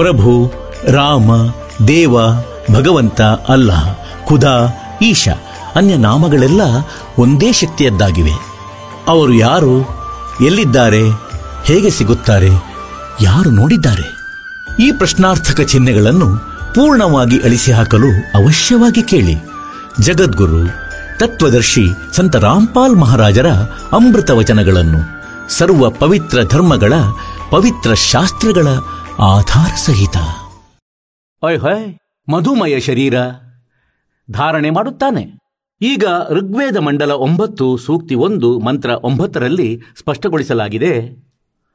ಪ್ರಭು, ರಾಮ, ದೇವ, ಭಗವಂತ ಅಲ್ಲಾಹ್ ಖುದಾ, ಈಶ, ಅನ್ಯ ನಾಮಗಳೆಲ್ಲ ಒಂದೇ ಶಕ್ತಿಯದ್ದಾಗಿವೆ. ಅವರು ಯಾರು, ಎಲ್ಲಿದ್ದಾರೆ, ಹೇಗೆ ಸಿಗುತ್ತಾರೆ, ಯಾರು ನೋಡಿದ್ದಾರೆ? ಈ ಪ್ರಶ್ನಾರ್ಥಕ ಚಿಹ್ನೆಗಳನ್ನು ಪೂರ್ಣವಾಗಿ ಅಳಿಸಿ ಹಾಕಲು ಅವಶ್ಯವಾಗಿ ಕೇಳಿ. ಜಗದ್ಗುರು, ತತ್ವದರ್ಶಿ ಸಂತ ರಾಮ್ಪಾಲ್ ಮಹಾರಾಜರ ಅಮೃತ ವಚನಗಳನ್ನು, ಸರ್ವ ಪವಿತ್ರ ಧರ್ಮಗಳ ಪವಿತ್ರ ಶಾಸ್ತ್ರಗಳ ಆಧಾರ ಸಹಿತ ಅಯ್ ಹೊಯ್ ಮಧುಮಯ ಶರೀರ. ಧಾರಣೆ ಮಾಡುತ್ತಾನೆ. ಈಗ ಋಗ್ವೇದ ಮಂಡಲ ಒಂಬತ್ತು, ಸೂಕ್ತಿ ಒಂದು, ಮಂತ್ರ ಒಂಬತ್ತರಲ್ಲಿ ಸ್ಪಷ್ಟಗೊಳಿಸಲಾಗಿದೆ.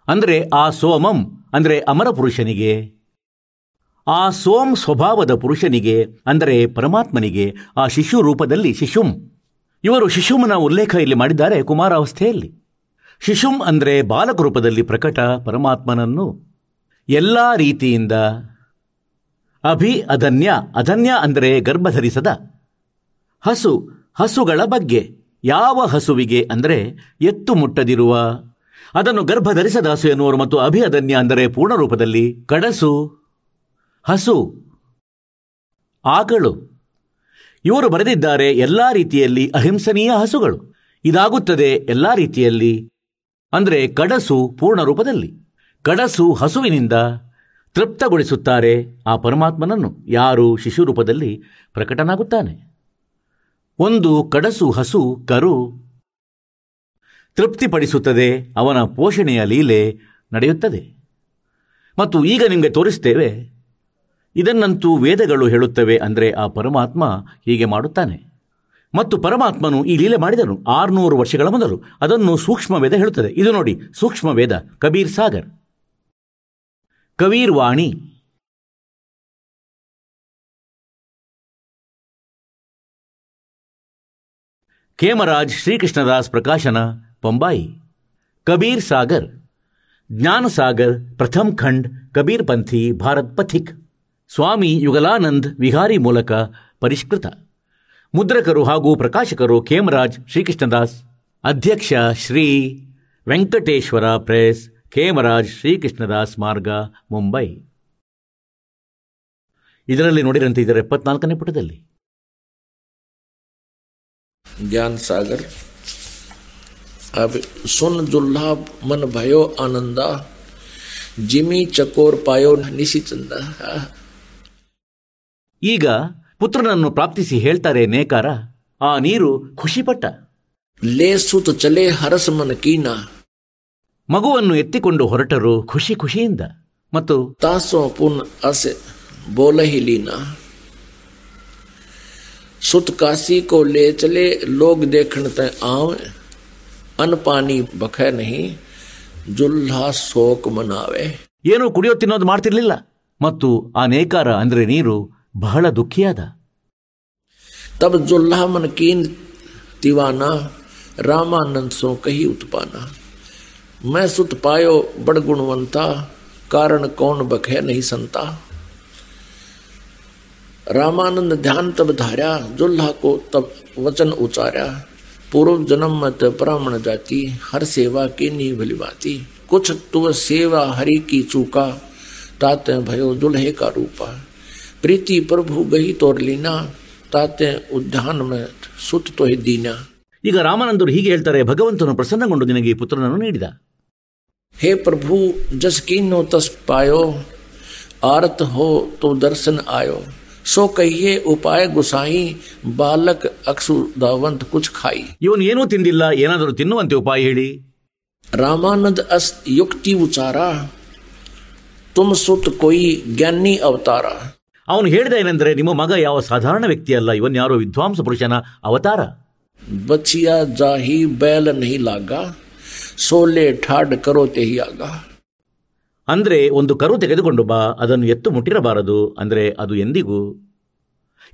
ಅಂದರೆ ಆ ಸೋಮಂ, ಅಂದರೆ ಅಮರ ಪುರುಷನಿಗೆ. ಆ ಸೋಮ್ ಸ್ವಭಾವದ ಪುರುಷನಿಗೆ, ಅಂದರೆ ಪರಮಾತ್ಮನಿಗೆ, ಆ ಶಿಶು ರೂಪದಲ್ಲಿ ಶಿಶುಂ. ಇವರು ಶಿಶುಮನ ಉಲ್ಲೇಖ ಇಲ್ಲಿ ಮಾಡಿದ್ದಾರೆ ಕುಮಾರಾವಸ್ಥೆಯಲ್ಲಿ. ಶಿಶುಂ ಅಂದರೆ ಬಾಲಕ ರೂಪದಲ್ಲಿ ಪ್ರಕಟ ಪರಮಾತ್ಮನನ್ನು. ಎಲ್ಲ ರೀತಿಯಿಂದ ಅಭಿ ಅಧನ್ಯ ಅಧನ್ಯ ಅಂದರೆ ಗರ್ಭಧರಿಸದ. ಹಸು, ಹಸುಗಳ ಬಗ್ಗೆ, ಯಾವ ಹಸುವಿಗೆ ಅಂದರೆ ಎತ್ತು ಮುಟ್ಟದಿರುವ. ಅದನ್ನು ಗರ್ಭಧರಿಸದ ಹಸು ಎನ್ನುವರು ಮತ್ತು ಅಭಿ ಅಧನ್ಯ ಅಂದರೆ ಪೂರ್ಣ ರೂಪದಲ್ಲಿ ಕಡಸು, ಹಸು, ಆಕಳು. ಇವರು ಬರೆದಿದ್ದಾರೆ ಎಲ್ಲ ರೀತಿಯಲ್ಲಿ ಅಹಿಂಸನೀಯ ಹಸುಗಳು. ಇದಾಗುತ್ತದೆ ಎಲ್ಲ ರೀತಿಯಲ್ಲಿ, ಅಂದರೆ ಕಡಸು ಪೂರ್ಣ ರೂಪದಲ್ಲಿ ಕಡಸು ಹಸುವಿನಿಂದ ತೃಪ್ತಗೊಳಿಸುತ್ತಾರೆ ಆ ಪರಮಾತ್ಮನನ್ನು. ಯಾರು ಶಿಶು ರೂಪದಲ್ಲಿ ಪ್ರಕಟನಾಗುತ್ತಾನೆ? ಒಂದು ಕಡಸು ಹಸು ಕರು ತೃಪ್ತಿಪಡಿಸುತ್ತದೆ, ಅವನ ಪೋಷಣೆಯ ಲೀಲೆ ನಡೆಯುತ್ತದೆ. ಮತ್ತು ಈಗ ನಿಮಗೆ ತೋರಿಸ್ತೇವೆ, ಇದನ್ನಂತೂ ವೇದಗಳು ಹೇಳುತ್ತವೆ ಅಂದರೆ ಆ ಪರಮಾತ್ಮ ಹೀಗೆ ಮಾಡುತ್ತಾನೆ. ಮತ್ತು ಪರಮಾತ್ಮನು ಈ ಲೀಲೆ ಮಾಡಿದನು, ಆರುನೂರು ವರ್ಷಗಳ ಮೊದಲು. ಅದನ್ನು ಸೂಕ್ಷ್ಮ ವೇದ ಹೇಳುತ್ತದೆ. ಇದು ನೋಡಿ ಸೂಕ್ಷ್ಮ ವೇದ ಕಬೀರ್ ಸಾಗರ್. ಕಬೀರ್ ವಾಣಿ. ಕೇಮರಾಜ್ ಶ್ರೀಕೃಷ್ಣದಾಸ್ ಪ್ರಕಾಶನ ಪಂಬಾಯಿ. ಕಬೀರ್ ಸಾಗರ್. ಜ್ಞಾನ ಸಾಗರ್, ಪ್ರಥಮ್ ಖಂಡ್, ಕಬೀರ್ ಪಂಥಿ, ಭಾರತ್ ಪಥಿಕ್. ಸ್ವಾಮಿ ಯುಗಲಾನಂದ್, ವಿಹಾರಿ ಮೂಲಕ ಪರಿಷ್ಕೃತ. ಮುದ್ರಕರು ಹಾಗೂ ಪ್ರಕಾಶಕರು ಖೇಮರಾಜ್ ಶ್ರೀಕೃಷ್ಣದಾಸ್. ಅಧ್ಯಕ್ಷ ಶ್ರೀ ವೆಂಕಟೇಶ್ವರ ಪ್ರೆಸ್. ಖೇಮರಾಜ್ ಶ್ರೀಕೃಷ್ಣದಾಸ್ ಮಾರ್ಗ ಮುಂಬೈ ಇದರಲ್ಲಿ ನೋಡಿರಂತೆ ಇದರ ಎಪ್ಪತ್ನಾಲ್ಕನೇ ಪುಟದಲ್ಲಿ ज्ञान सागर अब सुन दुल्हा मन भयो आनंदा जिमी चकोर पायो निशि चंदा ಈಗ ಪುತ್ರನನ್ನು ಪ್ರಾಪ್ತಿಸಿ ಹೇಳ್ತಾರೆ ನೇಕಾರ ಆ ನೀರು ಖುಷಿಪಟ್ಟ ले सुत चले हरस मन कीना ಮಗುವನ್ನು ಎತ್ತಿಕೊಂಡು ಹೊರಟರು ಖುಷಿ ಖುಷಿಯಿಂದ. ಮತ್ತು ತಾಸೋ ಆಸೆ ಅಸೆ ಬೋಲಹಿಲೀನ. ಸುತ್ ಕಾಸಿ ಕೋ ಲೇ ಚಲೆ ಲೋಗ್ ದೇಖಣ ತ ಆವ. ಅನ್ಪಾನಿ ಪಾನಿ ಬಖೆ ನಹಿ ಜುಲ್ಹಾ ಸೋಕ್ ಮನಾವೆ. ಏನು ಕುಡಿಯೋ ತಿನ್ನೋದು ಮಾಡ್ತಿರ್ಲಿಲ್ಲ. ಮತ್ತು ಆ ನೇಕಾರ ಅಂದ್ರೆ ನೀರು ಬಹಳ ದುಃಖಿಯಾದ. ತಬ್ ಜುಲ್ಹಾ ಮನಕೀನ್ ತಿವಾನ ರಾಮಾನಂದ್ ಸೋ ಕಹಿ ಉತ್ಪಾನ. मैं सुत पायो बड़ गुणवंता, कारण कौन बखे नहीं संता। रामानंद ध्यान तब धारा, जुल्हा को तब वचन उचारा। पूर्व जन्म मत ब्राह्मण जाति, हर सेवा की नी भली बाती कुछ तुव सेवा हरि की चूका, ताते भयो दुल्हे का रूपा। प्रीति प्रभु गही तोर लीना, ताते उद्यान में सुत तो ही दीना। ಈಗ ರಾಮಾನಂದರು ಹೀಗೆ ಹೇಳ್ತಾರೆ ಭಗವಂತನು ಪ್ರಸನ್ನಗೊಂಡು ನಿನಗೆ ಈ ಪುತ್ರನನ್ನು ನೀಡಿದ. ಹೇ ಪ್ರಭು ಜಸ್ ಕೀನೋ ತಸ್ ಪಾಯೋ ಆರತ್ ಹೋ ತೋ ದರ್ಶನ್ ಆಯೋ. ಸೋ ಕಹಿಯೇ ಉಪಾಯ ಗುಸಾಯಿ ಬಾಲಕ್ ಅಕ್ಸು ದಾವಂತ್ ಕುಚ್ ಖಾಯಿ. ಇವನು ಏನೂ ತಿಂದಿಲ್ಲ ಏನಾದರೂ ತಿನ್ನುವಂತೆ ಉಪಾಯ ಹೇಳಿ. ರಾಮಾನಂದ ಅಸ್ ಯುಕ್ತಿ ಉಚಾರ ತುಮ್ ಸುತ್ ಕೊಯಿ ಜ್ಞಾನಿ ಅವತಾರ. ಅವನು ಹೇಳಿದ ಏನೆಂದರೆ ನಿಮ್ಮ ಮಗ ಯಾವ ಸಾಧಾರಣ ವ್ಯಕ್ತಿಯಲ್ಲ ಇವನ್ ಯಾರೋ ವಿದ್ವಾಂಸ ಪುರುಷನ ಅವತಾರ? बचिया जाही बैल नहीं लागा सोले ठाड करो ते ही आगा ಅಂದ್ರೆ ಒಂದು ಕರು ತೆಗೆದುಕೊಂಡು ಬಾ ಅದನ್ನು ಎತ್ತು ಮುಟ್ಟಿರಬಾರದು ಅಂದ್ರೆ ಅದು ಎಂದಿಗೂ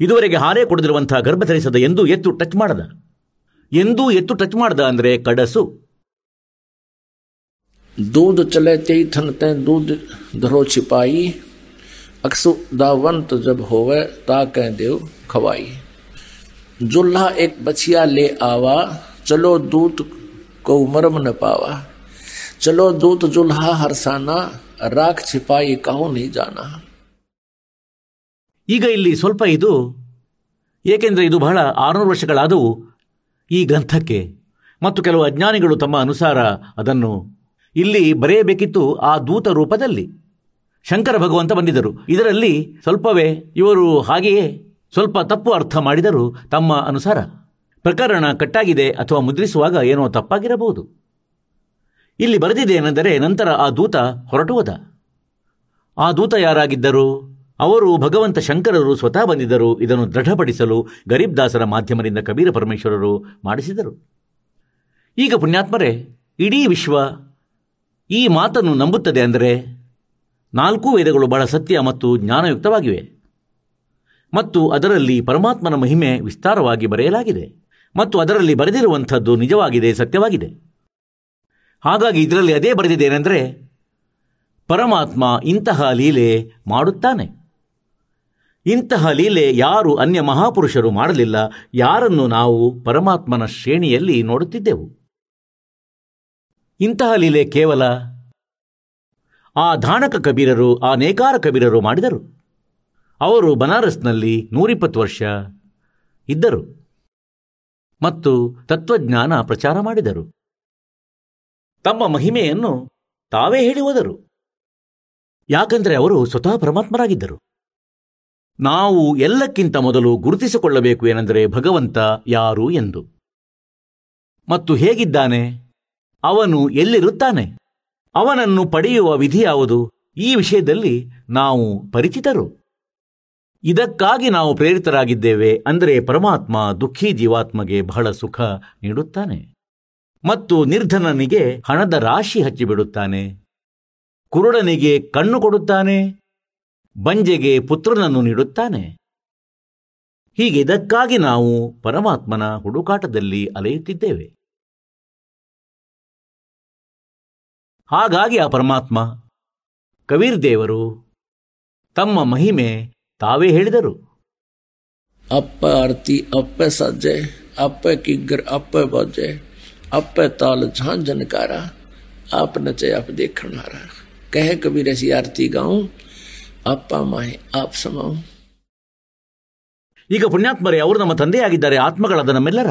ಇದುವರೆಗೆ ಹಾರೇ ಕೊಡದಿರುವಂತಹ ಗರ್ಭ ಧರಿಸದ ಎಂದೂ ಎತ್ತು ಟಚ್ ಮಾಡದ ಎಂದೂ ಎತ್ತು ಟಚ್ ಮಾಡದ ಅಂದ್ರೆ ಕಡಸು दूध चले ते थन ते दूध धरो छिपाई अक्सु दावंत जब होवे ता कह देव खवाई जुल्हा एक बछिया ले आवा चलो दूत को मरम न पावा चलो दूत जुल्हा हरसाना राख छिपाई कहो नहीं जाना ಈಗ ಇಲ್ಲಿ ಸ್ವಲ್ಪ ಇದು ಏಕೆಂದರೆ ಇದು ಬಹಳ ಆರುನೂರು ವರ್ಷಗಳಾದವು ಈ ಗ್ರಂಥಕ್ಕೆ ಮತ್ತು ಕೆಲವು ಅಜ್ಞಾನಿಗಳು ತಮ್ಮ ಅನುಸಾರ ಅದನ್ನು ಇಲ್ಲಿ ಬರೆಯಬೇಕಿತ್ತು ಆ ದೂತ ರೂಪದಲ್ಲಿ ಶಂಕರ ಭಗವಂತ ಬಂದಿದ್ದರು ಇದರಲ್ಲಿ ಸ್ವಲ್ಪವೇ ಇವರು ಹಾಗೆಯೇ ಸ್ವಲ್ಪ ತಪ್ಪು ಅರ್ಥ ಮಾಡಿದರೂ ತಮ್ಮ ಅನುಸಾರ ಪ್ರಕರಣ ಕಟ್ಟಾಗಿದೆ ಅಥವಾ ಮುದ್ರಿಸುವಾಗ ಏನೋ ತಪ್ಪಾಗಿರಬಹುದು. ಇಲ್ಲಿ ಬರೆದಿದೆ ಏನೆಂದರೆ ನಂತರ ಆ ದೂತ ಹೊರಟು ಹೋದ ಆ ದೂತ ಯಾರಾಗಿದ್ದರು? ಅವರು ಭಗವಂತ ಶಂಕರರು ಸ್ವತಃ ಬಂದಿದ್ದರು. ಇದನ್ನು ದೃಢಪಡಿಸಲು ಗರೀಬ್ ದಾಸರ ಮಾಧ್ಯಮದಿಂದ ಕಬೀರ ಪರಮೇಶ್ವರರು ಮಾಡಿಸಿದರು. ಈಗ ಪುಣ್ಯಾತ್ಮರೇ, ಇಡೀ ವಿಶ್ವ ಈ ಮಾತನ್ನು ನಂಬುತ್ತದೆ ಅಂದರೆ ನಾಲ್ಕೂ ವೇದಗಳು ಬಹಳ ಸತ್ಯ ಮತ್ತು ಜ್ಞಾನಯುಕ್ತವಾಗಿವೆ. ಮತ್ತು ಅದರಲ್ಲಿ ಪರಮಾತ್ಮನ ಮಹಿಮೆ ವಿಸ್ತಾರವಾಗಿ ಬರೆಯಲಾಗಿದೆ ಮತ್ತು ಅದರಲ್ಲಿ ಬರೆದಿರುವಂಥದ್ದು ನಿಜವಾಗಿದೆ, ಸತ್ಯವಾಗಿದೆ. ಹಾಗಾಗಿ ಇದರಲ್ಲಿ ಅದೇ ಬರೆದಿದೆ ಏನೆಂದರೆ ಪರಮಾತ್ಮ ಇಂತಹ ಲೀಲೆ ಮಾಡುತ್ತಾನೆ. ಇಂತಹ ಲೀಲೆ ಯಾರು ಅನ್ಯ ಮಹಾಪುರುಷರು ಮಾಡಲಿಲ್ಲ, ಯಾರನ್ನು ನಾವು ಪರಮಾತ್ಮನ ಶ್ರೇಣಿಯಲ್ಲಿ ನೋಡುತ್ತಿದ್ದೆವು? ಇಂತಹ ಲೀಲೆ ಕೇವಲ ಆ ಧಾಣಕ ಕಬೀರರು, ಆ ನೇಕಾರ ಕಬೀರರು ಮಾಡಿದರು. ಅವರು ಬನಾರಸ್ನಲ್ಲಿ ನೂರಿಪ್ಪತ್ತು ವರ್ಷ ಇದ್ದರು ಮತ್ತು ತತ್ವಜ್ಞಾನ ಪ್ರಚಾರ ಮಾಡಿದರು. ತಮ್ಮ ಮಹಿಮೆಯನ್ನು ತಾವೇ ಹೇಳಿ ಹೋದರು. ಯಾಕಂದರೆ ಅವರು ಸ್ವತಃ ಪರಮಾತ್ಮರಾಗಿದ್ದರು. ನಾವು ಎಲ್ಲಕ್ಕಿಂತ ಮೊದಲು ಗುರುತಿಸಿಕೊಳ್ಳಬೇಕು ಏನೆಂದರೆ ಭಗವಂತ ಯಾರು ಎಂದು. ಮತ್ತು ಹೇಗಿದ್ದಾನೆ? ಅವನು ಎಲ್ಲಿರುತ್ತಾನೆ? ಅವನನ್ನು ಪಡೆಯುವ ವಿಧಿ ಯಾವುದು? ಈ ವಿಷಯದಲ್ಲಿ ನಾವು ಪರಿಚಿತರು. ಇದಕ್ಕಾಗಿ ನಾವು ಪ್ರೇರಿತರಾಗಿದ್ದೇವೆ ಅಂದರೆ ಪರಮಾತ್ಮ ದುಃಖಿ ಜೀವಾತ್ಮಗೆ ಬಹಳ ಸುಖ ನೀಡುತ್ತಾನೆ ಮತ್ತು ನಿರ್ಧನನಿಗೆ ಹಣದ ರಾಶಿ ಹಚ್ಚಿಬಿಡುತ್ತಾನೆ. ಕುರುಡನಿಗೆ ಕಣ್ಣು ಕೊಡುತ್ತಾನೆ. ಬಂಜೆಗೆ ಪುತ್ರನನ್ನು ನೀಡುತ್ತಾನೆ. ಹೀಗೆ ಇದಕ್ಕಾಗಿ ನಾವು ಪರಮಾತ್ಮನ ಹುಡುಕಾಟದಲ್ಲಿ ಅಲೆಯುತ್ತಿದ್ದೇವೆ. ಹಾಗಾಗಿ ಆ ಪರಮಾತ್ಮ, ಕಬೀರ್ ದೇವರು, ತಮ್ಮ ಮಹಿಮೆ ತಾವೇ ಹೇಳಿದರು ಅಪ್ಪ ಆರತಿ ಅಪ್ಪ ಸಜ್ಜೆ ಅಪ್ಪ ಕಿಗ್ಗರ್ ಅಪ್ಪ ಬಜ್ಜೆ ಅಪ್ಪ ताल झां जनकारा आप नचे आप देखण हारा कहे कबीर ऐसी आरती गाऊं ಅಪ್ಪ ಮಾಹೆ ಆಪ್ ಸಮಾವು ಈಗ ಪುಣ್ಯಾತ್ಮರೇ ಅವರು ನಮ್ಮ ತಂದೆಯಾಗಿದ್ದಾರೆ ಆತ್ಮಗಳಾದ ನಮ್ಮೆಲ್ಲರ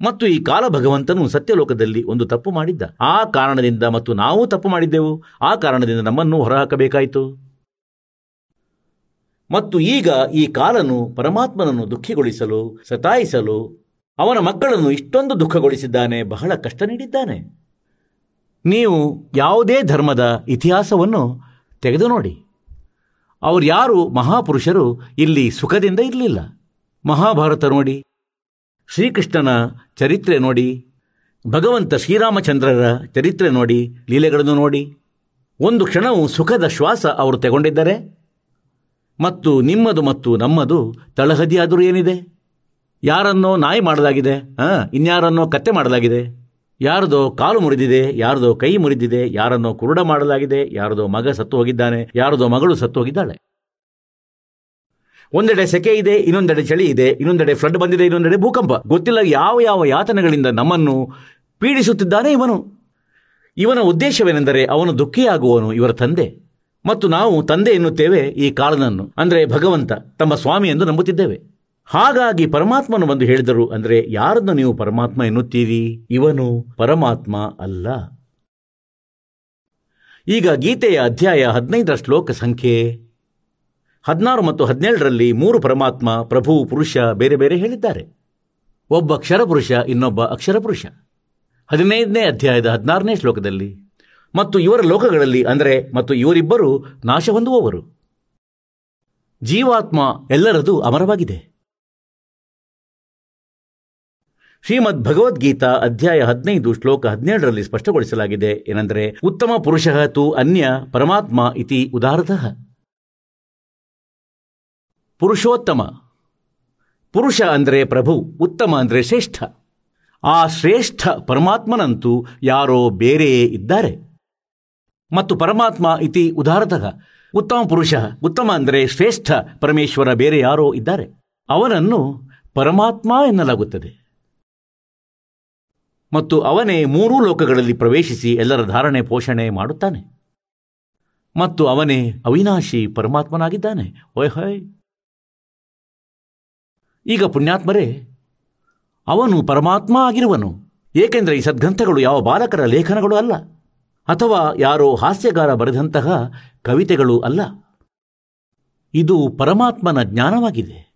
ಮತ್ತು ಈ ಕಾಲ ಭಗವಂತನು ಸತ್ಯಲೋಕದಲ್ಲಿ ಒಂದು ತಪ್ಪು ಮಾಡಿದ್ದ ಆ ಕಾರಣದಿಂದ ಮತ್ತು ನಾವು ತಪ್ಪು ಮಾಡಿದ್ದೆವು ಆ ಕಾರಣದಿಂದ ನಮ್ಮನ್ನು ಹೊರಹಾಕಬೇಕಾಯಿತು ಮತ್ತು ಈಗ ಈ ಕಾಲನು ಪರಮಾತ್ಮನನ್ನು ದುಃಖಿಗೊಳಿಸಲು, ಸತಾಯಿಸಲು, ಅವನ ಮಕ್ಕಳನ್ನು ಇಷ್ಟೊಂದು ದುಃಖಗೊಳಿಸಿದ್ದಾನೆ, ಬಹಳ ಕಷ್ಟ ನೀಡಿದ್ದಾನೆ. ನೀವು ಯಾವುದೇ ಧರ್ಮದ ಇತಿಹಾಸವನ್ನು ತೆಗೆದು ನೋಡಿ. ಅವರು ಯಾರು ಮಹಾಪುರುಷರು ಇಲ್ಲಿ ಸುಖದಿಂದ ಇರಲಿಲ್ಲ. ಮಹಾಭಾರತ ನೋಡಿ, ಶ್ರೀಕೃಷ್ಣನ ಚರಿತ್ರೆ ನೋಡಿ, ಭಗವಂತ ಶ್ರೀರಾಮಚಂದ್ರರ ಚರಿತ್ರೆ ನೋಡಿ, ಲೀಲೆಗಳನ್ನು ನೋಡಿ. ಒಂದು ಕ್ಷಣವು ಸುಖದ ಶ್ವಾಸ ಅವರು ತೆಗೊಂಡಿದ್ದರೆ. ಮತ್ತು ನಿಮ್ಮದು ಮತ್ತು ನಮ್ಮದು ತಳಹದಿಯಾದರೂ ಏನಿದೆ? ಯಾರನ್ನೋ ನಾಯಿ ಮಾಡಲಾಗಿದೆ, ಹಾಂ? ಇನ್ಯಾರನ್ನೋ ಕತ್ತೆ ಮಾಡಲಾಗಿದೆ? ಯಾರದೋ ಕಾಲು ಮುರಿದಿದೆ, ಯಾರದೋ ಕೈ ಮುರಿದಿದೆ, ಯಾರನ್ನೋ ಕುರುಡ ಮಾಡಲಾಗಿದೆ, ಯಾರದೋ ಮಗ ಸತ್ತು ಹೋಗಿದ್ದಾನೆ, ಯಾರದೋ ಮಗಳು ಸತ್ತು ಹೋಗಿದ್ದಾಳೆ. ಒಂದೆಡೆ ಸೆಕೆ ಇದೆ, ಇನ್ನೊಂದೆಡೆ ಚಳಿ ಇದೆ, ಇನ್ನೊಂದೆಡೆ ಫ್ಲಡ್ ಬಂದಿದೆ, ಇನ್ನೊಂದೆಡೆ ಭೂಕಂಪ. ಗೊತ್ತಿಲ್ಲ ಯಾವ ಯಾವ ಯಾತನೆಗಳಿಂದ ನಮ್ಮನ್ನು ಪೀಡಿಸುತ್ತಿದ್ದಾನೆ ಇವನು. ಇವನ ಉದ್ದೇಶವೇನೆಂದರೆ ಅವನು ದುಃಖಿಯಾಗುವನು ಇವರ ತಂದೆ. ಮತ್ತು ನಾವು ತಂದೆ ಎನ್ನುತ್ತೇವೆ ಈ ಕಾಲನನ್ನು. ಅಂದರೆ ಭಗವಂತ ತಮ್ಮ ಸ್ವಾಮಿ ಎಂದು ನಂಬುತ್ತಿದ್ದೇವೆ. ಹಾಗಾಗಿ ಪರಮಾತ್ಮನು ಬಂದು ಹೇಳಿದರು ಅಂದರೆ ಯಾರನ್ನು ನೀವು ಪರಮಾತ್ಮ ಎನ್ನುತ್ತೀರಿ? ಇವನು ಪರಮಾತ್ಮ ಅಲ್ಲ. ಈಗ ಗೀತೆಯ ಅಧ್ಯಾಯ ಹದಿನೈದರ ಶ್ಲೋಕ ಸಂಖ್ಯೆ ಹದಿನಾರು ಮತ್ತು ಹದಿನೇಳರಲ್ಲಿ ಮೂರು ಪರಮಾತ್ಮ, ಪ್ರಭು, ಪುರುಷ ಬೇರೆ ಬೇರೆ ಹೇಳಿದ್ದಾರೆ. ಒಬ್ಬ ಅಕ್ಷರಪುರುಷ ಇನ್ನೊಬ್ಬ ಅಕ್ಷರ ಪುರುಷ ಹದಿನೈದನೇ ಅಧ್ಯಾಯದ ಹದಿನಾರನೇ ಶ್ಲೋಕದಲ್ಲಿ ಮತ್ತು ಇವರ ಲೋಕಗಳಲ್ಲಿ, ಅಂದರೆ, ಮತ್ತು ಇವರಿಬ್ಬರು ನಾಶ ಹೊಂದುವವರು ಜೀವಾತ್ಮ ಎಲ್ಲರದು ಅಮರವಾಗಿದೆ. ಶ್ರೀಮದ್ ಭಗವದ್ಗೀತಾ ಅಧ್ಯಾಯ ಹದಿನೈದು, ಶ್ಲೋಕ ಹದಿನೇಳರಲ್ಲಿ ಸ್ಪಷ್ಟಗೊಳಿಸಲಾಗಿದೆ. ಏನೆಂದರೆ, ಉತ್ತಮ ಪುರುಷ ತು ಅನ್ಯ ಪರಮಾತ್ಮ ಇತಿ ಉದಾರತಃ. ಪುರುಷೋತ್ತಮ. ಪುರುಷ ಅಂದರೆ ಪ್ರಭು, ಉತ್ತಮ ಅಂದರೆ ಶ್ರೇಷ್ಠ. ಆ ಶ್ರೇಷ್ಠ ಪರಮಾತ್ಮನಂತೂ ಯಾರೋ ಬೇರೆಯೇ ಇದ್ದಾರೆ. ಮತ್ತು ಪರಮಾತ್ಮ ಇತಿ ಉದಾರತಃ. ಉತ್ತಮ ಪುರುಷ, ಉತ್ತಮ ಅಂದರೆ ಶ್ರೇಷ್ಠ, ಪರಮೇಶ್ವರ ಬೇರೆ ಯಾರೋ ಇದ್ದಾರೆ. ಅವನನ್ನು ಪರಮಾತ್ಮ ಎನ್ನಲಾಗುತ್ತದೆ. ಮತ್ತು ಅವನೇ ಮೂರೂ ಲೋಕಗಳಲ್ಲಿ ಪ್ರವೇಶಿಸಿ ಎಲ್ಲರ ಧಾರಣೆ, ಪೋಷಣೆ ಮಾಡುತ್ತಾನೆ. ಮತ್ತು ಅವನೇ ಅವಿನಾಶಿ ಪರಮಾತ್ಮನಾಗಿದ್ದಾನೆ. ಓಯ್ ಹೊಯ್. ಈಗ ಪುಣ್ಯಾತ್ಮರೇ, ಅವನು ಪರಮಾತ್ಮ ಆಗಿರುವನು. ಏಕೆಂದರೆ ಈ ಸದ್ಗ್ರಂಥಗಳು ಯಾವ ಬಾಲಕರ ಲೇಖನಗಳು ಅಲ್ಲ. ಅಥವಾ ಯಾರೋ ಹಾಸ್ಯಗಾರ ಬರೆದಂತಹ ಕವಿತೆಗಳು ಅಲ್ಲ. ಇದು ಪರಮಾತ್ಮನ ಜ್ಞಾನವಾಗಿದೆ.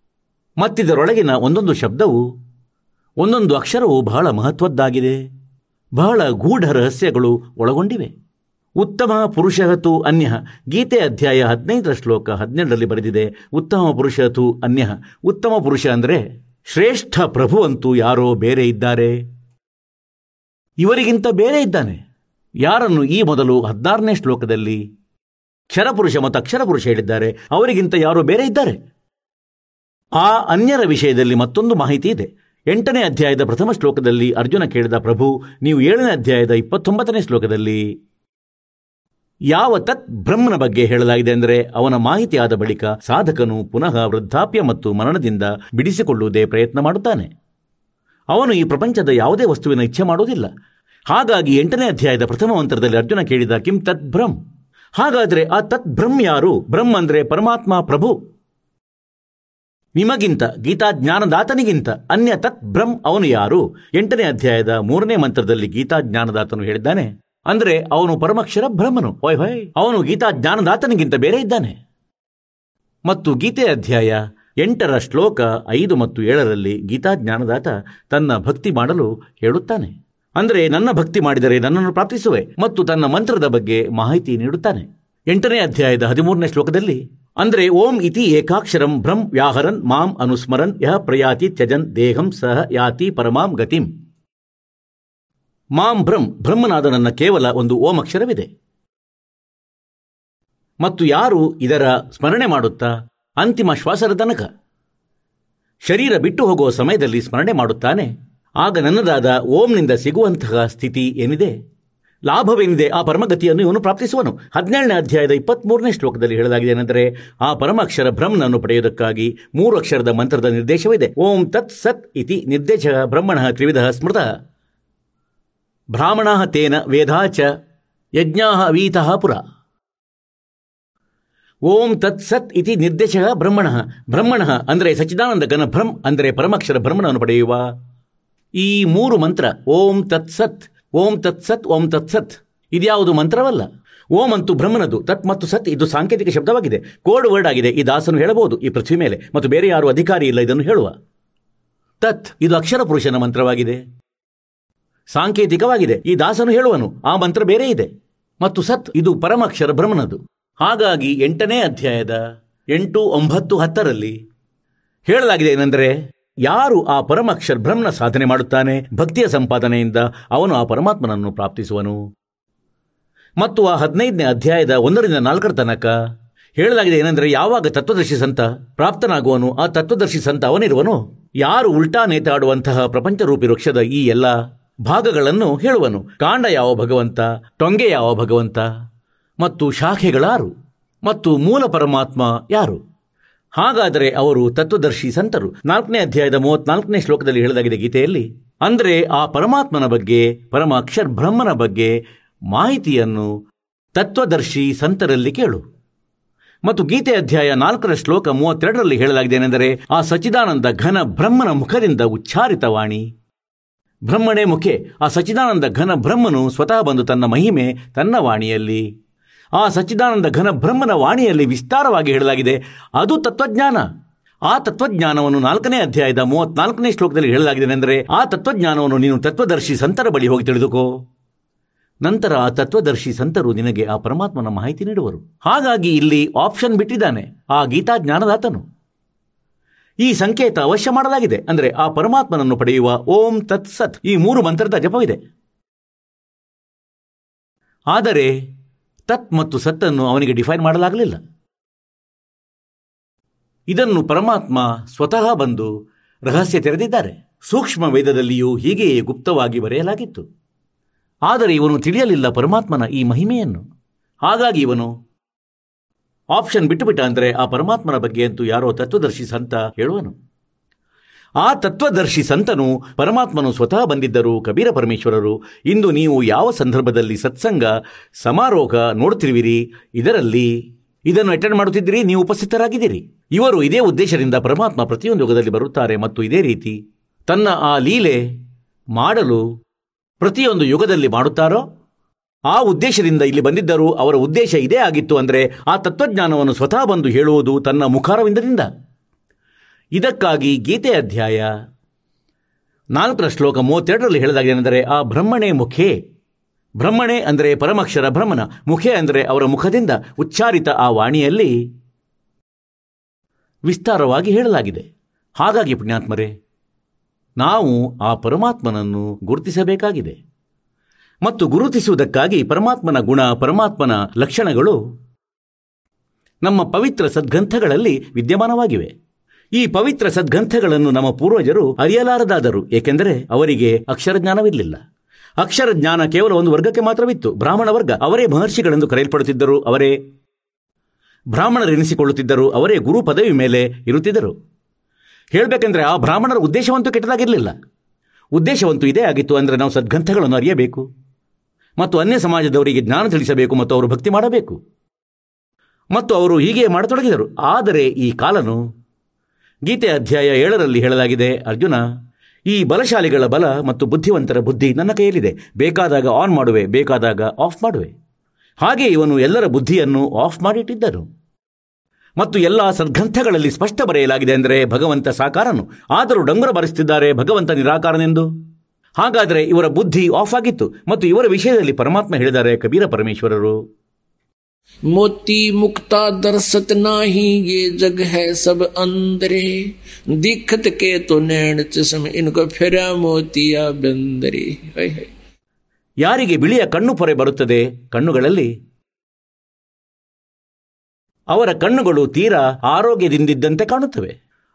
ಮತ್ತಿದರೊಳಗಿನ ಒಂದೊಂದು ಶಬ್ದವು, ಒಂದೊಂದು ಅಕ್ಷರವು ಬಹಳ ಮಹತ್ವದ್ದಾಗಿದೆ. ಬಹಳ ಗೂಢ ರಹಸ್ಯಗಳು ಒಳಗೊಂಡಿವೆ. ಉತ್ತಮ ಪುರುಷಹತು ಅನ್ಯ. ಗೀತೆ ಅಧ್ಯಾಯ ಹದಿನೈದರ ಶ್ಲೋಕ ಹದಿನೆಂಟರಲ್ಲಿ ಬರೆದಿದೆ, ಉತ್ತಮ ಪುರುಷಹತು ಅನ್ಯ. ಉತ್ತಮ ಪುರುಷ ಅಂದರೆ ಶ್ರೇಷ್ಠ ಪ್ರಭು ಅಂತೂ ಯಾರೋ ಬೇರೆ ಇದ್ದಾರೆ. ಇವರಿಗಿಂತ ಬೇರೆ ಇದ್ದಾನೆ. ಯಾರನ್ನು ಈ ಮೊದಲು ಹದಿನಾರನೇ ಶ್ಲೋಕದಲ್ಲಿ ಕ್ಷರಪುರುಷ ಮತ್ತು ಅಕ್ಷರಪುರುಷ ಹೇಳಿದ್ದಾರೆ, ಅವರಿಗಿಂತ ಯಾರೋ ಬೇರೆ ಇದ್ದಾರೆ? ಆ ಅನ್ಯರ ವಿಷಯದಲ್ಲಿ ಮತ್ತೊಂದು ಮಾಹಿತಿ ಇದೆ. ಎಂಟನೇ ಅಧ್ಯಾಯದ ಪ್ರಥಮ ಶ್ಲೋಕದಲ್ಲಿ ಅರ್ಜುನ ಕೇಳಿದ, ಪ್ರಭು, ನೀವು ಏಳನೇ ಅಧ್ಯಾಯದ ಇಪ್ಪತ್ತೊಂಬತ್ತನೇ ಶ್ಲೋಕದಲ್ಲಿ ಯಾವ ತತ್ ಬ್ರಹ್ಮನ ಬಗ್ಗೆ ಹೇಳಲಾಗಿದೆ ಅಂದರೆ, ಅವನ ಮಾಹಿತಿ ಆದ ಬಳಿಕ ಸಾಧಕನು ಪುನಃ ವೃದ್ಧಾಪ್ಯ ಮತ್ತು ಮರಣದಿಂದ ಬಿಡಿಸಿಕೊಳ್ಳುವುದೇ ಪ್ರಯತ್ನ ಮಾಡುತ್ತಾನೆ. ಅವನು ಈ ಪ್ರಪಂಚದ ಯಾವುದೇ ವಸ್ತುವಿನ ಇಚ್ಛೆ ಮಾಡುವುದಿಲ್ಲ. ಹಾಗಾಗಿ ಎಂಟನೇ ಅಧ್ಯಾಯದ ಪ್ರಥಮ ಮಂತ್ರದಲ್ಲಿ ಅರ್ಜುನ ಕೇಳಿದ ಕಿಂ ತತ್ ಬ್ರಹ್ಮ್. ಹಾಗಾದರೆ ಆ ತತ್ ಬ್ರಹ್ಮ್ ಯಾರು? ಬ್ರಹ್ಮ್ ಅಂದರೆ ಪರಮಾತ್ಮ, ಪ್ರಭು. ನಿಮಗಿಂತ, ಗೀತಾ ಜ್ಞಾನದಾತನಿಗಿಂತ ಅನ್ಯ ತತ್ ಬ್ರಹ್ಮ್ ಅವನು ಯಾರು? ಎಂಟನೇ ಅಧ್ಯಾಯದ ಮೂರನೇ ಮಂತ್ರದಲ್ಲಿ ಗೀತಾ ಜ್ಞಾನದಾತನು ಹೇಳಿದ್ದಾನೆ. ಅಂದರೆ ಅವನು ಪರಮಕ್ಷರ ಬ್ರಹ್ಮನು. ಹೊಯ್ ಹೊಯ್. ಅವನು ಗೀತಾ ಜ್ಞಾನದಾತನಿಗಿಂತ ಬೇರೆ ಇದ್ದಾನೆ. ಮತ್ತು ಗೀತೆ ಅಧ್ಯಾಯ ಎಂಟರ ಶ್ಲೋಕ ಐದು ಮತ್ತು ಏಳರಲ್ಲಿ ಗೀತಾ ಜ್ಞಾನದಾತ ತನ್ನ ಭಕ್ತಿ ಮಾಡಲು ಹೇಳುತ್ತಾನೆ. ಅಂದರೆ ನನ್ನ ಭಕ್ತಿ ಮಾಡಿದರೆ ನನ್ನನ್ನು ಪ್ರಾರ್ಥಿಸುವೆ ಮತ್ತು ತನ್ನ ಮಂತ್ರದ ಬಗ್ಗೆ ಮಾಹಿತಿ ನೀಡುತ್ತಾನೆ. ಎಂಟನೇ ಅಧ್ಯಾಯದ ಹದಿಮೂರನೇ ಶ್ಲೋಕದಲ್ಲಿ, ಅಂದರೆ ಓಂ ಇತಿ ಏಕಾಕ್ಷರಂ ಭ್ರಂ ವ್ಯಾಹರನ್ ಮಾಂ ಅನುಸ್ಮರನ್ ಯಹ ಪ್ರಯಾತಿ ತ್ಯಜನ್ ದೇಹಂ ಸಹ ಯಾತಿ ಪರಮಾಂ ಗತಿಂ. ಮಾಂ ಭ್ರಂ ಬ್ರಹ್ಮನಾದ ನನ್ನ ಕೇವಲ ಒಂದು ಓಂ ಅಕ್ಷರವಿದೆ. ಮತ್ತು ಯಾರು ಇದರ ಸ್ಮರಣೆ ಮಾಡುತ್ತಾ? ಅಂತಿಮ ಶ್ವಾಸದ ತನಕ. ಶರೀರ ಬಿಟ್ಟು ಹೋಗುವ ಸಮಯದಲ್ಲಿ ಸ್ಮರಣೆ ಮಾಡುತ್ತಾನೆ. ಆಗ ನನ್ನದಾದ ಓಂನಿಂದ ಸಿಗುವಂತಹ ಸ್ಥಿತಿ ಏನಿದೆ? ಲಾಭವೇನಿದೆ? ಆ ಪರಮಗತಿಯನ್ನು ಇವನು ಪ್ರಾಪ್ತಿಸುವನು. ಹದಿನೇಳನೇ ಅಧ್ಯಾಯದ ಇಪ್ಪತ್ಮೂರನೇ ಶ್ಲೋಕದಲ್ಲಿ ಹೇಳಲಾಗಿದೆ ಏನೆಂದರೆ, ಆ ಪರಮಾಕ್ಷರ ಬ್ರಹ್ಮನನ್ನು ಪಡೆಯುವುದಕ್ಕಾಗಿ ಮೂರು ಅಕ್ಷರದ ಮಂತ್ರದ ನಿರ್ದೇಶವಿದೆ ಓಂ ತತ್ ಸತ್ ಇತಿ ನಿರ್ದೇಶ ಬ್ರಹ್ಮಣ ತ್ರಿವಿಧ ಸ್ಮೃತ. ಬ್ರಾಹ್ಮಣ ತೇನ ವೇದಾಚ ಯಜ್ಞಾ ವೀತಃ ಪುರ. ಓಂ ತತ್ ಸತ್ ಇತಿ ನಿರ್ದೇಶ ಬ್ರಹ್ಮಣ. ಬ್ರಹ್ಮಣ ಅಂದರೆ ಸಚ್ಚಿದಾನಂದ ಘನ ಭ್ರಮ್ ಅಂದರೆ ಪರಮಾಕ್ಷರ ಬ್ರಹ್ಮಣವನ್ನು ಪಡೆಯುವ ಈ ಮೂರು ಮಂತ್ರ, ಓಂ ತತ್ಸತ್ ಓಂ ತತ್ಸತ್ ಓಂ ತತ್ಸತ್ ಇದ್ಯಾವುದು ಮಂತ್ರವಲ್ಲ? ಓಂ ಅಂತೂ ಬ್ರಹ್ಮನದು, ತತ್ ಮತ್ತು ಸತ್, ಇದು ಸಾಂಕೇತಿಕ ಶಬ್ದವಾಗಿದೆ. ಕೋಡ್ ವರ್ಡ್ ಆಗಿದೆ, ಈ ದಾಸನು ಹೇಳಬಹುದು, ಈ ಪೃಥ್ವಿ ಮೇಲೆ, ಮತ್ತು ಬೇರೆ ಯಾರು ಅಧಿಕಾರಿ ಇಲ್ಲ ಇದನ್ನು ಹೇಳುವ. ತತ್, ಇದು ಅಕ್ಷರ ಪುರುಷನ ಮಂತ್ರವಾಗಿದೆ. ಸಾಂಕೇತಿಕವಾಗಿದೆ, ಈ ದಾಸನು ಹೇಳುವನು, ಆ ಮಂತ್ರ ಬೇರೆ ಇದೆ. ಮತ್ತು ಸತ್, ಇದು ಪರಮಾಕ್ಷರ ಬ್ರಹ್ಮನದು. ಹಾಗಾಗಿ ಎಂಟನೇ ಅಧ್ಯಾಯದ ಎಂಟು ಒಂಬತ್ತು ಹತ್ತರಲ್ಲಿ ಹೇಳಲಾಗಿದೆ ಏನೆಂದರೆ ಯಾರು ಆ ಪರಮಕ್ಷರ್ ಬ್ರಹ್ಮನ ಸಾಧನೆ ಮಾಡುತ್ತಾನೆ? ಭಕ್ತಿಯ ಸಂಪಾದನೆಯಿಂದ ಅವನು ಆ ಪರಮಾತ್ಮನನ್ನು ಪ್ರಾಪ್ತಿಸುವನು. ಮತ್ತು ಆ ಹದಿನೈದನೇ ಅಧ್ಯಾಯದ ಒಂದರಿಂದ ನಾಲ್ಕರ ತನಕ ಹೇಳಲಾಗಿದೆ ಏನೆಂದರೆ, ಯಾವಾಗ ತತ್ವದರ್ಶಿ ಸಂತ ಪ್ರಾಪ್ತನಾಗುವನು, ಆ ತತ್ವದರ್ಶಿ ಸಂತ ಅವನಿರುವನು. ಯಾರು ಉಲ್ಟಾ ನೇತಾಡುವಂತಹ ಪ್ರಪಂಚರೂಪಿ ವೃಕ್ಷದ ಈ ಎಲ್ಲ ಭಾಗಗಳನ್ನು ಹೇಳುವನು. ಕಾಂಡ ಯಾವ ಭಗವಂತ ಟೊಂಗೆ ಯಾವ ಭಗವಂತ, ಮತ್ತು ಶಾಖೆಗಳಾರು, ಮತ್ತು ಮೂಲ ಪರಮಾತ್ಮ ಯಾರು? ಹಾಗಾದರೆ ಅವರು ತತ್ವದರ್ಶಿ ಸಂತರು. ನಾಲ್ಕನೇ ಅಧ್ಯಾಯದ ಮೂವತ್ನಾಲ್ಕನೇ ಶ್ಲೋಕದಲ್ಲಿ ಹೇಳಲಾಗಿದೆ ಗೀತೆಯಲ್ಲಿ, ಅಂದರೆ ಆ ಪರಮಾತ್ಮನ ಬಗ್ಗೆ ಪರಮ ಅಕ್ಷರ್ ಬ್ರಹ್ಮನ ಬಗ್ಗೆ ಮಾಹಿತಿಯನ್ನು ತತ್ವದರ್ಶಿ ಸಂತರಲ್ಲಿ ಕೇಳು. ಮತ್ತು ಗೀತೆ ಅಧ್ಯಾಯ ನಾಲ್ಕರ ಶ್ಲೋಕ ಮೂವತ್ತೆರಡರಲ್ಲಿ ಹೇಳಲಾಗಿದೆ ಏನೆಂದರೆ ಆ ಸಚಿದಾನಂದ ಘನ ಬ್ರಹ್ಮನ ಮುಖದಿಂದ ಉಚ್ಚಾರಿತ ವಾಣಿ ಬ್ರಹ್ಮಣೇ ಮುಖೆ ಆ ಸಚಿದಾನಂದ ಘನ ಬ್ರಹ್ಮನು ಸ್ವತಃ ಬಂದು ತನ್ನ ಮಹಿಮೆ, ತನ್ನ ವಾಣಿಯಲ್ಲಿ ಆ ಸಚ್ಚಿದಾನಂದ ಘನ ಬ್ರಹ್ಮನ ವಾಣಿಯಲ್ಲಿ ವಿಸ್ತಾರವಾಗಿ ಹೇಳಲಾಗಿದೆ. ಅದು ತತ್ವಜ್ಞಾನ. ಆ ತತ್ವಜ್ಞಾನವನ್ನು ನಾಲ್ಕನೇ ಅಧ್ಯಾಯದ ಮೂವತ್ನಾಲ್ಕನೇ ಶ್ಲೋಕದಲ್ಲಿ ಹೇಳಲಾಗಿದೆ ಅಂದರೆ ಆ ತತ್ವಜ್ಞಾನವನ್ನು ನೀನು ತತ್ವದರ್ಶಿ ಸಂತರ ಬಳಿ ಹೋಗಿ ತಿಳಿದುಕೋ. ನಂತರ ಆ ತತ್ವದರ್ಶಿ ಸಂತರು ನಿನಗೆ ಆ ಪರಮಾತ್ಮನ ಮಾಹಿತಿ ನೀಡುವರು. ಹಾಗಾಗಿ ಇಲ್ಲಿ ಆಪ್ಷನ್ ಬಿಟ್ಟಿದ್ದಾನೆ. ಆ ಗೀತಾ ಜ್ಞಾನದಾತನು ಈ ಸಂಕೇತ ಅವಶ್ಯ ಮಾಡಲಾಗಿದೆ. ಅಂದರೆ ಆ ಪರಮಾತ್ಮನನ್ನು ಪಡೆಯುವ ಓಂ ತತ್ ಸತ್ ಈ ಮೂರು ಮಂತ್ರದ ಜಪವಿದೆ. ಆದರೆ ತತ್ ಮತ್ತು ಸತ್ತನ್ನು ಅವನಿಗೆ ಡಿಫೈನ್ ಮಾಡಲಾಗಲಿಲ್ಲ. ಇದನ್ನು ಪರಮಾತ್ಮ ಸ್ವತಃ ಬಂದು ರಹಸ್ಯ ತೆರೆದಿದ್ದಾರೆ. ಸೂಕ್ಷ್ಮ ವೇದದಲ್ಲಿಯೂ ಹೀಗೆಯೇ ಗುಪ್ತವಾಗಿ ಬರೆಯಲಾಗಿತ್ತು. ಆದರೆ ಇವನು ತಿಳಿಯಲಿಲ್ಲ ಪರಮಾತ್ಮನ ಈ ಮಹಿಮೆಯನ್ನು. ಹಾಗಾಗಿ ಇವನು ಆಪ್ಷನ್ ಬಿಟ್ಟುಬಿಟ್ಟ ಅಂದರೆ ಆ ಪರಮಾತ್ಮನ ಬಗ್ಗೆ ಅಂತೂ ಯಾರೋ ತತ್ವದರ್ಶಿ ಸಂತ ಹೇಳುವನು. ಆ ತತ್ವದರ್ಶಿ ಸಂತನು ಪರಮಾತ್ಮನು ಸ್ವತಃ ಬಂದಿದ್ದರು ಕಬೀರ ಪರಮೇಶ್ವರರು, ಇಂದು ನೀವು ಯಾವ ಸಂದರ್ಭದಲ್ಲಿ ಸತ್ಸಂಗ, ಸಮಾರೋಹ ನೋಡುತ್ತಿರುವಿರಿ? ಇದರಲ್ಲಿ ಇದನ್ನು ಅಟೆಂಡ್ ಮಾಡುತ್ತಿದ್ದೀರಿ, ನೀವು ಉಪಸ್ಥಿತರಾಗಿದ್ದೀರಿ. ಇವರು ಇದೇ ಉದ್ದೇಶದಿಂದ ಪರಮಾತ್ಮ ಪ್ರತಿಯೊಂದು ಯುಗದಲ್ಲಿ ಬರುತ್ತಾರೆ ಮತ್ತು ಇದೇ ರೀತಿ ತನ್ನ ಆ ಲೀಲೆ ಮಾಡಲು ಪ್ರತಿಯೊಂದು ಯುಗದಲ್ಲಿ ಮಾಡುತ್ತಾರೋ, ಆ ಉದ್ದೇಶದಿಂದ ಇಲ್ಲಿ ಬಂದಿದ್ದರು ಅವರ ಉದ್ದೇಶ ಇದೇ ಆಗಿತ್ತು ಅಂದರೆ ಆ ತತ್ವಜ್ಞಾನವನ್ನು ಸ್ವತಃ ಬಂದು ಹೇಳುವುದು ತನ್ನ ಮುಖಾರವಿಂದದಿಂದ. ಇದಕ್ಕಾಗಿ ಗೀತೆ ಅಧ್ಯಾಯ ನಾಲ್ಕರ ಶ್ಲೋಕ ಮೂವತ್ತೆರಡರಲ್ಲಿ ಹೇಳಲಾಗಿದೆನೆಂದರೆ ಆ ಬ್ರಹ್ಮಣೇ ಮುಖೇ. ಬ್ರಹ್ಮಣೆ ಅಂದರೆ ಪರಮಕ್ಷರ ಬ್ರಹ್ಮನ ಮುಖೆ ಅಂದರೆ ಅವರ ಮುಖದಿಂದ ಉಚ್ಚಾರಿತ ಆ ವಾಣಿಯಲ್ಲಿ ವಿಸ್ತಾರವಾಗಿ ಹೇಳಲಾಗಿದೆ. ಹಾಗಾಗಿ ಪುಣ್ಯಾತ್ಮರೇ, ನಾವು ಆ ಪರಮಾತ್ಮನನ್ನು ಗುರುತಿಸಬೇಕಾಗಿದೆ. ಮತ್ತು ಗುರುತಿಸುವುದಕ್ಕಾಗಿ ಪರಮಾತ್ಮನ ಗುಣ, ಪರಮಾತ್ಮನ ಲಕ್ಷಣಗಳು ನಮ್ಮ ಪವಿತ್ರ ಸದ್ಗ್ರಂಥಗಳಲ್ಲಿ ವಿದ್ಯಮಾನವಾಗಿವೆ. ಈ ಪವಿತ್ರ ಸದ್ಗ್ರಂಥಗಳನ್ನು ನಮ್ಮ ಪೂರ್ವಜರು ಅರಿಯಲಾರದಾದರು, ಏಕೆಂದರೆ ಅವರಿಗೆ ಅಕ್ಷರ ಜ್ಞಾನವಿರಲಿಲ್ಲ ಅಕ್ಷರ ಜ್ಞಾನ ಕೇವಲ ಒಂದು ವರ್ಗಕ್ಕೆ ಮಾತ್ರವಿತ್ತು, ಬ್ರಾಹ್ಮಣ ವರ್ಗ ಅವರೇ ಮಹರ್ಷಿಗಳೆಂದು ಕರೆಯಲ್ಪಡುತ್ತಿದ್ದರು, ಅವರೇ ಬ್ರಾಹ್ಮಣರೆನಿಸಿಕೊಳ್ಳುತ್ತಿದ್ದರು, ಅವರೇ ಗುರು ಪದವಿ ಮೇಲೆ ಇರುತ್ತಿದ್ದರು. ಹೇಳಬೇಕೆಂದರೆ ಆ ಬ್ರಾಹ್ಮಣರ ಉದ್ದೇಶವಂತೂ ಕೆಟ್ಟದಾಗಿರಲಿಲ್ಲ. ಉದ್ದೇಶವಂತೂ ಇದೇ ಆಗಿತ್ತು ಅಂದರೆ ನಾವು ಸದ್ಗ್ರಂಥಗಳನ್ನು ಅರಿಯಬೇಕು ಮತ್ತು ಅನ್ಯ ಸಮಾಜದವರಿಗೆ ಜ್ಞಾನ ತಿಳಿಸಬೇಕು ಮತ್ತು ಅವರು ಭಕ್ತಿ ಮಾಡಬೇಕು. ಮತ್ತು ಅವರು ಹೀಗೆ ಮಾಡತೊಡಗಿದರು. ಆದರೆ ಈ ಕಾಲನು ಗೀತೆ ಅಧ್ಯಾಯ ಏಳರಲ್ಲಿ ಹೇಳಲಾಗಿದೆ, ಅರ್ಜುನ, ಈ ಬಲಶಾಲಿಗಳ ಬಲ ಮತ್ತು ಬುದ್ಧಿವಂತರ ಬುದ್ಧಿ ನನ್ನ ಕೈಯಲ್ಲಿದೆ. ಬೇಕಾದಾಗ ಆನ್ ಮಾಡುವೆ, ಬೇಕಾದಾಗ ಆಫ್ ಮಾಡುವೆ. ಹಾಗೆ ಇವನು ಎಲ್ಲರ ಬುದ್ಧಿಯನ್ನು ಆಫ್ ಮಾಡಿಟ್ಟಿದ್ದರು. ಮತ್ತು ಎಲ್ಲ ಸದ್ಗ್ರಂಥಗಳಲ್ಲಿ ಸ್ಪಷ್ಟ ಬರೆಯಲಾಗಿದೆ ಅಂದರೆ, ಭಗವಂತ ಸಾಕಾರನು. ಆದರೂ ಡಂಗುರ ಬರೆಸುತ್ತಿದ್ದಾರೆ ಭಗವಂತ ನಿರಾಕಾರನೆಂದು. ಹಾಗಾದರೆ ಇವರ ಬುದ್ಧಿ ಆಫ್ ಆಗಿತ್ತು. ಮತ್ತು ಇವರ ವಿಷಯದಲ್ಲಿ ಪರಮಾತ್ಮ ಹೇಳಿದ್ದಾರೆ, ಕಬೀರ ಪರಮೇಶ್ವರರು. मोती मुक्ता दर्शत नाही ये जग है सब अंदरे दिखत के तो नैण चश्म इनको फिरा मोतिया बंदरे हाय हाय ಯಾರಿಗೆ ಬಿಳಿಯ ಕಣ್ಣು ಪೊರೆ ಬರುತ್ತದೆ ಕಣ್ಣುಗಳಲ್ಲಿ ಅವರ ಕಣ್ಣುಗಳು ತೀರಾ ಆರೋಗ್ಯದಿಂದಿದ್ದಂತೆ ಕಾಣುತ್ತವೆ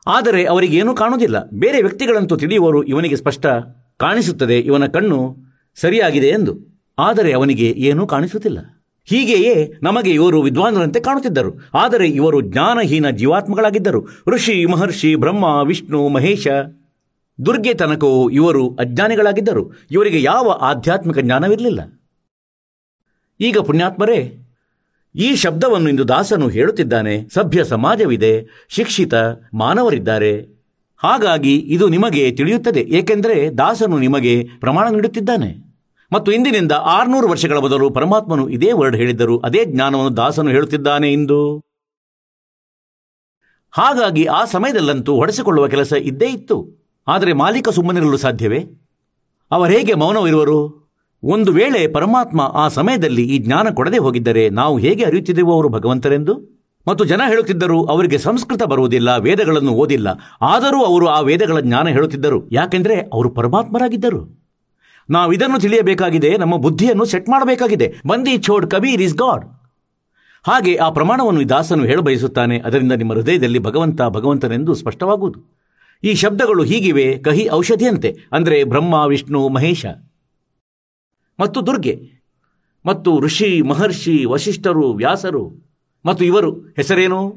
ಆದರೆ ಅವರಿಗೇನೂ ಕಾಣುವುದಿಲ್ಲ ಬೇರೆ ವ್ಯಕ್ತಿಗಳಂತೂ ತಿಳಿಯುವವರು ಇವನಿಗೆ ಸ್ಪಷ್ಟ ಕಾಣಿಸುತ್ತದೆ ಇವನ ಕಣ್ಣು ಸರಿಯಾಗಿದೆ ಎಂದು ಆದರೆ ಅವನಿಗೆ ಏನೂ ಕಾಣಿಸುತ್ತಿಲ್ಲ ಹೀಗೆಯೇ ನಮಗೆ ಇವರು ವಿದ್ವಾಂಸರಂತೆ ಕಾಣುತ್ತಿದ್ದರು. ಆದರೆ ಇವರು ಜ್ಞಾನಹೀನ ಜೀವಾತ್ಮಗಳಾಗಿದ್ದರು. ಋಷಿ, ಮಹರ್ಷಿ, ಬ್ರಹ್ಮ, ವಿಷ್ಣು, ಮಹೇಶ ದುರ್ಗೆ ತನಕವೂ ಇವರು ಅಜ್ಞಾನಿಗಳಾಗಿದ್ದರು. ಇವರಿಗೆ ಯಾವ ಆಧ್ಯಾತ್ಮಿಕ ಜ್ಞಾನವಿರಲಿಲ್ಲ. ಈಗ ಪುಣ್ಯಾತ್ಮರೇ, ಈ ಶಬ್ದವನ್ನು ಇಂದು ದಾಸನು ಹೇಳುತ್ತಿದ್ದಾನೆ. ಸಭ್ಯ ಸಮಾಜವಿದೆ, ಶಿಕ್ಷಿತ, ಮಾನವರಿದ್ದಾರೆ. ಹಾಗಾಗಿ ಇದು ನಿಮಗೆ ತಿಳಿಯುತ್ತದೆ. ಏಕೆಂದರೆ ದಾಸನು ನಿಮಗೆ ಪ್ರಮಾಣ ನೀಡುತ್ತಿದ್ದಾನೆ. ಮತ್ತು ಇಂದಿನಿಂದ ಆರುನೂರು ವರ್ಷಗಳ ಬದಲು ಪರಮಾತ್ಮನು ಇದೇ ವರ್ಡ್ ಹೇಳಿದ್ದರು. ಅದೇ ಜ್ಞಾನವನ್ನು ದಾಸನು ಹೇಳುತ್ತಿದ್ದಾನೆ ಇಂದು. ಹಾಗಾಗಿ ಆ ಸಮಯದಲ್ಲಂತೂ ಹೊಡೆಸಿಕೊಳ್ಳುವ ಕೆಲಸ ಇದ್ದೇ ಇತ್ತು. ಆದರೆ ಮಾಲೀಕ ಸುಮ್ಮನಿರಲು ಸಾಧ್ಯವೇ? ಅವರು ಅವರೇಗೆ ಮೌನವಿರುವರು? ಒಂದು ವೇಳೆ ಪರಮಾತ್ಮ ಆ ಸಮಯದಲ್ಲಿ ಈ ಜ್ಞಾನ ಕೊಡದೆ ಹೋಗಿದ್ದರೆ ನಾವು ಹೇಗೆ ಅರಿಯುತ್ತಿದ್ದೆವು ಅವರು ಭಗವಂತರೆಂದು? ಮತ್ತು ಜನ ಹೇಳುತ್ತಿದ್ದರು, ಅವರಿಗೆ ಸಂಸ್ಕೃತ ಬರುವುದಿಲ್ಲ, ವೇದಗಳನ್ನು ಓದಿಲ್ಲ. ಆದರೂ ಅವರು ಆ ವೇದಗಳ ಜ್ಞಾನ ಹೇಳುತ್ತಿದ್ದರು. ಯಾಕೆಂದರೆ ಅವರು ಪರಮಾತ್ಮರಾಗಿದ್ದರು. ನಾವು ಇದನ್ನು ತಿಳಿಯಬೇಕಾಗಿದೆ, ನಮ್ಮ ಬುದ್ಧಿಯನ್ನು ಸೆಟ್ ಮಾಡಬೇಕಾಗಿದೆ. ಬಂದಿ ಛೋಡ್ ಕಬೀರ್ ಇಸ್ ಗಾಡ್. ಹಾಗೆ ಆ ಪ್ರಮಾಣವನ್ನು ದಾಸನು ಹೇಳಬಯಸುತ್ತಾನೆ ಅದರಿಂದ ನಿಮ್ಮ ಹೃದಯದಲ್ಲಿ ಭಗವಂತ ಭಗವಂತನೆಂದು ಸ್ಪಷ್ಟವಾಗುವುದು. ಈ ಶಬ್ದಗಳು ಹೀಗಿವೆ, ಕಹಿ ಔಷಧಿಯಂತೆ, ಅಂದರೆ ಬ್ರಹ್ಮ, ವಿಷ್ಣು, ಮಹೇಶ. ಮತ್ತು ದುರ್ಗೆ. ಮತ್ತು ಋಷಿ, ಮಹರ್ಷಿ ವಶಿಷ್ಠರು ವ್ಯಾಸರು. ಮತ್ತು ಇವರು, ಹೆಸರೇನು?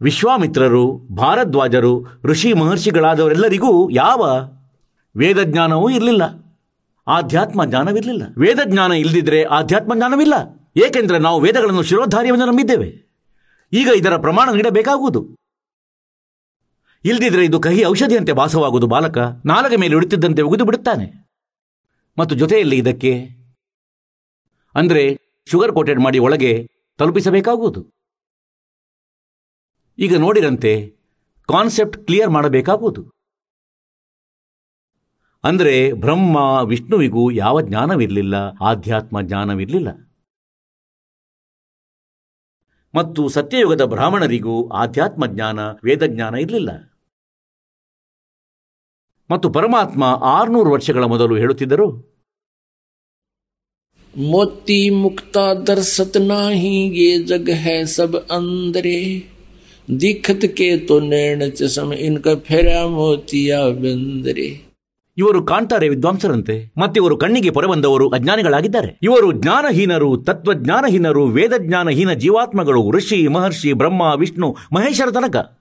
ವಿಶ್ವಾಮಿತ್ರರು, ಭಾರದ್ವಾಜರು, ಋಷಿ ಮಹರ್ಷಿಗಳಾದವರೆಲ್ಲರಿಗೂ ಯಾವ ವೇದಜ್ಞಾನವೂ ಇರಲಿಲ್ಲ. ಆಧ್ಯಾತ್ಮ ಜ್ಞಾನವಿರಲಿಲ್ಲ. ವೇದ ಜ್ಞಾನ ಇಲ್ಲದಿದ್ದರೆ ಆಧ್ಯಾತ್ಮ ಜ್ಞಾನವಿಲ್ಲ. ಏಕೆಂದರೆ ನಾವು ವೇದಗಳನ್ನು ಶಿರೋಧಾರ್ಯವನ್ನು ನಂಬಿದ್ದೇವೆ. ಈಗ ಇದರ ಪ್ರಮಾಣ ನೀಡಬೇಕಾಗುವುದು. ಇಲ್ದಿದ್ರೆ ಇದು ಕಹಿ ಔಷಧಿಯಂತೆ ವಾಸವಾಗುವುದು ಬಾಲಕ ನಾಲಗೆ ಮೇಲೆ ಉಳಿತಿದ್ದಂತೆ ಉಗಿದು ಬಿಡುತ್ತಾನೆ. ಮತ್ತು ಜೊತೆಯಲ್ಲಿ ಇದಕ್ಕೆ ಅಂದರೆ ಶುಗರ್ ಕೋಟೆಡ್ ಮಾಡಿ ಒಳಗೆ ತಲುಪಿಸಬೇಕಾಗುವುದು. ಈಗ ನೋಡಿರಂತೆ ಕಾನ್ಸೆಪ್ಟ್ ಕ್ಲಿಯರ್ ಮಾಡಬೇಕಾಗುವುದು. ಅಂದರೆ ಬ್ರಹ್ಮ, ವಿಷ್ಣುವಿಗೂ ಯಾವ ಜ್ಞಾನವಿರಲಿಲ್ಲ, ಆಧ್ಯಾತ್ಮ ಜ್ಞಾನವಿರಲಿಲ್ಲ. ಮತ್ತು ಸತ್ಯಯುಗದ ಬ್ರಾಹ್ಮಣರಿಗೂ ಆಧ್ಯಾತ್ಮ ಜ್ಞಾನ ವೇದಜ್ಞಾನ ಇರಲಿಲ್ಲ. ಮತ್ತು ಪರಮಾತ್ಮ ಆರುನೂರು ವರ್ಷಗಳ ಮೊದಲು ಹೇಳುತ್ತಿದ್ದರು, ಮೋತಿ ಮುಕ್ತ ದರ್ಸತ್ ನಾಹಿ ಯೇ ಜಗ ಹೈ ಸಬ್ ಅಂದ್ರೆ. ದಿಖತ್ ಕೇ ತೋ ನೇಣ ಸಮ ಇನ್ಕ ಫೆರಾ ಮೋತಿಯ ಬೆಂದ್ರೆ. ಇವರು ಕಾಣ್ತಾರೆ ವಿದ್ವಾಂಸರಂತೆ ಮತ್ತಿವರು ಕಣ್ಣಿಗೆ ಪೊರೆ ಬಂದವರು ಅಜ್ಞಾನಿಗಳಾಗಿದ್ದಾರೆ. ಇವರು ಜ್ಞಾನಹೀನರು, ತತ್ವಜ್ಞಾನಹೀನರು, ವೇದಜ್ಞಾನಹೀನ ಜೀವಾತ್ಮಗಳು, ಋಷಿ, ಮಹರ್ಷಿ, ಬ್ರಹ್ಮ, ವಿಷ್ಣು ಮಹೇಶರ ತನಕ.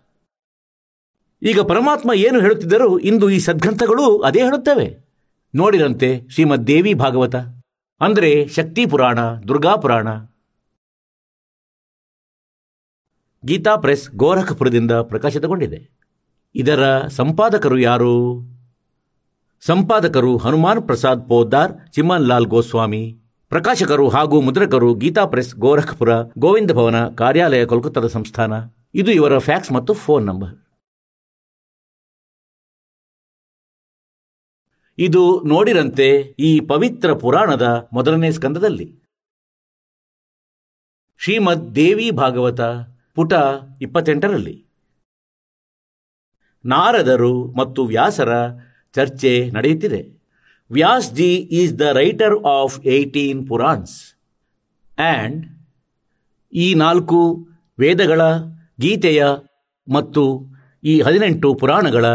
ಈಗ ಪರಮಾತ್ಮ ಏನು ಹೇಳುತ್ತಿದ್ದರೂ ಇಂದು ಈ ಸದ್ಗ್ರಂಥಗಳು ಅದೇ ಹೇಳುತ್ತವೆ. ನೋಡಿರಂತೆ ಶ್ರೀಮದ್ ದೇವಿ ಭಾಗವತ. ಅಂದರೆ ಶಕ್ತಿ ಪುರಾಣ, ದುರ್ಗಾ ಪುರಾಣ. ಗೀತಾ ಪ್ರೆಸ್ ಗೋರಖಪುರದಿಂದ ಪ್ರಕಾಶಿತಗೊಂಡಿದೆ. ಇದರ ಸಂಪಾದಕರು ಯಾರು? ಸಂಪಾದಕರು ಹನುಮಾನ್ ಪ್ರಸಾದ್ ಪೋದ್ದಾರ್ ಚಿಮ್ಮನ್ ಲಾಲ್ ಗೋಸ್ವಾಮಿ, ಪ್ರಕಾಶಕರು ಹಾಗೂ ಮುದ್ರಕರು ಗೀತಾ ಪ್ರೆಸ್, ಗೋರಖ್ಪುರ, ಗೋವಿಂದ ಭವನ, ಕಾರ್ಯಾಲಯ ಕೋಲ್ಕತ್ತಾದ ಸಂಸ್ಥಾನ. ಇದು ಇವರ ಫ್ಯಾಕ್ಸ್ ಮತ್ತು ಫೋನ್ ನಂಬರ್. ಇದು ನೋಡಿರಂತೆ ಈ ಪವಿತ್ರ ಪುರಾಣದ ಮೊದಲನೇ ಸ್ಕಂದದಲ್ಲಿ. ಶ್ರೀಮದ್ ದೇವಿ ಭಾಗವತ ಪುಟ ಇಪ್ಪತ್ತೆಂಟರಲ್ಲಿ. ನಾರದರು ಮತ್ತು ವ್ಯಾಸರ ಚರ್ಚೆ ನಡೆಯುತ್ತಿದೆ. Vyas ji is the writer of eighteen Puranas. And ಈ ನಾಲ್ಕು ವೇದಗಳ, ಗೀತೆಯ ಮತ್ತು ಈ ಹದಿನೆಂಟು ಪುರಾಣಗಳ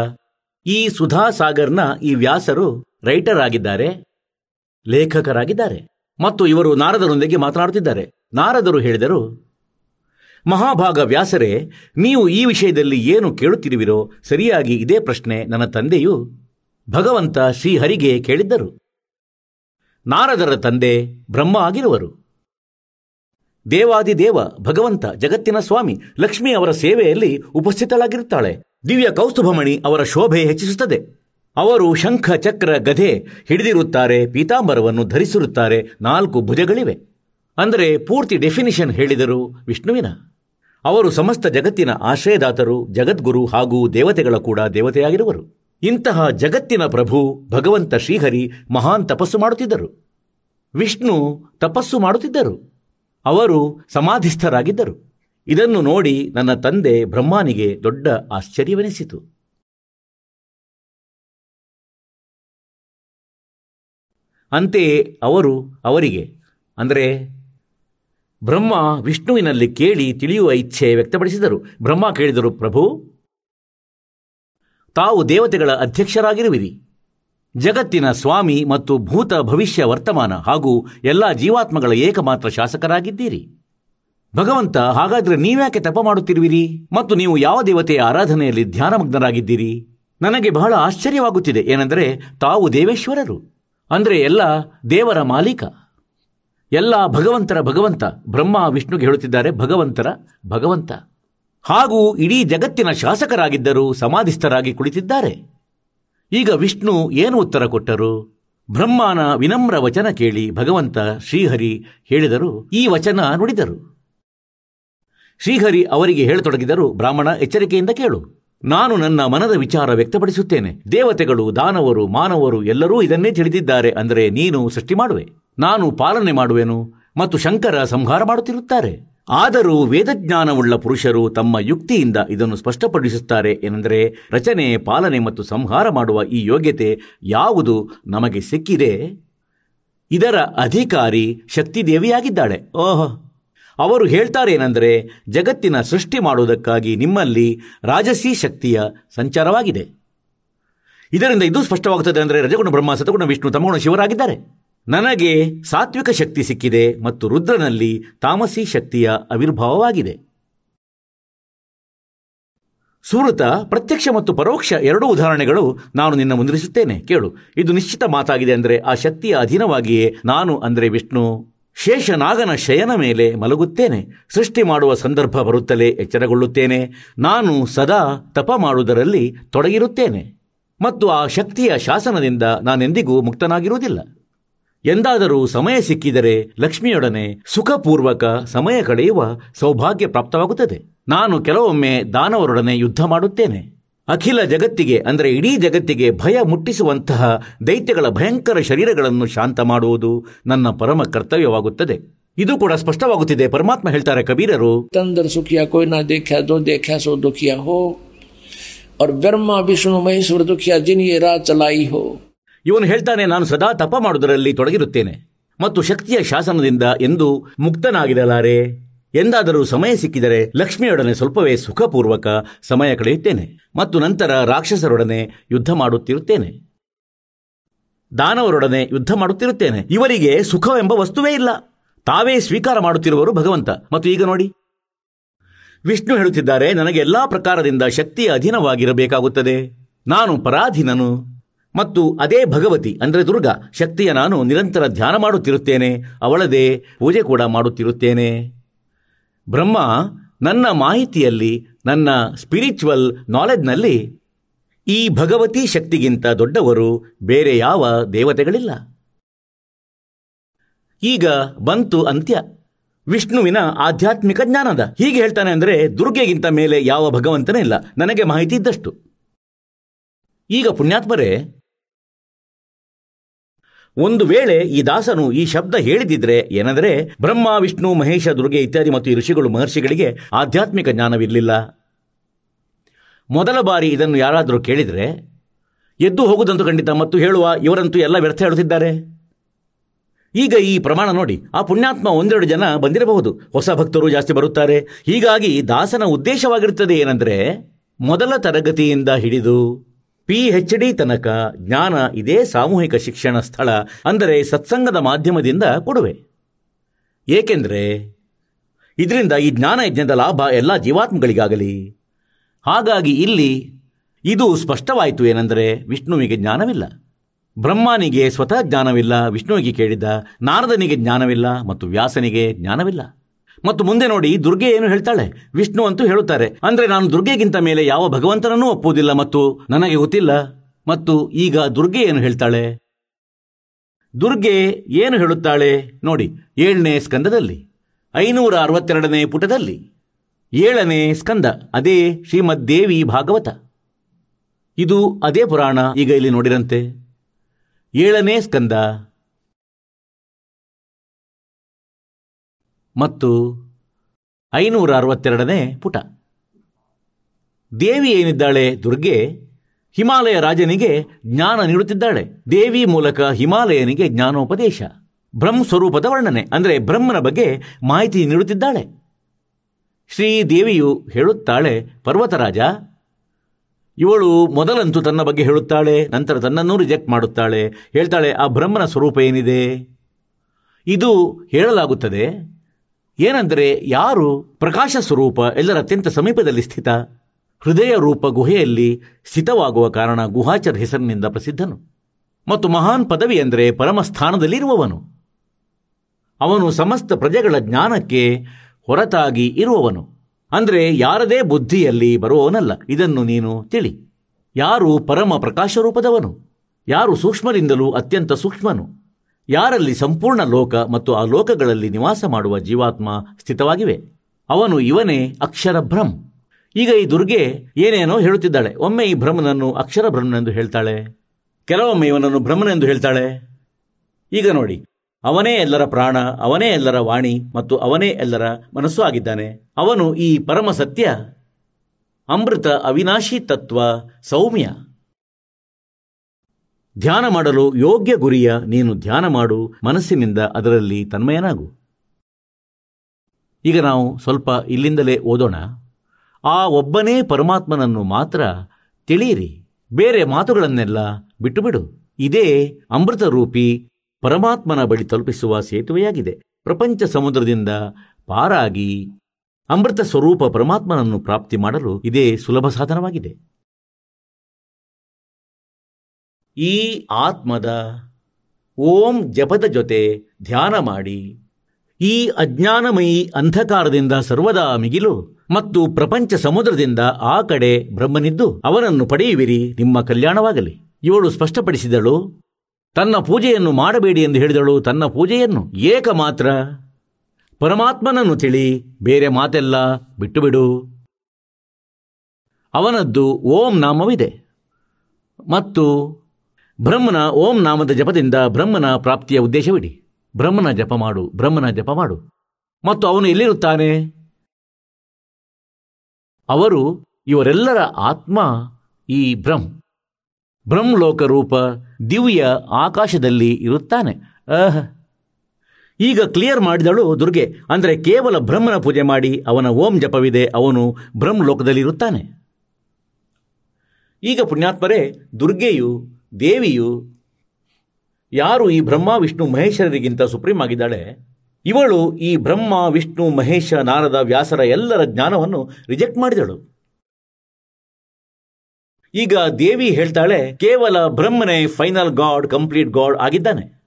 ಈ ಸುಧಾಸಾಗರ್ನ ಈ ವ್ಯಾಸರು ರೈಟರ್ ಆಗಿದ್ದಾರೆ, ಲೇಖಕರಾಗಿದ್ದಾರೆ. ಮತ್ತು ಇವರು ನಾರದರೊಂದಿಗೆ ಮಾತನಾಡುತ್ತಿದ್ದಾರೆ. ನಾರದರು ಹೇಳಿದರು, ಮಹಾಭಾಗ ವ್ಯಾಸರೇ, ನೀವು ಈ ವಿಷಯದಲ್ಲಿ ಏನು ಕೇಳುತ್ತಿರುವಿರೋ ಸರಿಯಾಗಿ ಇದೇ ಪ್ರಶ್ನೆ ನನ್ನ ತಂದೆಯು ಭಗವಂತ ಶ್ರೀಹರಿಗೆ ಕೇಳಿದ್ದರು. ನಾರದರ ತಂದೆ ಬ್ರಹ್ಮ ಆಗಿರುವರು. ದೇವಾದಿದೇವ ಭಗವಂತ ಜಗತ್ತಿನ ಸ್ವಾಮಿ ಲಕ್ಷ್ಮಿ ಅವರ ಸೇವೆಯಲ್ಲಿ ಉಪಸ್ಥಿತಳಾಗಿರುತ್ತಾಳೆ. ದಿವ್ಯ ಕೌಸ್ತುಭಮಣಿ ಅವರ ಶೋಭೆ ಹೆಚ್ಚಿಸುತ್ತದೆ. ಅವರು ಶಂಖ, ಚಕ್ರ, ಗಧೆ ಹಿಡಿದಿರುತ್ತಾರೆ, ಪೀತಾಂಬರವನ್ನು ಧರಿಸಿರುತ್ತಾರೆ, ನಾಲ್ಕು ಭುಜಗಳಿವೆ. ಅಂದರೆ ಪೂರ್ತಿ ಡೆಫಿನಿಷನ್ ಹೇಳಿದರು ವಿಷ್ಣುವಿನ. ಅವರು ಸಮಸ್ತ ಜಗತ್ತಿನ ಆಶ್ರಯದಾತರು, ಜಗದ್ಗುರು ಹಾಗೂ ದೇವತೆಗಳ ಕೂಡ ದೇವತೆಯಾಗಿರುವರು. ಇಂತಹ ಜಗತ್ತಿನ ಪ್ರಭು ಭಗವಂತ ಶ್ರೀಹರಿ ಮಹಾನ್ ತಪಸ್ಸು ಮಾಡುತ್ತಿದ್ದರು. ವಿಷ್ಣು ತಪಸ್ಸು ಮಾಡುತ್ತಿದ್ದರು. ಅವರು ಸಮಾಧಿಸ್ಥರಾಗಿದ್ದರು. ಇದನ್ನು ನೋಡಿ ನನ್ನ ತಂದೆ ಬ್ರಹ್ಮನಿಗೆ ದೊಡ್ಡ ಆಶ್ಚರ್ಯವೆನಿಸಿತು. ಅಂತೆಯೇ ಅವರು ಅವರಿಗೆ, ಅಂದರೆ ಬ್ರಹ್ಮ ವಿಷ್ಣುವಿನಲ್ಲಿ ಕೇಳಿ ತಿಳಿಯುವ ಇಚ್ಛೆ ವ್ಯಕ್ತಪಡಿಸಿದರು. ಬ್ರಹ್ಮ ಕೇಳಿದರು, ಪ್ರಭು ತಾವು ದೇವತೆಗಳ ಅಧ್ಯಕ್ಷರಾಗಿರುವಿರಿ. ಜಗತ್ತಿನ ಸ್ವಾಮಿ ಮತ್ತು ಭೂತ ಭವಿಷ್ಯ ವರ್ತಮಾನ ಹಾಗೂ ಎಲ್ಲ ಜೀವಾತ್ಮಗಳ ಏಕಮಾತ್ರ ಶಾಸಕರಾಗಿದ್ದೀರಿ. ಭಗವಂತ, ಹಾಗಾದರೆ ನೀವ್ಯಾಕೆ ತಪ ಮಾಡುತ್ತಿರುವಿರಿ? ಮತ್ತು ನೀವು ಯಾವ ದೇವತೆಯ ಆರಾಧನೆಯಲ್ಲಿ ಧ್ಯಾನಮಗ್ನರಾಗಿದ್ದೀರಿ? ನನಗೆ ಬಹಳ ಆಶ್ಚರ್ಯವಾಗುತ್ತಿದೆ, ಏನೆಂದರೆ ತಾವು ದೇವೇಶ್ವರರು. ಅಂದರೆ ಎಲ್ಲ ದೇವರ ಮಾಲೀಕ. ಎಲ್ಲ ಭಗವಂತರ ಭಗವಂತ, ಬ್ರಹ್ಮ, ವಿಷ್ಣುಗೆ ಹೇಳುತ್ತಿದ್ದಾರೆ ಭಗವಂತರ ಭಗವಂತ. ಹಾಗೂ ಇಡೀ ಜಗತ್ತಿನ ಶಾಸಕರಾಗಿದ್ದರೂ ಸಮಾಧಿಸ್ಥರಾಗಿ ಕುಳಿತಿದ್ದಾರೆ. ಈಗ ವಿಷ್ಣು ಏನು ಉತ್ತರ ಕೊಟ್ಟರು? ಬ್ರಹ್ಮನ ವಿನಮ್ರ ವಚನ ಕೇಳಿ ಭಗವಂತ ಶ್ರೀಹರಿ ಹೇಳಿದರು, ಈ ವಚನ ನುಡಿದರು. ಶ್ರೀಹರಿ ಅವರಿಗೆ ಹೇಳತೊಡಗಿದರು, ಬ್ರಾಹ್ಮಣ ಎಚ್ಚರಿಕೆಯಿಂದ ಕೇಳು. ನಾನು ನನ್ನ ಮನದ ವಿಚಾರ ವ್ಯಕ್ತಪಡಿಸುತ್ತೇನೆ. ದೇವತೆಗಳು, ದಾನವರು, ಮಾನವರು ಎಲ್ಲರೂ ಇದನ್ನೇ ತಿಳಿದಿದ್ದಾರೆ ಅಂದರೆ ನೀನು ಸೃಷ್ಟಿ ಮಾಡುವೆ. ನಾನು ಪಾಲನೆ ಮಾಡುವೆನು ಮತ್ತು ಶಂಕರ ಸಂಹಾರ ಮಾಡುತ್ತಿರುತ್ತಾರೆ. ಆದರೂ ವೇದಜ್ಞಾನವುಳ್ಳ ಪುರುಷರು ತಮ್ಮ ಯುಕ್ತಿಯಿಂದ ಇದನ್ನು ಸ್ಪಷ್ಟಪಡಿಸುತ್ತಾರೆ ಏನೆಂದರೆ ರಚನೆ, ಪಾಲನೆ ಮತ್ತು ಸಂಹಾರ ಮಾಡುವ ಈ ಯೋಗ್ಯತೆ ಯಾವುದು ನಮಗೆ ಸಿಕ್ಕಿದೆ? ಇದರ ಅಧಿಕಾರಿ ಶಕ್ತಿದೇವಿಯಾಗಿದ್ದಾಳೆ. ಓಹ್! ಅವರು ಹೇಳ್ತಾರೆ ಏನೆಂದರೆ ಜಗತ್ತಿನ ಸೃಷ್ಟಿ ಮಾಡುವುದಕ್ಕಾಗಿ ನಿಮ್ಮಲ್ಲಿ ರಾಜಸಿ ಶಕ್ತಿಯ ಸಂಚಾರವಾಗಿದೆ. ಇದರಿಂದ ಇದು ಸ್ಪಷ್ಟವಾಗುತ್ತದೆ ಅಂದರೆ ರಜಗುಣ ಬ್ರಹ್ಮ ಸತಗುಣ ವಿಷ್ಣು ತಮಗುಣ ಶಿವರಾಗಿದ್ದಾರೆ. ನನಗೆ ಸಾತ್ವಿಕ ಶಕ್ತಿ ಸಿಕ್ಕಿದೆ ಮತ್ತು ರುದ್ರನಲ್ಲಿ ತಾಮಸಿ ಶಕ್ತಿಯ ಆವಿರ್ಭಾವವಾಗಿದೆ ಸೂರತ, ಪ್ರತ್ಯಕ್ಷ ಮತ್ತು ಪರೋಕ್ಷ ಎರಡೂ ಉದಾಹರಣೆಗಳು ನಾನು ನಿನ್ನ ಮುಂದಿರಿಸುತ್ತೇನೆ ಕೇಳು, ಇದು ನಿಶ್ಚಿತ ಮಾತಾಗಿದೆ ಅಂದರೆ ಆ ಶಕ್ತಿಯ ಅಧೀನವಾಗಿಯೇ ನಾನು ಅಂದರೆ ವಿಷ್ಣು. ಶೇಷನಾಗನ ಶಯನ ಮೇಲೆ ಮಲಗುತ್ತೇನೆ. ಸೃಷ್ಟಿ ಮಾಡುವ ಸಂದರ್ಭ ಬರುತ್ತಲೇ ಎಚ್ಚರಗೊಳ್ಳುತ್ತೇನೆ. ನಾನು ಸದಾ ತಪ ಮಾಡುವುದರಲ್ಲಿ ತೊಡಗಿರುತ್ತೇನೆ. ಮತ್ತು ಆ ಶಕ್ತಿಯ ಶಾಸನದಿಂದ ನಾನೆಂದಿಗೂ ಮುಕ್ತನಾಗಿರುವುದಿಲ್ಲ. ಎಂದಾದರೂ ಸಮಯ ಸಿಕ್ಕಿದರೆ ಲಕ್ಷ್ಮಿಯೊಡನೆ ಸುಖಪೂರ್ವಕ ಸಮಯ ಕಳೆಯುವ ಸೌಭಾಗ್ಯ ಪ್ರಾಪ್ತವಾಗುತ್ತದೆ. ನಾನು ಕೆಲವೊಮ್ಮೆ ದಾನವರೊಡನೆ ಯುದ್ಧ ಮಾಡುತ್ತೇನೆ. ಅಖಿಲ ಜಗತ್ತಿಗೆ, ಅಂದರೆ ಇಡೀ ಜಗತ್ತಿಗೆ ಭಯ ಮುಟ್ಟಿಸುವಂತಹ ದೈತ್ಯಗಳ ಭಯಂಕರ ಶರೀರಗಳನ್ನು ಶಾಂತ ಮಾಡುವುದು ನನ್ನ ಪರಮ ಕರ್ತವ್ಯವಾಗುತ್ತದೆ. ಇದು ಕೂಡ ಸ್ಪಷ್ಟವಾಗುತ್ತಿದೆ. ಪರಮಾತ್ಮ ಹೇಳ್ತಾರೆ, ಕಬೀರರು, ತಂದರ್ ಸುಖಿಯ ಕೋಯ್ನ ದೇಖ್ಯಾ, ದೋ ದೇಖ್ಯಾ, ಸೋ ದುಖಿಯ ಹೋ ಅವ್ರ ಬ್ರಹ್ಮ, ವಿಷ್ಣು, ಮಹೇಶ್ವರ ದುಖಿಯ, ಜಿನಿಯ, ರಾ ಚಲಾಯಿ ಹೋ. ಇವನು ಹೇಳ್ತಾನೆ, ನಾನು ಸದಾ ತಪ ಮಾಡುವುದರಲ್ಲಿ ತೊಡಗಿರುತ್ತೇನೆ. ಮತ್ತು ಶಕ್ತಿಯ ಶಾಸನದಿಂದ ಎಂದು ಮುಕ್ತನಾಗಿರಲಾರೆ. ಎಂದಾದರೂ ಸಮಯ ಸಿಕ್ಕಿದರೆ ಲಕ್ಷ್ಮಿಯೊಡನೆ ಸ್ವಲ್ಪವೇ ಸುಖಪೂರ್ವಕ ಸಮಯ ಕಳೆಯುತ್ತೇನೆ. ಮತ್ತು ನಂತರ ರಾಕ್ಷಸರೊಡನೆ ಯುದ್ಧ ಮಾಡುತ್ತಿರುತ್ತೇನೆ. ದಾನವರೊಡನೆ ಯುದ್ಧ ಮಾಡುತ್ತಿರುತ್ತೇನೆ. ಇವರಿಗೆ ಸುಖವೆಂಬ ವಸ್ತುವೇ ಇಲ್ಲ. ತಾವೇ ಸ್ವೀಕಾರ ಮಾಡುತ್ತಿರುವರು ಭಗವಂತ. ಮತ್ತು ಈಗ ನೋಡಿ. ವಿಷ್ಣು ಹೇಳುತ್ತಿದ್ದಾರೆ, ನನಗೆ ಎಲ್ಲಾ ಪ್ರಕಾರದಿಂದ ಶಕ್ತಿಯ ಅಧೀನವಾಗಿರಬೇಕಾಗುತ್ತದೆ. ನಾನು ಪರಾಧೀನನು. ಮತ್ತು ಅದೇ ಭಗವತಿ, ಅಂದರೆ ದುರ್ಗಾ, ಶಕ್ತಿಯ ನಾನು ನಿರಂತರ ಧ್ಯಾನ ಮಾಡುತ್ತಿರುತ್ತೇನೆ, ಅವಳದೇ ಪೂಜೆ ಕೂಡ ಮಾಡುತ್ತಿರುತ್ತೇನೆ. ಬ್ರಹ್ಮ ನನ್ನ ಮಾಹಿತಿಯಲ್ಲಿ, ನನ್ನ ಸ್ಪಿರಿಚುವಲ್ ನಾಲೆಡ್ನಲ್ಲಿ ಈ ಭಗವತಿ ಶಕ್ತಿಗಿಂತ ದೊಡ್ಡವರು ಬೇರೆ ಯಾವ ದೇವತೆಗಳಿಲ್ಲ. ಈಗ ಬಂತು ಅಂತ್ಯ. ವಿಷ್ಣುವಿನ ಆಧ್ಯಾತ್ಮಿಕ ಜ್ಞಾನದ. ಹೀಗೆ ಹೇಳ್ತಾನೆ ಅಂದರೆ ದುರ್ಗೆಗಿಂತ ಮೇಲೆ ಯಾವ ಭಗವಂತನೇ ಇಲ್ಲ. ನನಗೆ ಮಾಹಿತಿ ಇದ್ದಷ್ಟು. ಈಗ ಪುಣ್ಯಾತ್ಮರೇ ಒಂದು ವೇಳೆ ಈ ದಾಸನು ಈ ಶಬ್ದ ಹೇಳಿದಿದ್ರೆ ಏನಂದ್ರೆ, ಬ್ರಹ್ಮ, ವಿಷ್ಣು, ಮಹೇಶ, ದುರ್ಗೆ ಇತ್ಯಾದಿ ಮತ್ತು ಈ ಋಷಿಗಳು, ಮಹರ್ಷಿಗಳಿಗೆ ಆಧ್ಯಾತ್ಮಿಕ ಜ್ಞಾನವಿರಲಿಲ್ಲ ಮೊದಲ ಬಾರಿ ಇದನ್ನು ಯಾರಾದರೂ ಕೇಳಿದರೆ, ಎದ್ದು ಹೋಗುವುದಂತೂ ಖಂಡಿತ ಮತ್ತು ಹೇಳುವ ಇವರಂತೂ ಎಲ್ಲ ವ್ಯರ್ಥ ಹೇಳುತ್ತಿದ್ದಾರೆ. ಈಗ ಈ ಪ್ರಮಾಣ ನೋಡಿ, ಆ ಪುಣ್ಯಾತ್ಮ ಒಂದೆರಡು ಜನ ಬಂದಿರಬಹುದು. ಹೊಸ ಭಕ್ತರು ಜಾಸ್ತಿ ಬರುತ್ತಾರೆ. ಹೀಗಾಗಿ ದಾಸನ ಉದ್ದೇಶವಾಗಿರುತ್ತದೆ ಏನಂದರೆ, ಮೊದಲ ತರಗತಿಯಿಂದ ಹಿಡಿದು ಪಿ ಎಚ್ ಡಿ ತನಕ ಜ್ಞಾನ ಇದೇ ಸಾಮೂಹಿಕ ಶಿಕ್ಷಣ ಸ್ಥಳ ಅಂದರೆ ಸತ್ಸಂಗದ ಮಾಧ್ಯಮದಿಂದ ಕೊಡುವೆ. ಏಕೆಂದರೆ ಇದರಿಂದ ಈ ಜ್ಞಾನ ಯಜ್ಞದ ಲಾಭ ಎಲ್ಲ ಜೀವಾತ್ಮಗಳಿಗಾಗಲಿ. ಹಾಗಾಗಿ ಇಲ್ಲಿ ಇದು ಸ್ಪಷ್ಟವಾಯಿತು ಏನೆಂದರೆ ವಿಷ್ಣುವಿಗೆ ಜ್ಞಾನವಿಲ್ಲ. ಬ್ರಹ್ಮನಿಗೆ ಸ್ವತಃ ಜ್ಞಾನವಿಲ್ಲ, ವಿಷ್ಣುವಿಗೆ ಕೇಳಿದ ನಾರದನಿಗೆ ಜ್ಞಾನವಿಲ್ಲ ಮತ್ತು ವ್ಯಾಸನಿಗೆ ಜ್ಞಾನವಿಲ್ಲ. ಮತ್ತು ಮುಂದೆ ನೋಡಿ ದುರ್ಗೆ ಏನು ಹೇಳ್ತಾಳೆ? ವಿಷ್ಣು ಅಂತೂ ಹೇಳುತ್ತಾರೆ. ಅಂದ್ರೆ ನಾನು ದುರ್ಗೆಗಿಂತ ಮೇಲೆ ಯಾವ ಭಗವಂತನನ್ನೂ ಒಪ್ಪುವುದಿಲ್ಲ ಮತ್ತು ನನಗೆ ಗೊತ್ತಿಲ್ಲ. ಮತ್ತು ಈಗ ದುರ್ಗೆ ಏನು ಹೇಳ್ತಾಳೆ? ದುರ್ಗೆ ಏನು ಹೇಳುತ್ತಾಳೆ? ನೋಡಿ, ಏಳನೇ ಸ್ಕಂದದಲ್ಲಿ, ಐನೂರ ಅರವತ್ತೆರಡನೇ ಪುಟದಲ್ಲಿ, ಏಳನೇ ಸ್ಕಂದ, ಅದೇ ಶ್ರೀಮದ್ ದೇವಿ ಭಾಗವತ. ಇದು ಅದೇ ಪುರಾಣ, ಈಗ ಇಲ್ಲಿ ನೋಡಿರಂತೆ. ಏಳನೇ ಸ್ಕಂದ ಮತ್ತು ಐನೂರ ಅರವತ್ತೆರಡನೇ ಪುಟ. ದೇವಿ ಏನಿದ್ದಾಳೆ ದುರ್ಗೆ, ಹಿಮಾಲಯ ರಾಜನಿಗೆ ಜ್ಞಾನ ನೀಡುತ್ತಿದ್ದಾಳೆ. ದೇವಿ ಮೂಲಕ ಹಿಮಾಲಯನಿಗೆ ಜ್ಞಾನೋಪದೇಶ. ಬ್ರಹ್ಮ ಸ್ವರೂಪದ ವರ್ಣನೆ, ಅಂದರೆ ಬ್ರಹ್ಮನ ಬಗ್ಗೆ ಮಾಹಿತಿ ನೀಡುತ್ತಿದ್ದಾಳೆ. ಶ್ರೀದೇವಿಯು ಹೇಳುತ್ತಾಳೆ, ಪರ್ವತರಾಜ, ಇವಳು ಮೊದಲಂತೂ ತನ್ನ ಬಗ್ಗೆ ಹೇಳುತ್ತಾಳೆ, ನಂತರ ತನ್ನನ್ನು ರಿಜೆಕ್ಟ್ ಮಾಡುತ್ತಾಳೆ. ಹೇಳ್ತಾಳೆ, ಆ ಬ್ರಹ್ಮನ ಸ್ವರೂಪ ಏನಿದೆ? ಇದು ಹೇಳಲಾಗುತ್ತದೆ. ಏನೆಂದರೆ ಯಾರು ಪ್ರಕಾಶ ಸ್ವರೂಪ ಎಲ್ಲರ ಅತ್ಯಂತ ಸಮೀಪದಲ್ಲಿ ಸ್ಥಿತ? ಹೃದಯ ರೂಪ ಗುಹೆಯಲ್ಲಿ ಸ್ಥಿತವಾಗುವ ಕಾರಣ ಗುಹಾಚರ ಹೆಸರಿನಿಂದ ಪ್ರಸಿದ್ಧನು. ಮತ್ತು ಮಹಾನ್ ಪದವಿ ಅಂದರೆ ಪರಮ ಸ್ಥಾನದಲ್ಲಿರುವವನು ಅವನು ಸಮಸ್ತ ಪ್ರಜೆಗಳ ಜ್ಞಾನಕ್ಕೆ ಹೊರತಾಗಿ ಇರುವವನು. ಅಂದರೆ ಯಾರದೇ ಬುದ್ಧಿಯಲ್ಲಿ ಬರುವವನಲ್ಲ. ಇದನ್ನು ನೀನು ತಿಳಿ. ಯಾರು ಪರಮ ಪ್ರಕಾಶ ರೂಪದವನು? ಯಾರು ಸೂಕ್ಷ್ಮರಿಂದಲೂ ಅತ್ಯಂತ ಸೂಕ್ಷ್ಮನು? ಯಾರಲ್ಲಿ ಸಂಪೂರ್ಣ ಲೋಕ ಮತ್ತು ಆ ಲೋಕಗಳಲ್ಲಿ ನಿವಾಸ ಮಾಡುವ ಜೀವಾತ್ಮ ಸ್ಥಿತವಾಗಿವೆ. ಅವನು ಇವನೇ ಅಕ್ಷರ ಭ್ರಮ್ ಈಗ ಈ ದುರ್ಗೆ ಏನೇನೋ ಹೇಳುತ್ತಿದ್ದಾಳೆ. ಒಮ್ಮೆ ಈ ಭ್ರಮನನ್ನು ಅಕ್ಷರ ಭ್ರಮನೆಂದು ಹೇಳ್ತಾಳೆ. ಕೆಲವೊಮ್ಮೆ ಇವನನ್ನು ಭ್ರಮನೆಂದು ಹೇಳ್ತಾಳೆ. ಈಗ ನೋಡಿ. ಅವನೇ ಎಲ್ಲರ ಪ್ರಾಣ, ಅವನೇ ಎಲ್ಲರ ವಾಣಿ ಮತ್ತು ಅವನೇ ಎಲ್ಲರ ಮನಸ್ಸು ಆಗಿದ್ದಾನೆ. ಅವನು ಈ ಪರಮ ಸತ್ಯ ಅಮೃತ ಅವಿನಾಶಿ ತತ್ವ ಸೌಮ್ಯ. ಧ್ಯಾನ ಮಾಡಲು ಯೋಗ್ಯ ಗುರಿಯ ನೀನು ಧ್ಯಾನ ಮಾಡು, ಮನಸ್ಸಿನಿಂದ ಅದರಲ್ಲಿ ತನ್ಮಯನಾಗು. ಈಗ ನಾವು ಸ್ವಲ್ಪ ಇಲ್ಲಿಂದಲೇ ಓದೋಣ. ಆ ಒಬ್ಬನೇ ಪರಮಾತ್ಮನನ್ನು ಮಾತ್ರ ತಿಳಿಯಿರಿ, ಬೇರೆ ಮಾತುಗಳನ್ನೆಲ್ಲ ಬಿಟ್ಟುಬಿಡು. ಇದೇ ಅಮೃತ ರೂಪಿ ಪರಮಾತ್ಮನ ಬಳಿ ತಲುಪಿಸುವ ಸೇತುವೆಯಾಗಿದೆ. ಪ್ರಪಂಚ ಸಮುದ್ರದಿಂದ ಪಾರಾಗಿ ಅಮೃತ ಸ್ವರೂಪ ಪರಮಾತ್ಮನನ್ನು ಪ್ರಾಪ್ತಿ ಮಾಡಲು ಇದೇ ಸುಲಭ ಸಾಧನವಾಗಿದೆ. ಈ ಆತ್ಮದ ಓಂ ಜಪದ ಜೊತೆ ಧ್ಯಾನ ಮಾಡಿ, ಈ ಅಜ್ಞಾನಮಯಿ ಅಂಧಕಾರದಿಂದ ಸರ್ವದಾ ಮಿಗಿಲು ಮತ್ತು ಪ್ರಪಂಚ ಸಮುದ್ರದಿಂದ ಆ ಕಡೆ ಬ್ರಹ್ಮನಿದ್ದು, ಅವನನ್ನು ಪಡೆಯುವಿರಿ, ನಿಮ್ಮ ಕಲ್ಯಾಣವಾಗಲಿ. ಇವಳು ಸ್ಪಷ್ಟಪಡಿಸಿದಳು, ತನ್ನ ಪೂಜೆಯನ್ನು ಮಾಡಬೇಡಿ ಎಂದು ಹೇಳಿದಳು, ತನ್ನ ಪೂಜೆಯನ್ನು ಏಕ ಮಾತ್ರ ಪರಮಾತ್ಮನನ್ನು ತಿಳಿ, ಬೇರೆ ಮಾತೆಲ್ಲ ಬಿಟ್ಟುಬಿಡು. ಅವನದ್ದು ಓಂ ನಾಮವಿದೆ. ಮತ್ತು ಬ್ರಹ್ಮನ ಓಂ ನಾಮದ ಜಪದಿಂದ ಬ್ರಹ್ಮನ ಪ್ರಾಪ್ತಿಯ ಉದ್ದೇಶವಿಡಿ. ಬ್ರಹ್ಮನ ಜಪ ಮಾಡು, ಬ್ರಹ್ಮನ ಜಪ ಮಾಡು. ಮತ್ತು ಅವನು ಎಲ್ಲಿರುತ್ತಾನೆ? ಅವರು ಇವರೆಲ್ಲರ ಆತ್ಮ ಈ ಬ್ರಹ್ಮ. ಬ್ರಹ್ಮಲೋಕ ರೂಪ ದಿವ್ಯ ಆಕಾಶದಲ್ಲಿ ಇರುತ್ತಾನೆ. ಅಹ್ ಈಗ ಕ್ಲಿಯರ್ ಮಾಡಿದಳು ದುರ್ಗೆ. ಅಂದರೆ ಕೇವಲ ಬ್ರಹ್ಮನ ಪೂಜೆ ಮಾಡಿ ಅವನ ಓಂ ಜಪವಿದೆ, ಅವನು ಬ್ರಹ್ಮಲೋಕದಲ್ಲಿ ಇರುತ್ತಾನೆ ಈಗ ಪುಣ್ಯಾತ್ಮರೇ, ದುರ್ಗೆಯು ದೇವಿಯು ಯಾರು ಈ ಬ್ರಹ್ಮ, ವಿಷ್ಣು, ಮಹೇಶ್ವರರಿಗಿಂತ ಸುಪ್ರೀಂ ಆಗಿದ್ದಾಳೆ, ಇವಳು ಈ ಬ್ರಹ್ಮ, ವಿಷ್ಣು, ಮಹೇಶ, ನಾರದ, ವ್ಯಾಸರ ಎಲ್ಲರ ಜ್ಞಾನವನ್ನು ರಿಜೆಕ್ಟ್ ಮಾಡಿದಳು. ಈಗ ದೇವಿ ಹೇಳ್ತಾಳೆ, ಕೇವಲ ಬ್ರಹ್ಮನೇ ಫೈನಲ್ ಗಾಡ್, ಕಂಪ್ಲೀಟ್ ಗಾಡ್ ಆಗಿದ್ದಾನೆ.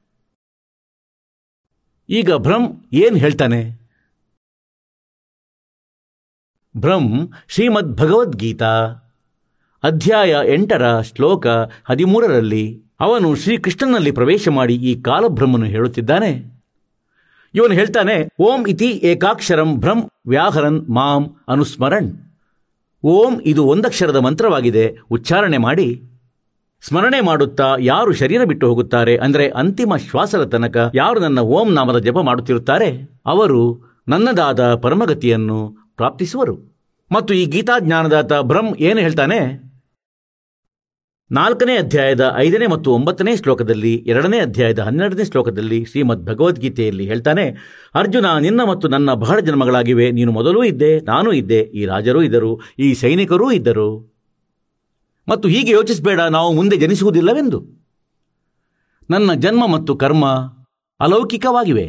ಈಗ ಬ್ರಹ್ಮ ಏನ್ ಹೇಳ್ತಾನೆ? ಬ್ರಹ್ಮ ಶ್ರೀಮದ್ ಭಗವದ್ಗೀತಾ ಅಧ್ಯಾಯ ಎಂಟರ ಶ್ಲೋಕ ಹದಿಮೂರರಲ್ಲಿ, ಅವನು ಶ್ರೀಕೃಷ್ಣನಲ್ಲಿ ಪ್ರವೇಶ ಮಾಡಿ ಈ ಕಾಲಭ್ರಮನು ಹೇಳುತ್ತಿದ್ದಾನೆ. ಇವನು ಹೇಳ್ತಾನೆ, ಓಂ ಇತಿ ಏಕಾಕ್ಷರಂ ಭ್ರಂ ವ್ಯಾಹರನ್ ಮಾಂ ಅನುಸ್ಮರಣ್. ಓಂ ಇದು ಒಂದಕ್ಷರದ ಮಂತ್ರವಾಗಿದೆ, ಉಚ್ಚಾರಣೆ ಮಾಡಿ. ಸ್ಮರಣೆ ಮಾಡುತ್ತಾ ಯಾರು ಶರೀರ ಬಿಟ್ಟು ಹೋಗುತ್ತಾರೆ ಅಂದರೆ ಅಂತಿಮ ಶ್ವಾಸದ ತನಕ ಯಾರು ನನ್ನ ಓಂ ನಾಮದ ಜಪ ಮಾಡುತ್ತಿರುತ್ತಾರೆ? ಅವರು ನನ್ನದಾದ ಪರಮಗತಿಯನ್ನು ಪ್ರಾಪ್ತಿಸುವರು. ಮತ್ತು ಈ ಗೀತಾಜ್ಞಾನದಾತ ಭ್ರಂ ಏನು ಹೇಳ್ತಾನೆ? ನಾಲ್ಕನೇ ಅಧ್ಯಾಯದ ಐದನೇ ಮತ್ತು ಒಂಬತ್ತನೇ ಶ್ಲೋಕದಲ್ಲಿ, ಎರಡನೇ ಅಧ್ಯಾಯದ ಹನ್ನೆರಡನೇ ಶ್ಲೋಕದಲ್ಲಿ ಶ್ರೀಮದ್ ಭಗವದ್ಗೀತೆಯಲ್ಲಿ ಹೇಳ್ತಾನೆ, ಅರ್ಜುನ, ನಿನ್ನ ಮತ್ತು ನನ್ನ ಬಹಳ ಜನ್ಮಗಳಾಗಿವೆ. ನೀನು ಮೊದಲೂ ಇದ್ದೆ, ನಾನೂ ಇದ್ದೆ, ಈ ರಾಜರೂ ಇದ್ದರು, ಈ ಸೈನಿಕರೂ ಇದ್ದರು. ಮತ್ತು ಹೀಗೆ ಯೋಚಿಸಬೇಡ, ನಾವು ಮುಂದೆ ಜನಿಸುವುದಿಲ್ಲವೆಂದು. ನನ್ನ ಜನ್ಮ ಮತ್ತು ಕರ್ಮ ಅಲೌಕಿಕವಾಗಿವೆ.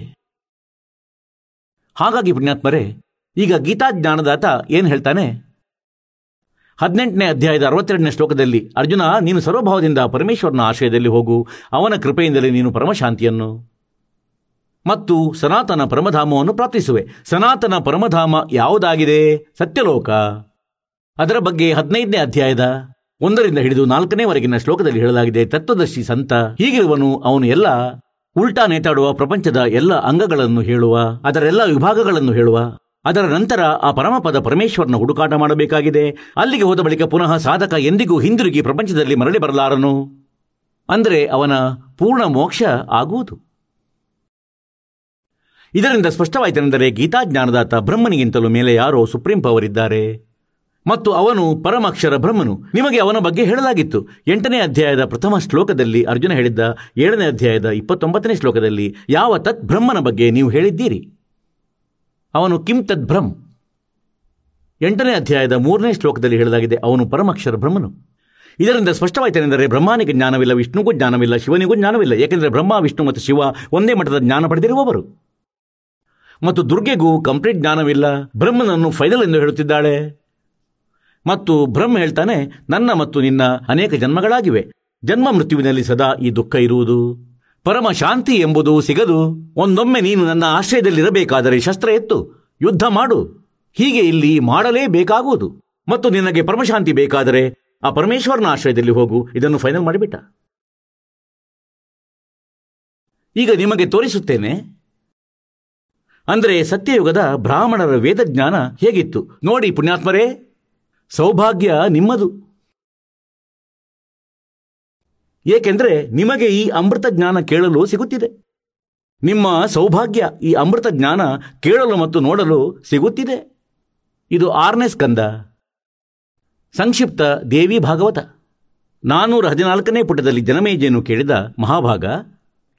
ಹಾಗಾಗಿ ಪುಣ್ಯಾತ್ಮರೇ, ಈಗ ಗೀತಾಜ್ಞಾನದಾತ ಏನು ಹೇಳ್ತಾನೆ? ಹದಿನೆಂಟನೇ ಅಧ್ಯಾಯದ ಅರವತ್ತೆರಡನೇ ಶ್ಲೋಕದಲ್ಲಿ, ಅರ್ಜುನ, ನೀನು ಸರ್ವಭಾವದಿಂದ ಪರಮೇಶ್ವರನ ಆಶ್ರಯದಲ್ಲಿ ಹೋಗು. ಅವನ ಕೃಪೆಯಿಂದಲೇ ನೀನು ಪರಮಶಾಂತಿಯನ್ನು. ಮತ್ತು ಸನಾತನ ಪರಮಧಾಮವನ್ನು ಪ್ರಾರ್ಥಿಸುವೆ. ಸನಾತನ ಪರಮಧಾಮ ಯಾವುದಾಗಿದೆ? ಸತ್ಯಲೋಕ. ಅದರ ಬಗ್ಗೆ ಹದಿನೈದನೇ ಅಧ್ಯಾಯದ ಒಂದರಿಂದ ಹಿಡಿದು ನಾಲ್ಕನೇವರೆಗಿನ ಶ್ಲೋಕದಲ್ಲಿ ಹೇಳಲಾಗಿದೆ, ತತ್ವದರ್ಶಿ ಸಂತ, ಹೀಗಿರುವನು ಅವನು ಎಲ್ಲ ಉಲ್ಟಾ ನೇತಾಡುವ ಪ್ರಪಂಚದ ಎಲ್ಲ ಅಂಗಗಳನ್ನು ಹೇಳುವ, ಅದರೆಲ್ಲ ವಿಭಾಗಗಳನ್ನು ಹೇಳುವ. ಅದರ ನಂತರ ಆ ಪರಮಪದ ಪರಮೇಶ್ವರನ ಹುಡುಕಾಟ ಮಾಡಬೇಕಾಗಿದೆ. ಅಲ್ಲಿಗೆ ಹೋದ ಬಳಿಕ ಪುನಃ ಸಾಧಕ ಎಂದಿಗೂ ಹಿಂದಿರುಗಿ ಪ್ರಪಂಚದಲ್ಲಿ ಮರಳಿ ಬರಲಾರನು. ಅಂದರೆ ಅವನ ಪೂರ್ಣ ಮೋಕ್ಷ ಆಗುವುದು. ಇದರಿಂದ ಸ್ಪಷ್ಟವಾಯಿತೆಂದರೆ ಗೀತಾಜ್ಞಾನದಾತ ಬ್ರಹ್ಮನಿಗಿಂತಲೂ ಮೇಲೆ ಯಾರೋ ಸುಪ್ರೀಂ ಪವರ್ ಇದ್ದಾರೆ ಮತ್ತು ಅವನು ಪರಮಾಕ್ಷರ ಬ್ರಹ್ಮನು. ನಿಮಗೆ ಅವನ ಬಗ್ಗೆ ಹೇಳಲಾಗಿತ್ತು. ಎಂಟನೇ ಅಧ್ಯಾಯದ ಪ್ರಥಮ ಶ್ಲೋಕದಲ್ಲಿ ಅರ್ಜುನ ಹೇಳಿದ್ದ, ಏಳನೇ ಅಧ್ಯಾಯದ ಇಪ್ಪತ್ತೊಂಬತ್ತನೇ ಶ್ಲೋಕದಲ್ಲಿ ಯಾವ ತತ್ ಬ್ರಹ್ಮನ ಬಗ್ಗೆ ನೀವು ಹೇಳಿದ್ದೀರಿ? ಅವನು ಕಿಂ ತದ್ ಭ್ರಂ ಎಂಟನೇ ಅಧ್ಯಾಯದ ಮೂರನೇ ಶ್ಲೋಕದಲ್ಲಿ ಹೇಳಲಾಗಿದೆ, ಅವನು ಪರಮಾಕ್ಷರ ಬ್ರಹ್ಮನು. ಇದರಿಂದ ಸ್ಪಷ್ಟವಾಯಿತೇನೆಂದರೆ ಬ್ರಹ್ಮನಿಗೆ ಜ್ಞಾನವಿಲ್ಲ, ವಿಷ್ಣುಗೂ ಜ್ಞಾನವಿಲ್ಲ, ಶಿವನಿಗೂ ಜ್ಞಾನವಿಲ್ಲ, ಏಕೆಂದರೆ ಬ್ರಹ್ಮ, ವಿಷ್ಣು ಮತ್ತು ಶಿವ ಒಂದೇ ಮಟ್ಟದ ಜ್ಞಾನ ಪಡೆದಿರುವವರು. ಮತ್ತು ದುರ್ಗೆಗೂ ಕಂಪ್ಲೀಟ್ ಜ್ಞಾನವಿಲ್ಲ, ಬ್ರಹ್ಮನನ್ನು ಫೈನಲ್ ಎಂದು ಹೇಳುತ್ತಿದ್ದಾಳೆ. ಮತ್ತು ಬ್ರಹ್ಮ ಹೇಳ್ತಾನೆ, ನನ್ನ ಮತ್ತು ನಿನ್ನ ಅನೇಕ ಜನ್ಮಗಳಾಗಿವೆ, ಜನ್ಮ ಮೃತ್ಯುವಿನಲ್ಲಿ ಸದಾ ಈ ದುಃಖ ಇರುವುದು. ಪರಮ ಶಾಂತಿ ಎಂಬುದು ಸಿಗದು ಒಂದೊಮ್ಮೆ ನೀನು ನನ್ನ ಆಶ್ರಯದಲ್ಲಿರಬೇಕಾದರೆ ಶಸ್ತ್ರ ಎತ್ತು, ಯುದ್ಧ ಮಾಡು. ಹೀಗೆ ಇಲ್ಲಿ ಮಾಡಲೇಬೇಕಾಗುವುದು. ಮತ್ತು ನಿನಗೆ ಪರಮಶಾಂತಿ ಬೇಕಾದರೆ ಆ ಪರಮೇಶ್ವರನ ಆಶ್ರಯದಲ್ಲಿ ಹೋಗು. ಇದನ್ನು ಫೈನಲ್ ಮಾಡಿಬಿಟ್ಟ. ಈಗ ನಿಮಗೆ ತೋರಿಸುತ್ತೇನೆ. ಅಂದರೆ ಸತ್ಯಯುಗದ ಬ್ರಾಹ್ಮಣರ ವೇದಜ್ಞಾನ ಹೇಗಿತ್ತು? ನೋಡಿ ಪುಣ್ಯಾತ್ಮರೇ. ಸೌಭಾಗ್ಯ ನಿಮ್ಮದು. ಏಕೆಂದರೆ ನಿಮಗೆ ಈ ಅಮೃತ ಜ್ಞಾನ ಕೇಳಲು ಸಿಗುತ್ತಿದೆ. ನಿಮ್ಮ ಸೌಭಾಗ್ಯ ಈ ಅಮೃತ ಜ್ಞಾನ ಕೇಳಲು ಮತ್ತು ನೋಡಲು ಸಿಗುತ್ತಿದೆ. ಇದು ಆರನೇ ಸ್ಕಂದ. ಸಂಕ್ಷಿಪ್ತ ದೇವಿ ಭಾಗವತ. ನಾನೂರ ಹದಿನಾಲ್ಕನೇ ಪುಟದಲ್ಲಿ ಜನಮೇಜೆಯನ್ನು ಕೇಳಿದ ಮಹಾಭಾಗ,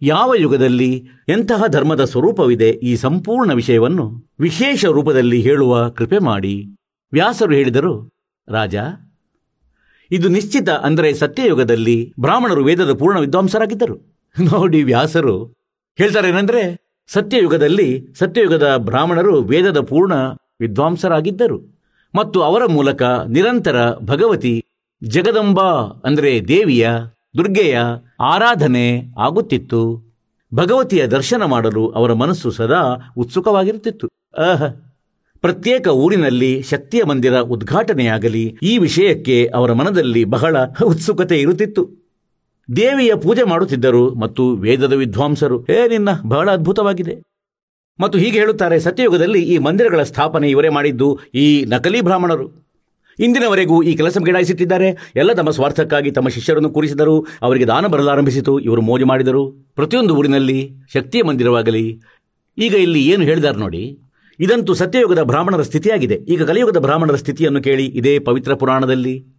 ಯಾವ ಯುಗದಲ್ಲಿ ಎಂತಹ ಧರ್ಮದ ಸ್ವರೂಪವಿದೆ ಈ ಸಂಪೂರ್ಣ ವಿಷಯವನ್ನು ವಿಶೇಷ ರೂಪದಲ್ಲಿ ಹೇಳುವ ಕೃಪೆ ಮಾಡಿ. ವ್ಯಾಸರು ಹೇಳಿದರು, ರಾಜ ಇದು ನಿಶ್ಚಿತ ಅಂದರೆ ಸತ್ಯಯುಗದಲ್ಲಿ ಬ್ರಾಹ್ಮಣರು ವೇದದ ಪೂರ್ಣ ವಿದ್ವಾಂಸರಾಗಿದ್ದರು. ನೋಡಿ ವ್ಯಾಸರು ಹೇಳ್ತಾರೇನೆಂದ್ರೆ, ಸತ್ಯಯುಗದಲ್ಲಿ ಸತ್ಯಯುಗದ ಬ್ರಾಹ್ಮಣರು ವೇದದ ಪೂರ್ಣ ವಿದ್ವಾಂಸರಾಗಿದ್ದರು. ಮತ್ತು ಅವರ ಮೂಲಕ ನಿರಂತರ ಭಗವತಿ ಜಗದಂಬಾ ಅಂದರೆ ದೇವಿಯ, ದುರ್ಗೆಯ ಆರಾಧನೆ ಆಗುತ್ತಿತ್ತು. ಭಗವತಿಯ ದರ್ಶನ ಮಾಡಲು ಅವರ ಮನಸ್ಸು ಸದಾ ಉತ್ಸುಕವಾಗಿರುತ್ತಿತ್ತು. ಆಹ ಪ್ರತ್ಯೇಕ ಊರಿನಲ್ಲಿ ಶಕ್ತಿಯ ಮಂದಿರ ಉದ್ಘಾಟನೆಯಾಗಲಿ ಈ ವಿಷಯಕ್ಕೆ ಅವರ ಮನದಲ್ಲಿ ಬಹಳ ಉತ್ಸುಕತೆ ಇರುತ್ತಿತ್ತು. ದೇವಿಯ ಪೂಜೆ ಮಾಡುತ್ತಿದ್ದರು ಮತ್ತು ವೇದದ ವಿದ್ವಾಂಸರು, ಏ ನಿನ್ನ, ಬಹಳ ಅದ್ಭುತವಾಗಿದೆ. ಮತ್ತು ಹೀಗೆ ಹೇಳುತ್ತಾರೆ, ಸತ್ಯಯುಗದಲ್ಲಿ ಈ ಮಂದಿರಗಳ ಸ್ಥಾಪನೆ ಇವರೇ ಮಾಡಿದ್ದು ಈ ನಕಲಿ ಬ್ರಾಹ್ಮಣರು. ಇಂದಿನವರೆಗೂ ಈ ಕೆಲಸ ಗಿಡಾಯಿಸುತ್ತಿದ್ದಾರೆ ಎಲ್ಲ ತಮ್ಮ ಸ್ವಾರ್ಥಕ್ಕಾಗಿ ತಮ್ಮ ಶಿಷ್ಯರನ್ನು ಕೂರಿಸಿದರು. ಅವರಿಗೆ ದಾನ ಬರಲಾರಂಭಿಸಿತು. ಇವರು ಮೋಜು ಮಾಡಿದರು. ಪ್ರತಿಯೊಂದು ಊರಿನಲ್ಲಿ ಶಕ್ತಿಯ ಮಂದಿರವಾಗಲಿ. ಈಗ ಇಲ್ಲಿ ಏನು ಹೇಳಿದ್ದಾರೆ ನೋಡಿ. ಇದಂತೂ ಸತ್ಯಯುಗದ ಬ್ರಾಹ್ಮಣರ ಸ್ಥಿತಿಯಾಗಿದೆ. ಈಗ ಕಲಿಯುಗದ ಬ್ರಾಹ್ಮಣರ ಸ್ಥಿತಿಯನ್ನು ಕೇಳಿ ಇದೇ ಪವಿತ್ರ ಪುರಾಣದಲ್ಲಿ.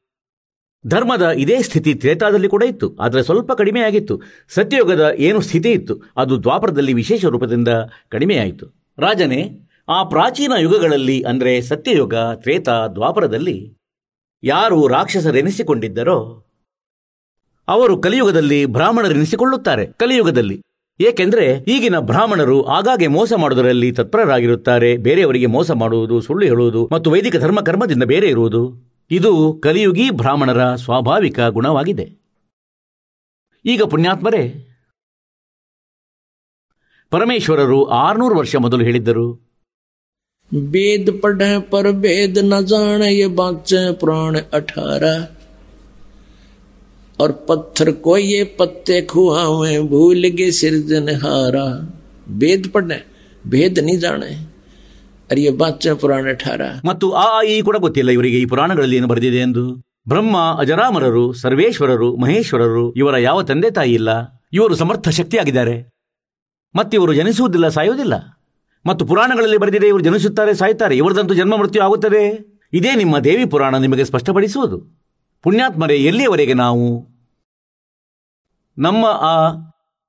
ಧರ್ಮದ ಇದೇ ಸ್ಥಿತಿ ತ್ರೇತಾದಲ್ಲಿ ಕೂಡ ಇತ್ತು. ಆದರೆ ಸ್ವಲ್ಪ ಕಡಿಮೆಯಾಗಿತ್ತು ಸತ್ಯಯುಗದ ಏನು ಸ್ಥಿತಿ ಇತ್ತು? ಅದು ದ್ವಾಪರದಲ್ಲಿ ವಿಶೇಷ ರೂಪದಿಂದ ಕಡಿಮೆಯಾಯಿತು ರಾಜನೇ, ಆ ಪ್ರಾಚೀನ ಯುಗಗಳಲ್ಲಿ, ಅಂದರೆ ಸತ್ಯಯುಗ, ತ್ರೇತ, ದ್ವಾಪರದಲ್ಲಿ, ಯಾರು ರಾಕ್ಷಸರೆನಿಸಿಕೊಂಡಿದ್ದರೋ, ಅವರು ಕಲಿಯುಗದಲ್ಲಿ ಬ್ರಾಹ್ಮಣರೆನಿಸಿಕೊಳ್ಳುತ್ತಾರೆ. ಕಲಿಯುಗದಲ್ಲಿ ಏಕೆಂದರೆ ಈಗಿನ ಬ್ರಾಹ್ಮಣರು ಆಗಾಗ್ಗೆ ಮೋಸ ಮಾಡುವುದರಲ್ಲಿ ತತ್ಪರರಾಗಿರುತ್ತಾರೆ. ಬೇರೆಯವರಿಗೆ ಮೋಸ ಮಾಡುವುದು, ಸುಳ್ಳು ಹೇಳುವುದು ಮತ್ತು ವೈದಿಕ ಧರ್ಮ ಕರ್ಮದಿಂದ ಬೇರೆ ಇರುವುದು. ಇದು ಕಲಿಯುಗಿ ಬ್ರಾಹ್ಮಣರ ಸ್ವಾಭಾವಿಕ ಗುಣವಾಗಿದೆ. ಈಗ ಪುಣ್ಯಾತ್ಮರೇ, ಪರಮೇಶ್ವರರು ಆರ್ನೂರು ವರ್ಷ ಮೊದಲು ಹೇಳಿದ್ದರು. ಬೇದ ಪಡ ಪರಬೇದ ನ ಜಾಣೆಯ ಪ್ರಾಣ ಅಠಾರ. और पत्थर को ये पत्ते खुआवे भूल के सिरजनहारा वेद पढ़े भेद नहीं जाने और ये बाचे पुराण अठारह ಮತ್ತು ಆ ಆ, ಈ ಕೂಡ ಗೊತ್ತಿಲ್ಲ ಇವರಿಗೆ ಈ ಪುರಾಣಗಳಲ್ಲಿ ಏನು ಬರೆದಿದೆ ಎಂದು ಬ್ರಹ್ಮ ಅಜರಾಮರರು ಸರ್ವೇಶ್ವರರು ಮಹೇಶ್ವರರು ಇವರ ಯಾವ ತಂದೆ ತಾಯಿ ಇಲ್ಲ ಇವರು ಸಮರ್ಥ ಶಕ್ತಿಯಾಗಿದ್ದಾರೆ ಮತ್ತಿವರು ಜನಿಸುವುದಿಲ್ಲ ಸಾಯುವುದಿಲ್ಲ ಮತ್ತು ಪುರಾಣಗಳಲ್ಲಿ ಬರೆದಿದೆ ಇವರು ಜನಿಸುತ್ತಾರೆ ಸಾಯುತ್ತಾರೆ ಇವರದಂತೂ ಜನ್ಮ ಮೃತ್ಯು ಆಗುತ್ತದೆ ಇದೇ ನಿಮ್ಮ ದೇವಿ ಪುರಾಣ ನಿಮಗೆ ಸ್ಪಷ್ಟಪಡಿಸುವುದು ಪುಣ್ಯಾತ್ಮರೇ ಎಲ್ಲಿಯವರೆಗೆ ನಾವು ನಮ್ಮ ಆ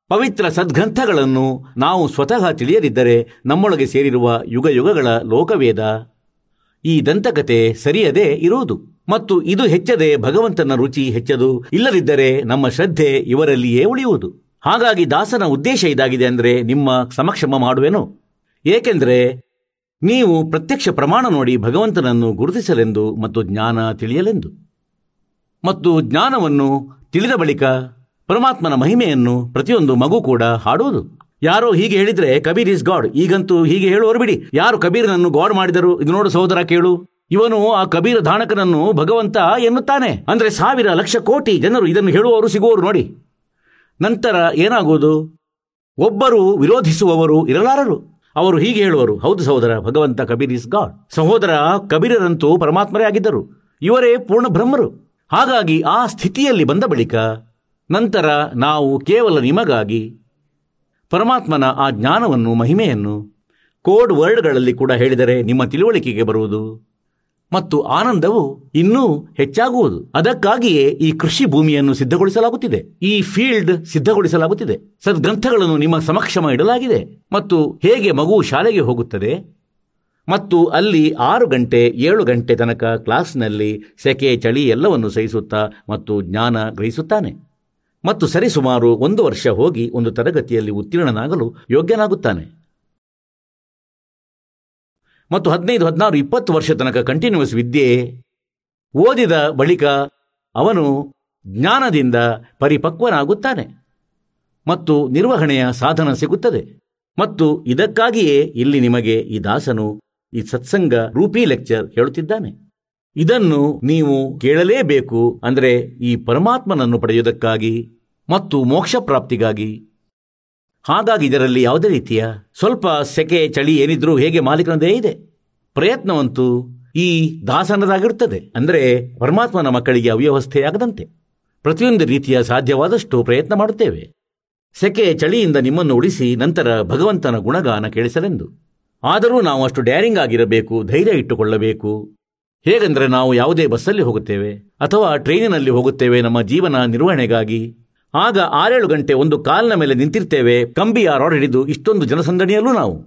ಪವಿತ್ರ ಸದ್ಗ್ರಂಥಗಳನ್ನು ನಾವು ಸ್ವತಃ ತಿಳಿಯದಿದ್ದರೆ ನಮ್ಮೊಳಗೆ ಸೇರಿರುವ ಯುಗ ಯುಗಗಳ ಲೋಕವೇದ. ಈ ದಂತಕತೆ ಸರಿಯದೇ ಇರುವುದು. ಮತ್ತು ಇದು ಹೆಚ್ಚದೆ ಭಗವಂತನ ರುಚಿ ಹೆಚ್ಚದು ಇಲ್ಲದಿದ್ದರೆ ನಮ್ಮ ಶ್ರದ್ಧೆ ಇವರಲ್ಲಿಯೇ ಉಳಿಯುವುದು. ಹಾಗಾಗಿ ದಾಸನ ಉದ್ದೇಶ ಇದಾಗಿದೆ ಅಂದರೆ ನಿಮ್ಮ ಸಮಕ್ಷಮ ಮಾಡುವೆನು. ಏಕೆಂದರೆ ನೀವು ಪ್ರತ್ಯಕ್ಷ ಪ್ರಮಾಣ ನೋಡಿ ಭಗವಂತನನ್ನು ಗುರುತಿಸಲೆಂದು ಮತ್ತು ಜ್ಞಾನ ತಿಳಿಯಲೆಂದು. ಮತ್ತು ಜ್ಞಾನವನ್ನು ತಿಳಿದ ಬಳಿಕ ಪರಮಾತ್ಮನ ಮಹಿಮೆಯನ್ನು ಪ್ರತಿಯೊಂದು ಮಗು ಕೂಡ ಹಾಡುವುದು. ಯಾರೋ ಹೀಗೆ ಹೇಳಿದ್ರೆ, ಕಬೀರ್ ಇಸ್ ಗಾಡ್. ಈಗಂತೂ ಹೀಗೆ ಹೇಳುವರು ಬಿಡಿ. ಯಾರು ಕಬೀರನನ್ನು ಗಾಡ್ ಮಾಡಿದರು, ಇದು ನೋಡು ಸಹೋದರ, ಕೇಳು. ಇವನು ಆ ಕಬೀರ ಧಾನಕನನ್ನು ಭಗವಂತ ಎನ್ನುತ್ತಾನೆ. ಅಂದ್ರೆ ಸಾವಿರ ಲಕ್ಷ ಕೋಟಿ ಜನರು ಇದನ್ನು ಹೇಳುವವರು, ಸಿಗುವವರು ನೋಡಿ. ನಂತರ ಏನಾಗುವುದು? ಒಬ್ಬರು ವಿರೋಧಿಸುವವರು ಇರಲಾರರು. ಅವರು ಹೀಗೆ ಹೇಳುವರು, ಹೌದು ಸಹೋದರ, ಭಗವಂತ ಕಬೀರ್ ಇಸ್ ಗಾಡ್. ಸಹೋದರ ಕಬೀರರಂತೂ ಪರಮಾತ್ಮರೇ ಆಗಿದ್ದರು. ಇವರೇ ಪೂರ್ಣ ಬ್ರಹ್ಮರು. ಹಾಗಾಗಿ ಆ ಸ್ಥಿತಿಯಲ್ಲಿ ಬಂದ ಬಳಿಕ ನಂತರ ನಾವು ಕೇವಲ ನಿಮಗಾಗಿ ಪರಮಾತ್ಮನ ಆ ಜ್ಞಾನವನ್ನು, ಮಹಿಮೆಯನ್ನು ಕೋಡ್ ವರ್ಡ್ಗಳಲ್ಲಿ ಕೂಡ ಹೇಳಿದರೆ ನಿಮ್ಮ ತಿಳುವಳಿಕೆಗೆ ಬರುವುದು ಮತ್ತು ಆನಂದವು ಇನ್ನೂ ಹೆಚ್ಚಾಗುವುದು. ಅದಕ್ಕಾಗಿಯೇ ಈ ಕೃಷಿ ಭೂಮಿಯನ್ನು ಸಿದ್ಧಗೊಳಿಸಲಾಗುತ್ತಿದೆ. ಈ ಫೀಲ್ಡ್ ಸಿದ್ಧಗೊಳಿಸಲಾಗುತ್ತಿದೆ. ಸದ್ಗ್ರಂಥಗಳನ್ನು ನಿಮ್ಮ ಸಮಕ್ಷಮ ಇಡಲಾಗಿದೆ. ಮತ್ತು ಹೇಗೆ ಮಗು ಶಾಲೆಗೆ ಹೋಗುತ್ತದೆ? ಮತ್ತು ಅಲ್ಲಿ ಆರು ಗಂಟೆ, ಏಳು ಗಂಟೆ ತನಕ ಕ್ಲಾಸ್ನಲ್ಲಿ ಸೆಕೆ, ಚಳಿ ಎಲ್ಲವನ್ನು ಸಹಿಸುತ್ತಾ ಮತ್ತು ಜ್ಞಾನ ಗ್ರಹಿಸುತ್ತಾನೆ. ಮತ್ತು ಸರಿಸುಮಾರು ಒಂದು ವರ್ಷ ಹೋಗಿ ಒಂದು ತರಗತಿಯಲ್ಲಿ ಉತ್ತೀರ್ಣನಾಗಲು ಯೋಗ್ಯನಾಗುತ್ತಾನೆ. ಮತ್ತು ಹದಿನೈದು, ಹದಿನಾರು, ಇಪ್ಪತ್ತು ವರ್ಷ ತನಕ ಕಂಟಿನ್ಯೂಸ್ ವಿದ್ಯೆ ಓದಿದ ಬಳಿಕ ಅವನು ಜ್ಞಾನದಿಂದ ಪರಿಪಕ್ವನಾಗುತ್ತಾನೆ. ಮತ್ತು ನಿರ್ವಹಣೆಯ ಸಾಧನ ಸಿಗುತ್ತದೆ. ಮತ್ತು ಇದಕ್ಕಾಗಿಯೇ ಇಲ್ಲಿ ನಿಮಗೆ ಈ ದಾಸನು, ಈ ಸತ್ಸಂಗ ರೂಪಿ ಲೆಕ್ಚರ್ ಹೇಳುತ್ತಿದ್ದಾನೆ. ಇದನ್ನು ನೀವು ಕೇಳಲೇಬೇಕು ಅಂದರೆ ಈ ಪರಮಾತ್ಮನನ್ನು ಪಡೆಯುವುದಕ್ಕಾಗಿ ಮತ್ತು ಮೋಕ್ಷ ಪ್ರಾಪ್ತಿಗಾಗಿ. ಹಾಗಾಗಿ ಇದರಲ್ಲಿ ಯಾವುದೇ ರೀತಿಯ ಸ್ವಲ್ಪ ಸೆಕೆ, ಚಳಿ ಏನಿದ್ರೂ ಹೇಗೆ ಮಾಲೀಕನದೇ ಇದೆ. ಪ್ರಯತ್ನವಂತೂ ಈ ದಾಸನದಾಗಿರುತ್ತದೆ ಅಂದರೆ ಪರಮಾತ್ಮನ ಮಕ್ಕಳಿಗೆ ಅವ್ಯವಸ್ಥೆಯಾಗದಂತೆ ಪ್ರತಿಯೊಂದು ರೀತಿಯ ಸಾಧ್ಯವಾದಷ್ಟು ಪ್ರಯತ್ನ ಮಾಡುತ್ತೇವೆ. ಸೆಕೆ, ಚಳಿಯಿಂದ ನಿಮ್ಮನ್ನು ಉಳಿಸಿ ನಂತರ ಭಗವಂತನ ಗುಣಗಾನ ಕೇಳಿಸಲೆಂದು. ಆದರೂ ನಾವು ಅಷ್ಟು ಡ್ಯಾರಿಂಗ್ ಆಗಿರಬೇಕು, ಧೈರ್ಯ ಇಟ್ಟುಕೊಳ್ಳಬೇಕು. ಹೇಗೆಂದರೆ ನಾವು ಯಾವುದೇ ಬಸ್ಸಲ್ಲಿ ಹೋಗುತ್ತೇವೆ ಅಥವಾ ಟ್ರೈನಿನಲ್ಲಿ ಹೋಗುತ್ತೇವೆ ನಮ್ಮ ಜೀವನ ನಿರ್ವಹಣೆಗಾಗಿ? ಆಗ ಆರೇಳು ಗಂಟೆ ಒಂದು ಕಾಲಿನ ಮೇಲೆ ನಿಂತಿರ್ತೇವೆ, ಕಂಬಿಯ ರಾಡ್ ಹಿಡಿದು ಇಷ್ಟೊಂದು ಜನಸಂದಣಿಯಲ್ಲೂ ನಾವು.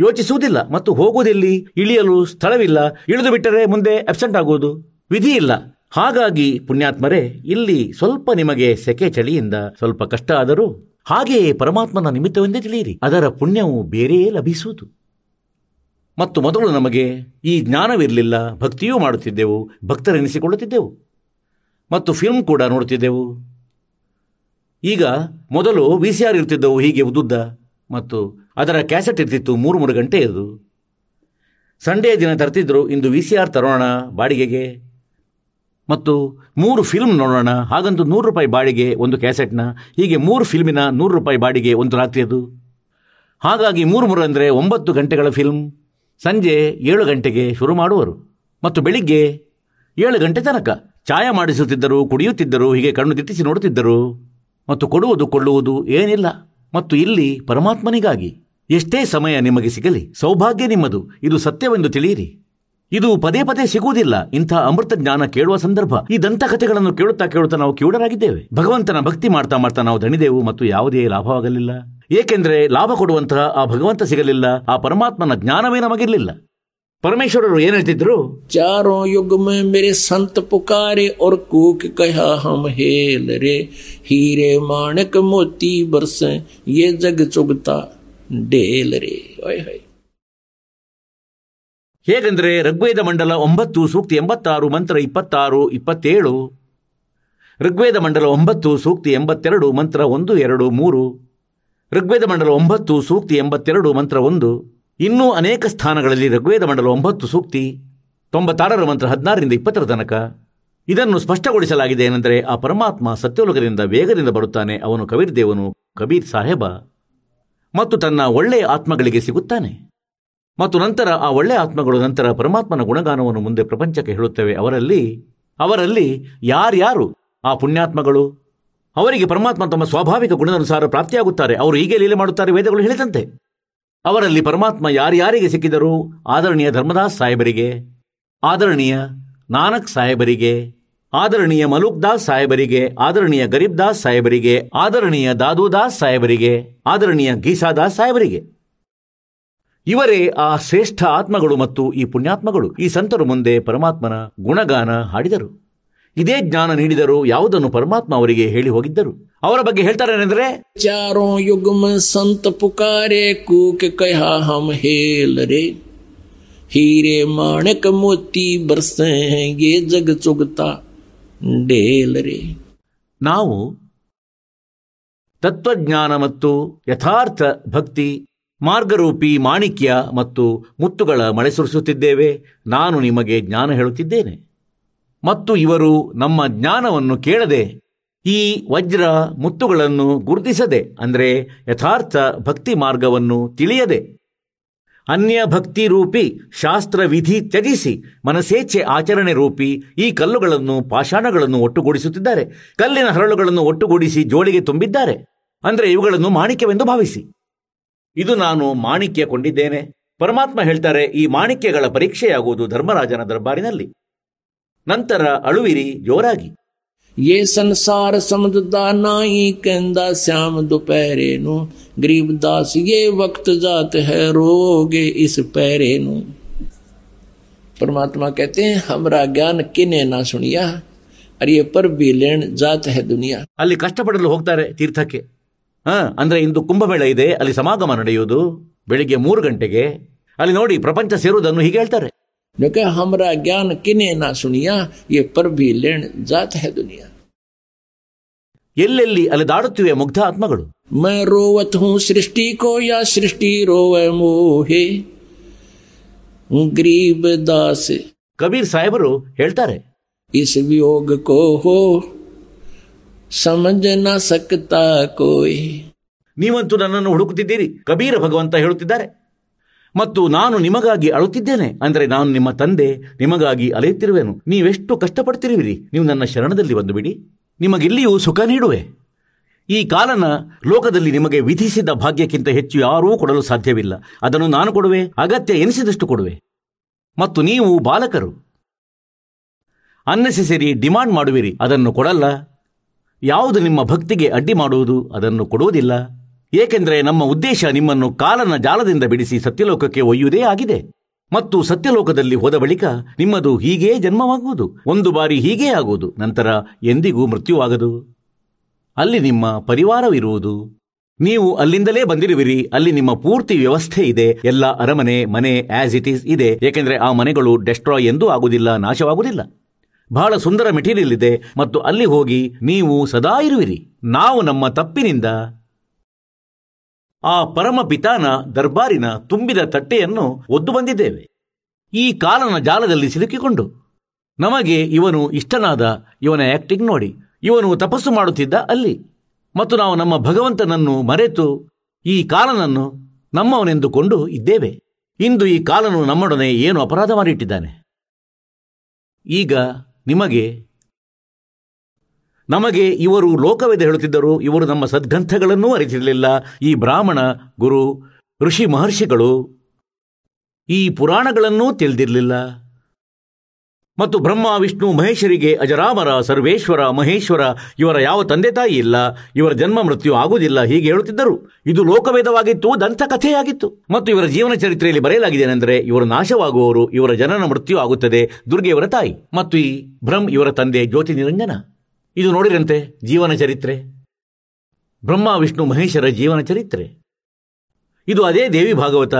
ಯೋಚಿಸುವುದಿಲ್ಲ ಮತ್ತು ಹೋಗುವುದೆಲ್ಲಿ? ಇಳಿಯಲು ಸ್ಥಳವಿಲ್ಲ. ಇಳಿದು ಬಿಟ್ಟರೆ ಮುಂದೆ ಅಬ್ಸೆಂಟ್ ಆಗುವುದು. ವಿಧಿ ಇಲ್ಲ ಹಾಗಾಗಿ ಪುಣ್ಯಾತ್ಮರೇ, ಇಲ್ಲಿ ಸ್ವಲ್ಪ ನಿಮಗೆ ಸೆಕೆ ಚಳಿಯಿಂದ ಸ್ವಲ್ಪ ಕಷ್ಟ ಆದರೂ ಹಾಗೆಯೇ ಪರಮಾತ್ಮನ ನಿಮಿತ್ತವೆಂದೇ ತಿಳಿಯಿರಿ. ಅದರ ಪುಣ್ಯವು ಬೇರೆಯೇ ಲಭಿಸುವುದು. ಮತ್ತು ಮೊದಲು ನಮಗೆ ಈ ಜ್ಞಾನವಿರಲಿಲ್ಲ, ಭಕ್ತಿಯೂ ಮಾಡುತ್ತಿದ್ದೆವು, ಭಕ್ತರೆನಿಸಿಕೊಳ್ಳುತ್ತಿದ್ದೆವು. ಮತ್ತು ಫಿಲ್ಮ್ ಕೂಡ ನೋಡುತ್ತಿದ್ದೆವು. ಈಗ ಮೊದಲು ವಿ ಸಿ ಆರ್ ಇರ್ತಿದ್ದವು ಹೀಗೆ ಉದ್ದುದ್ದ. ಮತ್ತು ಅದರ ಕ್ಯಾಸೆಟ್ ಇರ್ತಿತ್ತು, ಮೂರು ಮೂರು ಗಂಟೆ ಇದು ಸಂಡೇ ದಿನ ತರ್ತಿದ್ರು, ಇಂದು ವಿ ಸಿ ಆರ್ ತರೋಣ, ಬಾಡಿಗೆಗೆ. ಮತ್ತು ಮೂರು ಫಿಲ್ಮ್ ನೋಡೋಣ, ಹಾಗಂತೂ ನೂರು ರೂಪಾಯಿ ಬಾಡಿಗೆ ಒಂದು ಕ್ಯಾಸೆಟ್ನ ಹೀಗೆ ಮೂರು ಫಿಲ್ಮಿನ ನೂರು ರೂಪಾಯಿ ಬಾಡಿಗೆ ಒಂದು ರಾತ್ರಿಯದು. ಹಾಗಾಗಿ ಮೂರು ಮೂರು ಅಂದರೆ ಒಂಬತ್ತು ಗಂಟೆಗಳ ಫಿಲ್ಮ್ ಸಂಜೆ ಏಳು ಗಂಟೆಗೆ ಶುರು ಮಾಡುವರು. ಮತ್ತು ಬೆಳಿಗ್ಗೆ ಏಳು ಗಂಟೆ ತನಕ ಚಾಯ ಮಾಡಿಸುತ್ತಿದ್ದರು, ಕುಡಿಯುತ್ತಿದ್ದರು, ಹೀಗೆ ಕಣ್ಣು ದಿಟ್ಟಿಸಿ ನೋಡುತ್ತಿದ್ದರು, ಮತ್ತು ಕೊಡುವುದು ಕೊಳ್ಳುವುದು ಏನಿಲ್ಲ. ಮತ್ತು ಇಲ್ಲಿ ಪರಮಾತ್ಮನಿಗಾಗಿ ಎಷ್ಟೇ ಸಮಯ ನಿಮಗೆ ಸಿಗಲಿ, ಸೌಭಾಗ್ಯ ನಿಮ್ಮದು. ಇದು ಸತ್ಯವೆಂದು ತಿಳಿಯಿರಿ. ಇದು ಪದೇ ಪದೇ ಸಿಗುವುದಿಲ್ಲ ಇಂಥ ಅಮೃತ ಜ್ಞಾನ ಕೇಳುವ ಸಂದರ್ಭ ಈ ದಂತಕಥೆಗಳನ್ನು ಕೇಳುತ್ತಾ ಕೇಳುತ್ತಾ ನಾವು ಕಿವುಡರಾಗಿದ್ದೇವೆ ಭಗವಂತನ ಭಕ್ತಿ ಮಾಡ್ತಾ ಮಾಡ್ತಾ ನಾವು ದಣಿದೆವು ಮತ್ತು ಯಾವುದೇ ಲಾಭವಾಗಲಿಲ್ಲ ಏಕೆಂದರೆ ಲಾಭ ಕೊಡುವಂತಹ ಆ ಭಗವಂತ ಸಿಗಲಿಲ್ಲ ಆ ಪರಮಾತ್ಮನ ಜ್ಞಾನವೇ ನಮಗಿರಲಿಲ್ಲ ಪರಮೇಶ್ವರರು ಏನ್ ಹೇಳ್ತಿದ್ರು चारों युग में मेरे संत पुकारे और कूक कहा हम हेल रे हीरे माणक मोती बरसे ये जग चुगता डेल रे ओए होए ಹೇಗೆಂದ್ರೆ ಋಗ್ವೇದ ಮಂಡಲ ಒಂಬತ್ತು, ಸೂಕ್ತಿ ಎಂಬತ್ತಾರು, ಮಂತ್ರ ಇಪ್ಪತ್ತಾರು, ಇಪ್ಪತ್ತೇಳು. ಋಗ್ವೇದ ಮಂಡಲ ಒಂಬತ್ತು, ಸೂಕ್ತಿ ಎಂಬತ್ತೆರಡು, ಮಂತ್ರ ಒಂದು, ಎರಡು, ಮೂರು. ಋಗ್ವೇದ ಮಂಡಲ ಒಂಬತ್ತು, ಸೂಕ್ತಿ ಎಂಬತ್ತೆರಡು, ಮಂತ್ರ ಒಂದು. ಇನ್ನೂ ಅನೇಕ ಸ್ಥಾನಗಳಲ್ಲಿ ಋಗ್ವೇದ ಮಂಡಲ ಒಂಬತ್ತು, ಸೂಕ್ತಿ ತೊಂಬತ್ತಾರರ ಮಂತ್ರ ಹದಿನಾರರಿಂದ ಇಪ್ಪತ್ತರ ತನಕ. ಇದನ್ನು ಸ್ಪಷ್ಟಗೊಳಿಸಲಾಗಿದೆ ಏನೆಂದರೆ ಆ ಪರಮಾತ್ಮ ಸತ್ಯೋಲಕದಿಂದ ವೇಗದಿಂದ ಬರುತ್ತಾನೆ. ಅವನು ಕಬೀರ್ ದೇವನು ಕಬೀರ್ ಸಾಹೇಬ. ಮತ್ತು ತನ್ನ ಒಳ್ಳೆಯ ಆತ್ಮಗಳಿಗೆ ಸಿಗುತ್ತಾನೆ. ಮತ್ತು ನಂತರ ಆ ಒಳ್ಳೆಯ ಆತ್ಮಗಳು ನಂತರ ಪರಮಾತ್ಮನ ಗುಣಗಾನವನ್ನು ಮುಂದೆ ಪ್ರಪಂಚಕ್ಕೆ ಹೇಳುತ್ತೇವೆ. ಅವರಲ್ಲಿ ಅವರಲ್ಲಿ ಯಾರ್ಯಾರು ಆ ಪುಣ್ಯಾತ್ಮಗಳು? ಅವರಿಗೆ ಪರಮಾತ್ಮ ತಮ್ಮ ಸ್ವಾಭಾವಿಕ ಗುಣದನುಸಾರ ಪ್ರಾಪ್ತಿಯಾಗುತ್ತಾರೆ. ಅವರು ಹೀಗೆ ಲೀಲೆ ಮಾಡುತ್ತಾರೆ, ವೇದಗಳು ಹೇಳಿದಂತೆ. ಅವರಲ್ಲಿ ಪರಮಾತ್ಮ ಯಾರ್ಯಾರಿಗೆ ಸಿಕ್ಕಿದರು? ಆದರಣೀಯ ಧರ್ಮದಾಸ್ ಸಾಹೇಬರಿಗೆ, ಆದರಣೀಯ ನಾನಕ್ ಸಾಹೇಬರಿಗೆ, ಆದರಣೀಯ ಮಲೂಕ್ ದಾಸ್ ಸಾಹೇಬರಿಗೆ, ಆದರಣೀಯ ಗರೀಬ್ ದಾಸ್ ಸಾಹೇಬರಿಗೆ, ಆದರಣೀಯ ದಾದೂದಾಸ್ ಸಾಹೇಬರಿಗೆ, ಆದರಣೀಯ ಗೀಸಾದಾಸ್ ಸಾಹೇಬರಿಗೆ. ಇವರೇ ಆ ಶ್ರೇಷ್ಠ ಆತ್ಮಗಳು ಮತ್ತು ಈ ಪುಣ್ಯಾತ್ಮಗಳು. ಈ ಸಂತರು ಮುಂದೆ ಪರಮಾತ್ಮನ ಗುಣಗಾನ ಹಾಡಿದರು. ಇದೇ ಜ್ಞಾನ ನೀಡಿದರು ಯಾವುದನ್ನು ಪರಮಾತ್ಮ ಅವರಿಗೆ ಹೇಳಿ ಹೋಗಿದ್ದರು? ಅವರ ಬಗ್ಗೆ ಹೇಳ್ತಾರೆ ಚಾರೋ ಯುಗ್ಮ ಸಂತ ಪುಕಾರೆ ಕೂಕೆ ಕಹ ಹಮ ಹೇಲರೆ. ಹೀರೆ ಮಾಣಕ ಮೋತಿ ಬರ್ಸಂಗೆ ಜಗ ಚುಗತಾ ಡೇಲರೆ ನಾವು ತತ್ವಜ್ಞಾನ ಮತ್ತು ಯಥಾರ್ಥ ಭಕ್ತಿ ಮಾರ್ಗರೂಪಿ ಮಾಣಿಕ್ಯ ಮತ್ತು ಮುತ್ತುಗಳ ಮಳೆ ಸುರಿಸುತ್ತಿದ್ದೇವೆ ನಾನು ನಿಮಗೆ ಜ್ಞಾನ ಹೇಳುತ್ತಿದ್ದೇನೆ. ಮತ್ತು ಇವರು ನಮ್ಮ ಜ್ಞಾನವನ್ನು ಕೇಳದೆ ಈ ವಜ್ರ ಮುತ್ತುಗಳನ್ನು ಗುರುತಿಸದೆ, ಅಂದರೆ ಯಥಾರ್ಥ ಭಕ್ತಿ ಮಾರ್ಗವನ್ನು ತಿಳಿಯದೆ, ಅನ್ಯ ಭಕ್ತಿ ರೂಪಿ ಶಾಸ್ತ್ರ ವಿಧಿ ತ್ಯಜಿಸಿ, ಮನಸೇಚ್ಛೆ ಆಚರಣೆ ರೂಪಿ ಈ ಕಲ್ಲುಗಳನ್ನು ಪಾಷಾಣಗಳನ್ನು ಒಟ್ಟುಗೂಡಿಸುತ್ತಿದ್ದಾರೆ. ಕಲ್ಲಿನ ಹರಳುಗಳನ್ನು ಒಟ್ಟುಗೂಡಿಸಿ ಜೋಳಿಗೆ ತುಂಬಿದ್ದಾರೆ. ಅಂದರೆ ಇವುಗಳನ್ನು ಮಾಣಿಕ್ಯವೆಂದು ಭಾವಿಸಿ. ಇದು ನಾನು ಮಾಣಿಕ್ಯ ಕೊಂಡಿದ್ದೇನೆ ಪರಮಾತ್ಮ ಹೇಳ್ತಾರೆ ಈ ಮಾಣಿಕ್ಯಗಳ ಪರೀಕ್ಷೆಯಾಗುವುದು ಧರ್ಮರಾಜನ ದರ್ಬಾರಿನಲ್ಲಿ ನಂತರ ಅಳುವಿರಿ ಜೋರಾಗಿ ये संसार समझदा नाई कहंदा श्याम दोपहरे नु गरीब दास ये वक्त जात है रोगे इस पैरे नु परमात्मा कहते हैं हमरा ज्ञान किने ना सुनिया और ये पर भी लेन जात है दुनिया ಅಲ್ಲಿ ಕಷ್ಟಪಡಲು ಹೋಗ್ತಾರೆ ತೀರ್ಥಕ್ಕೆ ಹಾ ಅಂದ್ರೆ ಇಂದು ಕುಂಭಮೇಳ ಇದೆ ಅಲ್ಲಿ ಸಮಾಗಮ ನಡೆಯುವುದು ಬೆಳಿಗ್ಗೆ ಮೂರು ಗಂಟೆಗೆ. ಅಲ್ಲಿ ನೋಡಿ ಪ್ರಪಂಚ ಸೇರುವುದನ್ನು ಹೀಗೆ ಹೇಳ್ತಾರೆ. ಜೊಕೆ ಹಮರ ಜ್ಞಾನ ಕಿನೇ ನಾ ಸುಣಿಯ ಈ ಪರ್ಬಿ ಲೇಣ ಜಾತ ಹೆ ದುನಿಯಾ. ಎಲ್ಲೆಲ್ಲಿ ಅಲ್ಲಿ ದಾಡುತ್ತಿವೆ ಮುಗ್ಧ ಆತ್ಮಗಳು? ಮೈ ರೋವತ್ ಹೂ ಸೃಷ್ಟಿ ಕೋ ಯಾ ಸೃಷ್ಟಿ ರೋವ ಮೋಹೆ. ಗ್ರೀಬ ದಾಸ್. ಕಬೀರ್ ಸಾಹೇಬರು ಹೇಳ್ತಾರೆ. ಇಸ್ ವಿಯೋಗ ಕೋ ಹೋ. ಸಮಜ ನ ಸಕ್ತ ಕೋಯಿ. ನೀವಂತೂ ನನ್ನನ್ನು ಹುಡುಕುತ್ತಿದ್ದೀರಿ, ಕಬೀರ ಭಗವಂತ ಹೇಳುತ್ತಿದ್ದಾರೆ. ಮತ್ತು ನಾನು ನಿಮಗಾಗಿ ಅಳುತ್ತಿದ್ದೇನೆ, ಅಂದರೆ ನಾನು ನಿಮ್ಮ ತಂದೆ, ನಿಮಗಾಗಿ ಅಲೆಯುತ್ತಿರುವೆನು. ನೀವೆಷ್ಟು ಕಷ್ಟಪಡ್ತಿರುವಿರಿ ನೀವು ನನ್ನ ಶರಣದಲ್ಲಿ ಬಂದು ಬಿಡಿ ನಿಮಗೆಲ್ಲಿಯೂ ಸುಖ ನೀಡುವೆ. ಈ ಕಾಲನ ಲೋಕದಲ್ಲಿ ನಿಮಗೆ ವಿಧಿಸಿದ ಭಾಗ್ಯಕ್ಕಿಂತ ಹೆಚ್ಚು ಯಾರೂ ಕೊಡಲು ಸಾಧ್ಯವಿಲ್ಲ. ಅದನ್ನು ನಾನು ಕೊಡುವೆ, ಅಗತ್ಯ ಎನಿಸಿದಷ್ಟು ಕೊಡುವೆ. ಮತ್ತು ನೀವು ಬಾಲಕರು. ಅನ್ನೆಸೆಸರಿ ಡಿಮಾಂಡ್ ಮಾಡುವಿರಿ, ಅದನ್ನು ಕೊಡಲ್ಲ ಯಾವುದು ನಿಮ್ಮ ಭಕ್ತಿಗೆ ಅಡ್ಡಿ ಮಾಡುವುದು ಅದನ್ನು ಕೊಡುವುದಿಲ್ಲ? ಏಕೆಂದರೆ ನಮ್ಮ ಉದ್ದೇಶ ನಿಮ್ಮನ್ನು ಕಾಲನ ಜಾಲದಿಂದ ಬಿಡಿಸಿ ಸತ್ಯಲೋಕಕ್ಕೆ ಒಯ್ಯುವುದೇ ಆಗಿದೆ. ಮತ್ತು ಸತ್ಯಲೋಕದಲ್ಲಿ ಹೋದ ಬಳಿಕ ನಿಮ್ಮದು ಹೀಗೇ ಜನ್ಮವಾಗುವುದು. ಒಂದು ಬಾರಿ ಹೀಗೇ ಆಗುವುದು, ನಂತರ ಎಂದಿಗೂ ಮೃತ್ಯುವಾಗದು. ಅಲ್ಲಿ ನಿಮ್ಮ ಪರಿವಾರವಿರುವುದು. ನೀವು ಅಲ್ಲಿಂದಲೇ ಬಂದಿರುವಿರಿ, ಅಲ್ಲಿ ನಿಮ್ಮ ಪೂರ್ತಿ ವ್ಯವಸ್ಥೆ ಇದೆ, ಎಲ್ಲ ಅರಮನೆ, ಮನೆ ಆಸ್ ಇಟ್ ಈಸ್ ಇದೆ, ಏಕೆಂದರೆ ಆ ಮನೆಗಳು ಡೆಸ್ಟ್ರಾಯ್ ಎಂದೂ ಆಗುವುದಿಲ್ಲ, ನಾಶವಾಗುವುದಿಲ್ಲ. ಬಹಳ ಸುಂದರ ಮೆಟೀರಿಯಲ್ ಇದೆ ಮತ್ತು ಅಲ್ಲಿ ಹೋಗಿ ನೀವು ಸದಾ ಇರುವಿರಿ. ನಾವು ನಮ್ಮ ತಪ್ಪಿನಿಂದ ಆ ಪರಮ ಪಿತಾನ ದರ್ಬಾರಿನ ತುಂಬಿದ ತಟ್ಟೆಯನ್ನು ಒದ್ದು ಬಂದಿದ್ದೇವೆ. ಈ ಕಾಲನ ಜಾಲದಲ್ಲಿ ಸಿಲುಕಿಕೊಂಡು ನಮಗೆ ಇವನು ಇಷ್ಟನಾದ ಇವನ ಆಕ್ಟಿಂಗ್ ನೋಡಿ, ಇವನು ತಪಸ್ಸು ಮಾಡುತ್ತಿದ್ದ ಅಲ್ಲಿ. ಮತ್ತು ನಾವು ನಮ್ಮ ಭಗವಂತನನ್ನು ಮರೆತು ಈ ಕಾಲನನ್ನು ನಮ್ಮವನೆಂದುಕೊಂಡು ಇದ್ದೇವೆ. ಇಂದು ಈ ಕಾಲನು ನಮ್ಮೊಡನೆ ಏನು ಅಪರಾಧ ಮಾಡಿಟ್ಟಿದ್ದಾನೆ? ಈಗ ನಿಮಗೆ, ನಮಗೆ ಇವರು ಲೋಕವೇದ ಹೇಳುತ್ತಿದ್ದರು, ಇವರು ನಮ್ಮ ಸದ್ಗ್ರಂಥಗಳನ್ನೂ ಅರಿತಿರಲಿಲ್ಲ. ಈ ಬ್ರಾಹ್ಮಣ, ಗುರು, ಋಷಿ ಮಹರ್ಷಿಗಳು ಈ ಪುರಾಣಗಳನ್ನೂ ತಿಳಿದಿರಲಿಲ್ಲ. ಮತ್ತು ಬ್ರಹ್ಮ, ವಿಷ್ಣು, ಮಹೇಶ್ವರಿಗೆ ಅಜರಾಮರ, ಸರ್ವೇಶ್ವರ, ಮಹೇಶ್ವರ, ಇವರ ಯಾವ ತಂದೆ ತಾಯಿ ಇಲ್ಲ, ಇವರ ಜನ್ಮ ಮೃತ್ಯು ಆಗುವುದಿಲ್ಲ, ಹೀಗೆ ಹೇಳುತ್ತಿದ್ದರು. ಇದು ಲೋಕವೇದವಾಗಿತ್ತು ದಂತಕಥೆಯಾಗಿತ್ತು. ಮತ್ತು ಇವರ ಜೀವನ ಚರಿತ್ರೆಯಲ್ಲಿ ಬರೆಯಲಾಗಿದೆನೆಂದರೆ ಇವರು ನಾಶವಾಗುವವರು, ಇವರ ಜನನ ಮೃತ್ಯು ಆಗುತ್ತದೆ, ದುರ್ಗೆಯವರ ತಾಯಿ. ಮತ್ತು ಈ ಬ್ರಹ್ಮ್, ಇವರ ತಂದೆ ಜ್ಯೋತಿ ನಿರಂಜನ. ಇದು ನೋಡಿರಂತೆ ಜೀವನ ಚರಿತ್ರೆ. ಬ್ರಹ್ಮ, ವಿಷ್ಣು, ಮಹೇಶ್ವರ ಜೀವನ ಚರಿತ್ರೆ. ಇದು ಅದೇ ದೇವಿ ಭಾಗವತ,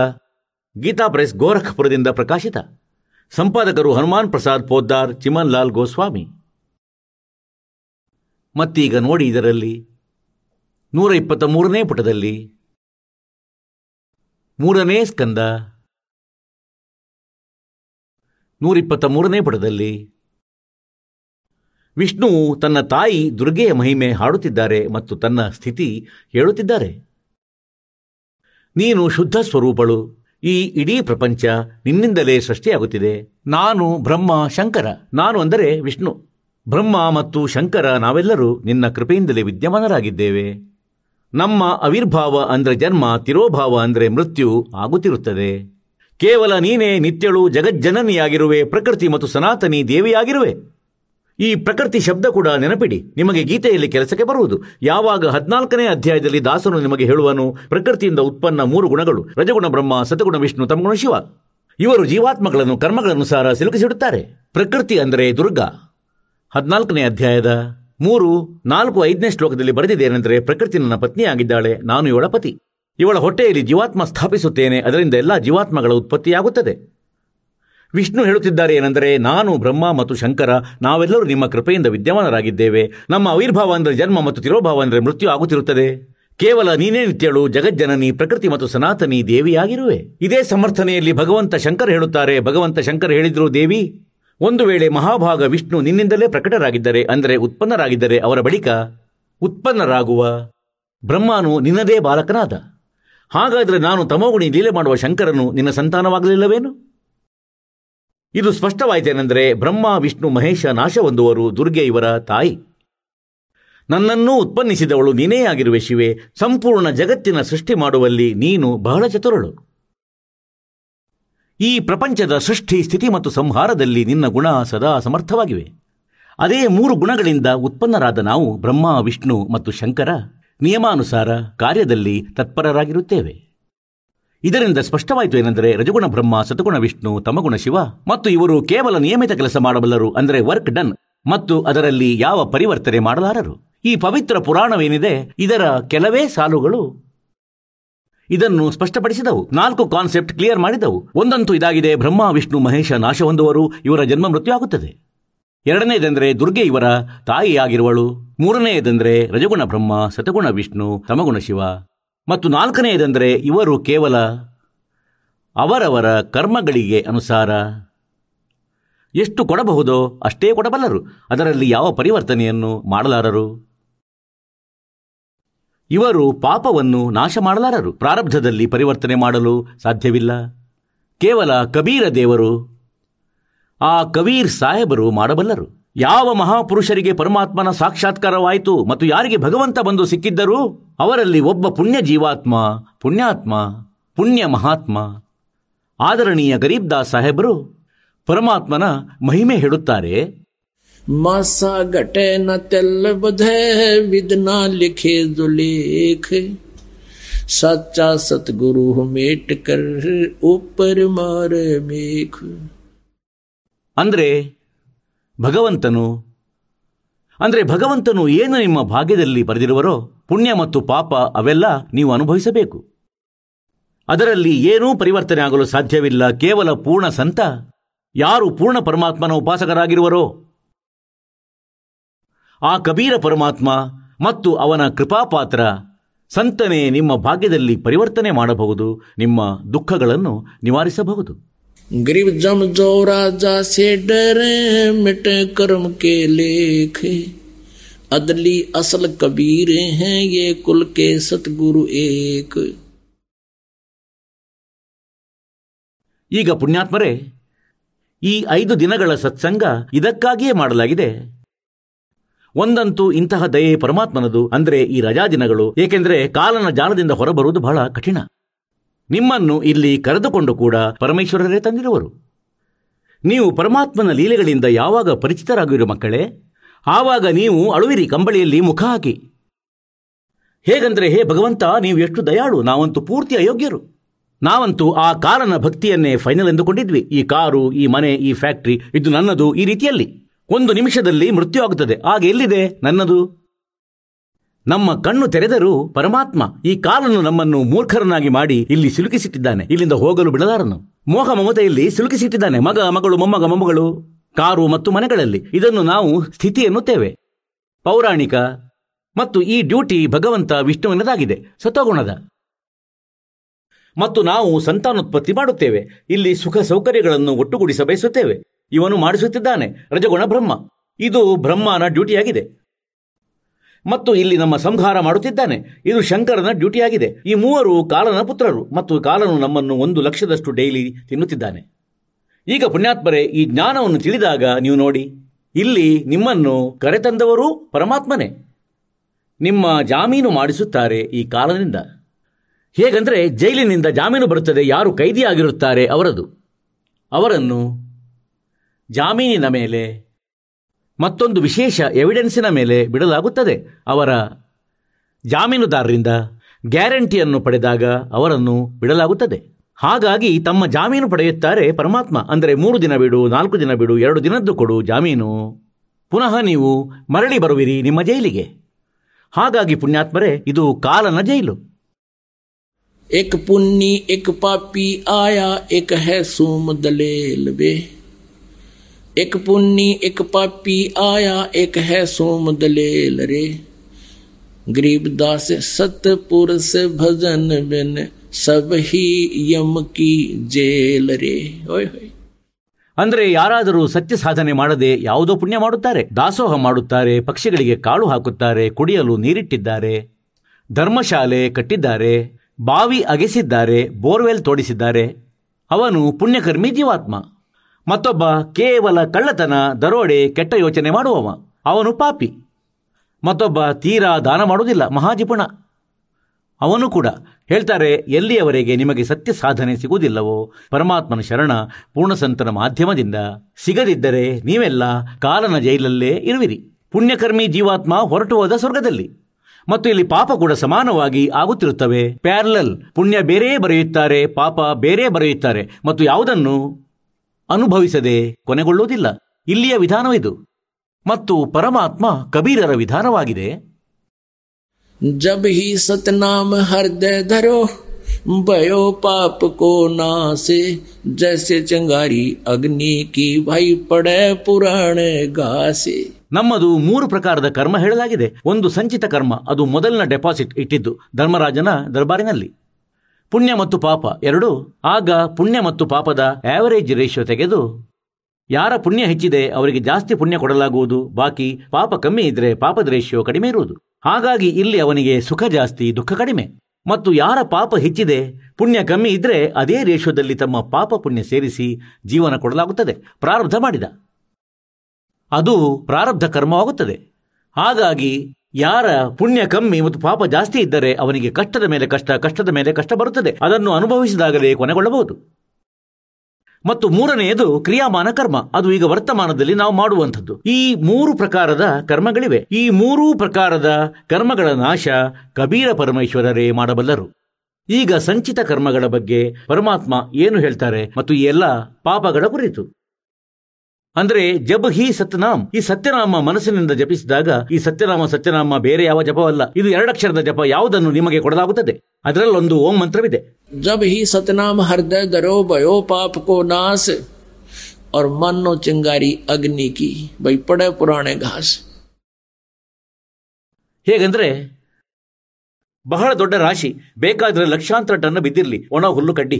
ಗೀತಾ ಪ್ರೆಸ್ ಗೋರಖ್ಪುರದಿಂದ ಪ್ರಕಾಶಿತ. ಸಂಪಾದಕರು ಹನುಮಾನ್ ಪ್ರಸಾದ್ ಪೋದ್ದಾರ್, ಚಿಮನ್ ಲಾಲ್ ಗೋಸ್ವಾಮಿ. ಮತ್ತೀಗ ನೋಡಿ ಇದರಲ್ಲಿ ನೂರ ಇಪ್ಪತ್ತ ಮೂರನೇ ಪುಟದಲ್ಲಿ ಮೂರನೇ ಸ್ಕಂದ. ನೂರಿಪ್ಪತ್ತ ಮೂರನೇ ಪುಟದಲ್ಲಿ ವಿಷ್ಣು ತನ್ನ ತಾಯಿ ದುರ್ಗೆಯ ಮಹಿಮೆ ಹಾಡುತ್ತಿದ್ದಾರೆ ಮತ್ತು ತನ್ನ ಸ್ಥಿತಿ ಹೇಳುತ್ತಿದ್ದಾರೆ. ನೀನು ಶುದ್ಧ ಸ್ವರೂಪಳು. ಈ ಇಡೀ ಪ್ರಪಂಚ ನಿನ್ನಿಂದಲೇ ಸೃಷ್ಟಿಯಾಗುತ್ತಿದೆ. ನಾನು ಬ್ರಹ್ಮ, ಶಂಕರ. ನಾನು ಅಂದರೆ ವಿಷ್ಣು. ಬ್ರಹ್ಮ ಮತ್ತು ಶಂಕರ ನಾವೆಲ್ಲರೂ ನಿನ್ನ ಕೃಪೆಯಿಂದಲೇ ವಿದ್ಯಮಾನರಾಗಿದ್ದೇವೆ. ನಮ್ಮ ಅವಿರ್ಭಾವ ಅಂದರೆ ಜನ್ಮ, ತಿರೋಭಾವ ಅಂದ್ರೆ ಮೃತ್ಯು ಆಗುತ್ತಿರುತ್ತದೆ. ಕೇವಲ ನೀನೇ ನಿತ್ಯಳು ಜಗಜ್ಜನನಿಯಾಗಿರುವೆ, ಪ್ರಕೃತಿ ಮತ್ತು ಸನಾತನಿ ದೇವಿಯಾಗಿರುವೆ. ಈ ಪ್ರಕೃತಿ ಶಬ್ದ ಕೂಡ ನೆನಪಿಡಿ, ನಿಮಗೆ ಗೀತೆಯಲ್ಲಿ ಕೆಲಸಕ್ಕೆ ಬರುವುದು. ಯಾವಾಗ ಹದಿನಾಲ್ಕನೇ ಅಧ್ಯಾಯದಲ್ಲಿ ದಾಸನು ನಿಮಗೆ ಹೇಳುವನು, ಪ್ರಕೃತಿಯಿಂದ ಉತ್ಪನ್ನ ಮೂರು ಗುಣಗಳು, ರಜಗುಣ ಬ್ರಹ್ಮ, ಸತಗುಣ ವಿಷ್ಣು, ತಮಗುಣ ಶಿವ. ಇವರು ಜೀವಾತ್ಮಗಳನ್ನು ಕರ್ಮಗಳನುಸಾರ ಸಿಲುಕಿಸಿಡುತ್ತಾರೆ. ಪ್ರಕೃತಿ ಅಂದರೆ ದುರ್ಗಾ. ಹದಿನಾಲ್ಕನೇ ಅಧ್ಯಾಯದ ಮೂರು, ನಾಲ್ಕು, ಐದನೇ ಶ್ಲೋಕದಲ್ಲಿ ಬರೆದಿದೆ ಏನೆಂದರೆ ಪ್ರಕೃತಿ ನನ್ನ ಪತ್ನಿಯಾಗಿದ್ದಾಳೆ, ನಾನು ಇವಳ ಪತಿ. ಇವಳ ಹೊಟ್ಟೆಯಲ್ಲಿ ಜೀವಾತ್ಮ ಸ್ಥಾಪಿಸುತ್ತೇನೆ, ಅದರಿಂದ ಎಲ್ಲ ಜೀವಾತ್ಮಗಳ ಉತ್ಪತ್ತಿಯಾಗುತ್ತದೆ. ವಿಷ್ಣು ಹೇಳುತ್ತಿದ್ದಾರೆ ಏನೆಂದರೆ, ನಾನು, ಬ್ರಹ್ಮ ಮತ್ತು ಶಂಕರ, ನಾವೆಲ್ಲರೂ ನಿಮ್ಮ ಕೃಪೆಯಿಂದ ವಿದ್ಯಮಾನರಾಗಿದ್ದೇವೆ. ನಮ್ಮ ಆವಿರ್ಭಾವ ಅಂದರೆ ಜನ್ಮ ಮತ್ತು ತಿರೋಭಾವ ಅಂದರೆ ಮೃತ್ಯು ಆಗುತ್ತಿರುತ್ತದೆ. ಕೇವಲ ನೀನೇ ನಿತ್ಯಳು, ಜಗಜ್ಜನನಿ, ಪ್ರಕೃತಿ ಮತ್ತು ಸನಾತನಿ ದೇವಿಯಾಗಿರುವೆ. ಇದೇ ಸಮರ್ಥನೆಯಲ್ಲಿ ಭಗವಂತ ಶಂಕರ ಹೇಳುತ್ತಾರೆ, ಭಗವಂತ ಶಂಕರ ಹೇಳಿದ್ರು, ದೇವಿ, ಒಂದು ವೇಳೆ ಮಹಾಭಾಗ ವಿಷ್ಣು ನಿನ್ನಿಂದಲೇ ಪ್ರಕಟರಾಗಿದ್ದರೆ, ಅಂದರೆ ಉತ್ಪನ್ನರಾಗಿದ್ದರೆ ಅವರ ಬಳಿಕ ಉತ್ಪನ್ನರಾಗುವ ಬ್ರಹ್ಮನು ನಿನ್ನದೇ ಬಾಲಕನಾದ. ಹಾಗಾದರೆ ನಾನು ತಮೋಗುಣಿ ಲೀಲೆ ಮಾಡುವ ಶಂಕರನು ನಿನ್ನ ಸಂತಾನವಾಗಲಿಲ್ಲವೇನು? ಇದು ಸ್ಪಷ್ಟವಾಯಿತೇನೆಂದರೆ ಬ್ರಹ್ಮ, ವಿಷ್ಣು, ಮಹೇಶ, ನಾಶ ಹೊಂದುವರು ದುರ್ಗೆ ಇವರ ತಾಯಿ. ನನ್ನನ್ನು ಉತ್ಪನ್ನಿಸಿದವಳು ನೀನೇ ಆಗಿರುವೆ ಶಿವೆ. ಸಂಪೂರ್ಣ ಜಗತ್ತಿನ ಸೃಷ್ಟಿ ಮಾಡುವಲ್ಲಿ ನೀನು ಬಹಳ ಚತುರಳು. ಈ ಪ್ರಪಂಚದ ಸೃಷ್ಟಿ, ಸ್ಥಿತಿ ಮತ್ತು ಸಂಹಾರದಲ್ಲಿ ನಿನ್ನ ಗುಣ ಸದಾ ಸಮರ್ಥವಾಗಿವೆ. ಅದೇ ಮೂರು ಗುಣಗಳಿಂದ ಉತ್ಪನ್ನರಾದ ನಾವು ಬ್ರಹ್ಮ, ವಿಷ್ಣು ಮತ್ತು ಶಂಕರ ನಿಯಮಾನುಸಾರ ಕಾರ್ಯದಲ್ಲಿ ತತ್ಪರರಾಗಿರುತ್ತೇವೆ. ಇದರಿಂದ ಸ್ಪಷ್ಟವಾಯಿತು ಏನೆಂದರೆ ರಜಗುಣ ಬ್ರಹ್ಮ, ಸತಗುಣ ವಿಷ್ಣು, ತಮಗುಣ ಶಿವ ಮತ್ತು ಇವರು ಕೇವಲ ನಿಯಮಿತ ಕೆಲಸ ಮಾಡಬಲ್ಲರು, ಅಂದರೆ ವರ್ಕ್ ಡನ್. ಮತ್ತು ಅದರಲ್ಲಿ ಯಾವ ಪರಿವರ್ತನೆ ಮಾಡಲಾರರು? ಈ ಪವಿತ್ರ ಪುರಾಣವೇನಿದೆ, ಇದರ ಕೆಲವೇ ಸಾಲುಗಳು ಇದನ್ನು ಸ್ಪಷ್ಟಪಡಿಸಿದವು. ನಾಲ್ಕು ಕಾನ್ಸೆಪ್ಟ್ ಕ್ಲಿಯರ್ ಮಾಡಿದವು. ಒಂದಂತೂ ಇದಾಗಿದೆ, ಬ್ರಹ್ಮ, ವಿಷ್ಣು, ಮಹೇಶ ನಾಶ ಹೊಂದುವರು, ಇವರ ಜನ್ಮ ಮೃತ್ಯು ಆಗುತ್ತದೆ ಎರಡನೇದೆಂದರೆ ದುರ್ಗೆ ಇವರ ತಾಯಿಯಾಗಿರುವಳು. ಮೂರನೆಯದೆಂದರೆ ರಜಗುಣ ಬ್ರಹ್ಮ, ಸತಗುಣ ವಿಷ್ಣು, ತಮಗುಣ ಶಿವ. ಮತ್ತು ನಾಲ್ಕನೆಯದೆಂದರೆ ಇವರು ಕೇವಲ ಅವರವರ ಕರ್ಮಗಳಿಗೆ ಅನುಸಾರ ಎಷ್ಟು ಕೊಡಬಹುದೋ ಅಷ್ಟೇ ಕೊಡಬಲ್ಲರು. ಅದರಲ್ಲಿ ಯಾವ ಪರಿವರ್ತನೆಯನ್ನು ಮಾಡಲಾರರು? ಇವರು ಪಾಪವನ್ನು ನಾಶ ಮಾಡಲಾರರು ಪ್ರಾರಬ್ಧದಲ್ಲಿ ಪರಿವರ್ತನೆ ಮಾಡಲು ಸಾಧ್ಯವಿಲ್ಲ. ಕೇವಲ ಕಬೀರ ದೇವರು, ಆ ಕಬೀರ್ ಸಾಹೇಬರು ಮಾಡಬಲ್ಲರು. ಯಾವ ಮಹಾಪುರುಷರಿಗೆ ಪರಮಾತ್ಮನ ಸಾಕ್ಷಾತ್ಕಾರವಾಯಿತು ಮತ್ತು ಯಾರಿಗೆ ಭಗವಂತ ಬಂದು ಸಿಕ್ಕಿದ್ದರೂ ಅವರಲ್ಲಿ ಒಬ್ಬ ಪುಣ್ಯ ಜೀವಾತ್ಮ ಪುಣ್ಯಾತ್ಮ ಪುಣ್ಯ ಮಹಾತ್ಮ ಆದರಣೀಯ ಗರೀಬ್ ದಾಸ್ ಸಾಹೇಬರು ಪರಮಾತ್ಮನ ಮಹಿಮೆ ಹೇಳುತ್ತಾರೆ मासा घटे न तेल बधे विदना लिखे जो लेख सच्चा सतगुरु मेट कर ऊपर मारे मेघ ಅಂದರೆ ಭಗವಂತನು? ಅಂದರೆ ಭಗವಂತನು ಏನು ನಿಮ್ಮ ಭಾಗ್ಯದಲ್ಲಿ ಬರೆದಿರುವರೋ, ಪುಣ್ಯ ಮತ್ತು ಪಾಪ ಅವೆಲ್ಲ ನೀವು ಅನುಭವಿಸಬೇಕು. ಅದರಲ್ಲಿ ಏನೂ ಪರಿವರ್ತನೆ ಆಗಲು ಸಾಧ್ಯವಿಲ್ಲ, ಕೇವಲ ಪೂರ್ಣ ಸಂತ. ಯಾರು ಪೂರ್ಣ ಪರಮಾತ್ಮನ ಉಪಾಸಕರಾಗಿರುವರೋ? ಆ ಕಬೀರ ಪರಮಾತ್ಮ ಮತ್ತು ಅವನ ಕೃಪಾಪಾತ್ರ ಸಂತನೇ ನಿಮ್ಮ ಭಾಗ್ಯದಲ್ಲಿ ಪರಿವರ್ತನೆ ಮಾಡಬಹುದು, ನಿಮ್ಮ ದುಃಖಗಳನ್ನು ನಿವಾರಿಸಬಹುದು. गरीब जम जो राजा से डरे मिटे कर्म के लेख अदली असल कबीर हैं ये कुल के सतगुरु एक ಈಗ ಪುಣ್ಯಾತ್ಮರೇ ಈ ಐದು ದಿನಗಳ ಸತ್ಸಂಗ ಇದಕ್ಕಾಗಿಯೇ ಮಾಡಲಾಗಿದೆ ಒಂದಂತೂ ಇಂತಹ ದಯೆ ಪರಮಾತ್ಮನದು ಅಂದರೆ ಈ ರಜಾ ದಿನಗಳು ಏಕೆಂದರೆ ಕಾಲನ ಜಾಲದಿಂದ ಹೊರಬರುವುದು ಬಹಳ ಕಠಿಣ ನಿಮ್ಮನ್ನು ಇಲ್ಲಿ ಕರೆದುಕೊಂಡು ಕೂಡ ಪರಮೇಶ್ವರರೇ ತಂದಿರುವರು. ನೀವು ಪರಮಾತ್ಮನ ಲೀಲೆಗಳಿಂದ ಯಾವಾಗ ಪರಿಚಿತರಾಗಿರೋ ಮಕ್ಕಳೇ? ಆವಾಗ ನೀವು ಅಳುವಿರಿ ಕಂಬಳಿಯಲ್ಲಿ ಮುಖ ಹಾಕಿ. ಹೇಗಂದ್ರೆ, ಹೇ ಭಗವಂತ, ನೀವು ಎಷ್ಟು ದಯಾಳು, ನಾವಂತೂ ಪೂರ್ತಿ ಅಯೋಗ್ಯರು. ನಾವಂತೂ ಆ ಕಾರನ ಭಕ್ತಿಯನ್ನೇ ಫೈನಲ್ ಎಂದುಕೊಂಡಿದ್ವಿ. ಈ ಕಾರು, ಈ ಮನೆ, ಈ ಫ್ಯಾಕ್ಟ್ರಿ, ಇದು ನನ್ನದು, ಈ ರೀತಿಯಲ್ಲಿ. ಒಂದು ನಿಮಿಷದಲ್ಲಿ ಮೃತ್ಯು ಆಗುತ್ತದೆ. ಆಗ ಎಲ್ಲಿದೆ ನನ್ನದು? ನಮ್ಮ ಕಣ್ಣು ತೆರೆದರೂ ಪರಮಾತ್ಮ ಈ ಕಾಲನ್ನು ನಮ್ಮನ್ನು ಮೂರ್ಖರನ್ನಾಗಿ ಮಾಡಿ ಇಲ್ಲಿ ಸಿಲುಕಿಸಿಟ್ಟಿದ್ದಾನೆ. ಇಲ್ಲಿಂದ ಹೋಗಲು ಬಿಡಲಾರನು. ಮೋಹ ಮಮತೆಯಲ್ಲಿ ಸಿಲುಕಿಸಿಟ್ಟಿದ್ದಾನೆ. ಮಗ, ಮಗಳು, ಮೊಮ್ಮಗ, ಮೊಮ್ಮಗಳು, ಕಾರು ಮತ್ತು ಮನೆಗಳಲ್ಲಿ. ಇದನ್ನು ನಾವು ಸ್ಥಿತಿ ಎನ್ನುತ್ತೇವೆ. ಪೌರಾಣಿಕ ಮತ್ತು ಈ ಡ್ಯೂಟಿ ಭಗವಂತ ವಿಷ್ಣುವಿನದಾಗಿದೆ. ಸತೋಗುಣದ ಮತ್ತು ನಾವು ಸಂತಾನೋತ್ಪತ್ತಿ ಮಾಡುತ್ತೇವೆ. ಇಲ್ಲಿ ಸುಖ ಸೌಕರ್ಯಗಳನ್ನು ಒಟ್ಟುಗೂಡಿಸ ಬಯಸುತ್ತೇವೆ ಇವನು ಮಾಡಿಸುತ್ತಿದ್ದಾನೆ. ರಜಗುಣ ಬ್ರಹ್ಮ. ಇದು ಬ್ರಹ್ಮನ ಡ್ಯೂಟಿಯಾಗಿದೆ. ಮತ್ತು ಇಲ್ಲಿ ನಮ್ಮ ಸಂಹಾರ ಮಾಡುತ್ತಿದ್ದಾನೆ. ಇದು ಶಂಕರನ ಡ್ಯೂಟಿಯಾಗಿದೆ. ಈ ಮೂವರು ಕಾಲನ ಪುತ್ರರು ಮತ್ತು ಕಾಲನು ನಮ್ಮನ್ನು ಒಂದು ಲಕ್ಷದಷ್ಟು ಡೈಲಿ ತಿನ್ನುತ್ತಿದ್ದಾನೆ. ಈಗ ಪುಣ್ಯಾತ್ಮರೇ, ಈ ಜ್ಞಾನವನ್ನು ತಿಳಿದಾಗ ನೀವು ನೋಡಿ, ಇಲ್ಲಿ ನಿಮ್ಮನ್ನು ಕರೆತಂದವರು ಪರಮಾತ್ಮನೇ. ನಿಮ್ಮ ಜಾಮೀನು ಮಾಡಿಸುತ್ತಾರೆ ಈ ಕಾಲದಿಂದ. ಹೇಗಂದರೆ ಜೈಲಿನಿಂದ ಜಾಮೀನು ಬರುತ್ತದೆ, ಯಾರು ಕೈದಿಯಾಗಿರುತ್ತಾರೆ ಅವರದು. ಅವರನ್ನು ಜಾಮೀನಿನ ಮೇಲೆ ಮತ್ತೊಂದು ವಿಶೇಷ ಎವಿಡೆನ್ಸಿನ ಮೇಲೆ ಬಿಡಲಾಗುತ್ತದೆ. ಅವರ ಜಾಮೀನುದಾರರಿಂದ ಗ್ಯಾರಂಟಿಯನ್ನು ಪಡೆದಾಗ ಅವರನ್ನು ಬಿಡಲಾಗುತ್ತದೆ. ಹಾಗಾಗಿ ತಮ್ಮ ಜಾಮೀನು ಪಡೆಯುತ್ತಾರೆ ಪರಮಾತ್ಮ. ಅಂದರೆ ಮೂರು ದಿನ ಬಿಡು, ನಾಲ್ಕು ದಿನ ಬಿಡು, ಎರಡು ದಿನದ್ದು ಕೊಡು ಜಾಮೀನು. ಪುನಃ ನೀವು ಮರಳಿ ಬರುವಿರಿ ನಿಮ್ಮ ಜೈಲಿಗೆ. ಹಾಗಾಗಿ ಪುಣ್ಯಾತ್ಮರೇ, ಇದು ಕಾಲನ ಜೈಲು. ಏಕ ಪುನ್ನಿ, ಏಕ ಪಾಪಿ ಆಯಾ, ಏಕ ಹೇ ಸೋಮ ದಲೇ ਇੱਕ ਪੁੰਨੀ ਇੱਕ ਪਾਪੀ ਆਇਆ ਇੱਕ ਹੈ ਸੋਮ ਦਲੇਲ ਰੇ ਗਰੀਬ ਦਾਸ ਸਤ ਪੁਰਸ ਭਜਨ ਬਿਨ ਸਭ ਹੀ ਯਮ ਕੀ ਜੇਲ ਰੇ ਓਏ ਹੋਏ ಅಂದ್ರೆ ಯಾರಾದರೂ ಸತ್ಯ ಸಾಧನೆ ಮಾಡದೆ ಯಾವುದೋ ಪುಣ್ಯ ಮಾಡುತ್ತಾರೆ, ದಾಸೋಹ ಮಾಡುತ್ತಾರೆ, ಪಕ್ಷಿಗಳಿಗೆ ಕಾಳು ಹಾಕುತ್ತಾರೆ, ಕುಡಿಯಲು ನೀರಿಟ್ಟಿದ್ದಾರೆ, ಧರ್ಮಶಾಲೆ ಕಟ್ಟಿದ್ದಾರೆ, ಬಾವಿ ಅಗೆಸಿದ್ದಾರೆ, ಬೋರ್ವೆಲ್ ತೋಡಿಸಿದ್ದಾರೆ, ಅವನು ಪುಣ್ಯಕರ್ಮಿ ಜೀವಾತ್ಮ. ಮತ್ತೊಬ್ಬ ಕೇವಲ ಕಳ್ಳತನ, ದರೋಡೆ, ಕೆಟ್ಟ ಯೋಚನೆ ಮಾಡುವವ. ಅವನು ಪಾಪಿ. ಮತ್ತೊಬ್ಬ ತೀರಾ ದಾನ ಮಾಡುವುದಿಲ್ಲ, ಮಹಾಜಿಪುಣ. ಅವನು ಕೂಡ ಹೇಳ್ತಾರೆ, ಎಲ್ಲಿಯವರೆಗೆ ನಿಮಗೆ ಸತ್ಯ ಸಾಧನೆ ಸಿಗುವುದಿಲ್ಲವೋ? ಪರಮಾತ್ಮನ ಶರಣ ಪೂರ್ಣಸಂತನ ಮಾಧ್ಯಮದಿಂದ ಸಿಗದಿದ್ದರೆ ನೀವೆಲ್ಲ ಕಾಲನ ಜೈಲಲ್ಲೇ ಇರುವಿರಿ. ಪುಣ್ಯಕರ್ಮಿ ಜೀವಾತ್ಮ ಹೊರಟು ಹೋದ ಸ್ವರ್ಗದಲ್ಲಿ. ಮತ್ತು ಇಲ್ಲಿ ಪಾಪ ಕೂಡ ಸಮಾನವಾಗಿ ಆಗುತ್ತಿರುತ್ತವೆ. ಪ್ಯಾರಲಲ್ ಪುಣ್ಯ ಬೇರೆ ಬರೆಯುತ್ತಾರೆ, ಪಾಪ ಬೇರೆ ಬರೆಯುತ್ತಾರೆ. ಮತ್ತು ಯಾವುದನ್ನು? ಅನುಭವಿಸದೆ ಕೊನೆಗೊಳ್ಳುವುದಿಲ್ಲ. ಇಲ್ಲಿಯ ವಿಧಾನವಿದು. ಮತ್ತು ಪರಮಾತ್ಮ ಕಬೀರರ ವಿಧಾನವಾಗಿದೆ. ಜಬ್ ಹಿ ಸತ್ನಾಮ ಹರ್ದಯ ಧರೋ ಭಯೋ ಪಾಪ ಕೋ ನಾಸೆ ಜೈಸೆ ಚಂಗಾರಿ ಅಗ್ನಿ ಕಿ ಭೈ ಪಡೆ ಪುರಾಣ ಗಾಸೆ. ನಮ್ಮದು ಮೂರು ಪ್ರಕಾರದ ಕರ್ಮ ಹೇಳಲಾಗಿದೆ. ಒಂದು ಸಂಚಿತ ಕರ್ಮ ಅದು ಮೊದಲಿನ ಡೆಪಾಸಿಟ್ ಇಟ್ಟಿದ್ದು ಧರ್ಮರಾಜನ ದರ್ಬಾರಿನಲ್ಲಿ. ಪುಣ್ಯ ಮತ್ತು ಪಾಪ ಎರಡು. ಆಗ ಪುಣ್ಯ ಮತ್ತು ಪಾಪದ ಆವರೇಜ್ ರೇಷಿಯೋ ತೆಗೆದು ಯಾರ ಪುಣ್ಯ ಹೆಚ್ಚಿದೆ ಅವರಿಗೆ ಜಾಸ್ತಿ ಪುಣ್ಯ ಕೊಡಲಾಗುವುದು. ಬಾಕಿ ಪಾಪ ಕಮ್ಮಿ ಇದ್ರೆ ಪಾಪದ ರೇಷಿಯೋ ಕಡಿಮೆ ಇರುವುದು. ಹಾಗಾಗಿ ಇಲ್ಲಿ ಅವನಿಗೆ ಸುಖ ಜಾಸ್ತಿ, ದುಃಖ ಕಡಿಮೆ. ಮತ್ತು ಯಾರ ಪಾಪ ಹೆಚ್ಚಿದೆ, ಪುಣ್ಯ ಕಮ್ಮಿ ಇದ್ರೆ ಅದೇ ರೇಷಿಯೋದಲ್ಲಿ ತಮ್ಮ ಪಾಪ ಪುಣ್ಯ ಸೇರಿಸಿ ಜೀವನ ಕೊಡಲಾಗುತ್ತದೆ. ಪ್ರಾರಬ್ಧ ಮಾಡಿದ. ಅದು ಪ್ರಾರಬ್ಧ ಕರ್ಮವಾಗುತ್ತದೆ. ಹಾಗಾಗಿ ಯಾರ ಪುಣ್ಯ ಕಮ್ಮಿ ಮತ್ತು ಪಾಪ ಜಾಸ್ತಿ ಇದ್ದರೆ ಅವನಿಗೆ ಕಷ್ಟದ ಮೇಲೆ ಕಷ್ಟ, ಕಷ್ಟದ ಮೇಲೆ ಕಷ್ಟ ಬರುತ್ತದೆ. ಅದನ್ನು ಅನುಭವಿಸಿದಾಗಲೇ ಕೊನೆಗೊಳ್ಳಬಹುದು. ಮತ್ತು ಮೂರನೆಯದು ಕ್ರಿಯಾಮಾನ ಕರ್ಮ. ಅದು ಈಗ ವರ್ತಮಾನದಲ್ಲಿ ನಾವು ಮಾಡುವಂಥದ್ದು. ಈ ಮೂರು ಪ್ರಕಾರದ ಕರ್ಮಗಳಿವೆ. ಈ ಮೂರೂ ಪ್ರಕಾರದ ಕರ್ಮಗಳ ನಾಶ ಕಬೀರ ಪರಮೇಶ್ವರರೇ ಮಾಡಬಲ್ಲರು. ಈಗ ಸಂಚಿತ ಕರ್ಮಗಳ ಬಗ್ಗೆ ಪರಮಾತ್ಮ ಏನು ಹೇಳ್ತಾರೆ ಮತ್ತು ಈ ಎಲ್ಲ ಪಾಪಗಳ ಕುರಿತು. ಅಂದ್ರೆ ಜಬ್ ಹಿ ಸತ್ಯನಾಮ್ ಈ ಸತ್ಯನಾಮ ಮನಸ್ಸಿನಿಂದ ಜಪಿಸಿದಾಗ ಈ ಸತ್ಯನಾಮ ಸತ್ಯನಾಮ ಬೇರೆ ಯಾವ ಜಪವಲ್ಲ ಇದು ಎರಡಕ್ಷರದ ಜಪ ಯಾವುದನ್ನು ನಿಮಗೆ ಕೊಡಲಾಗುತ್ತದೆ ಅದರಲ್ಲೊಂದು ಓಂ ಮಂತ್ರವಿದೆ जब ही सतनाम हृदय धरो भयो पाप को नाश और मानो चिंगारी अग्नि की भाई पड़े पुराने घास ಹೇಗಂದ್ರೆ ಬಹಳ ದೊಡ್ಡ ರಾಶಿ ಬೇಕಾದ್ರೆ ಲಕ್ಷಾಂತರ ಟನ್ ಬಿದ್ದಿರಲಿ ಒಣ ಹುಲ್ಲು ಕಡ್ಡಿ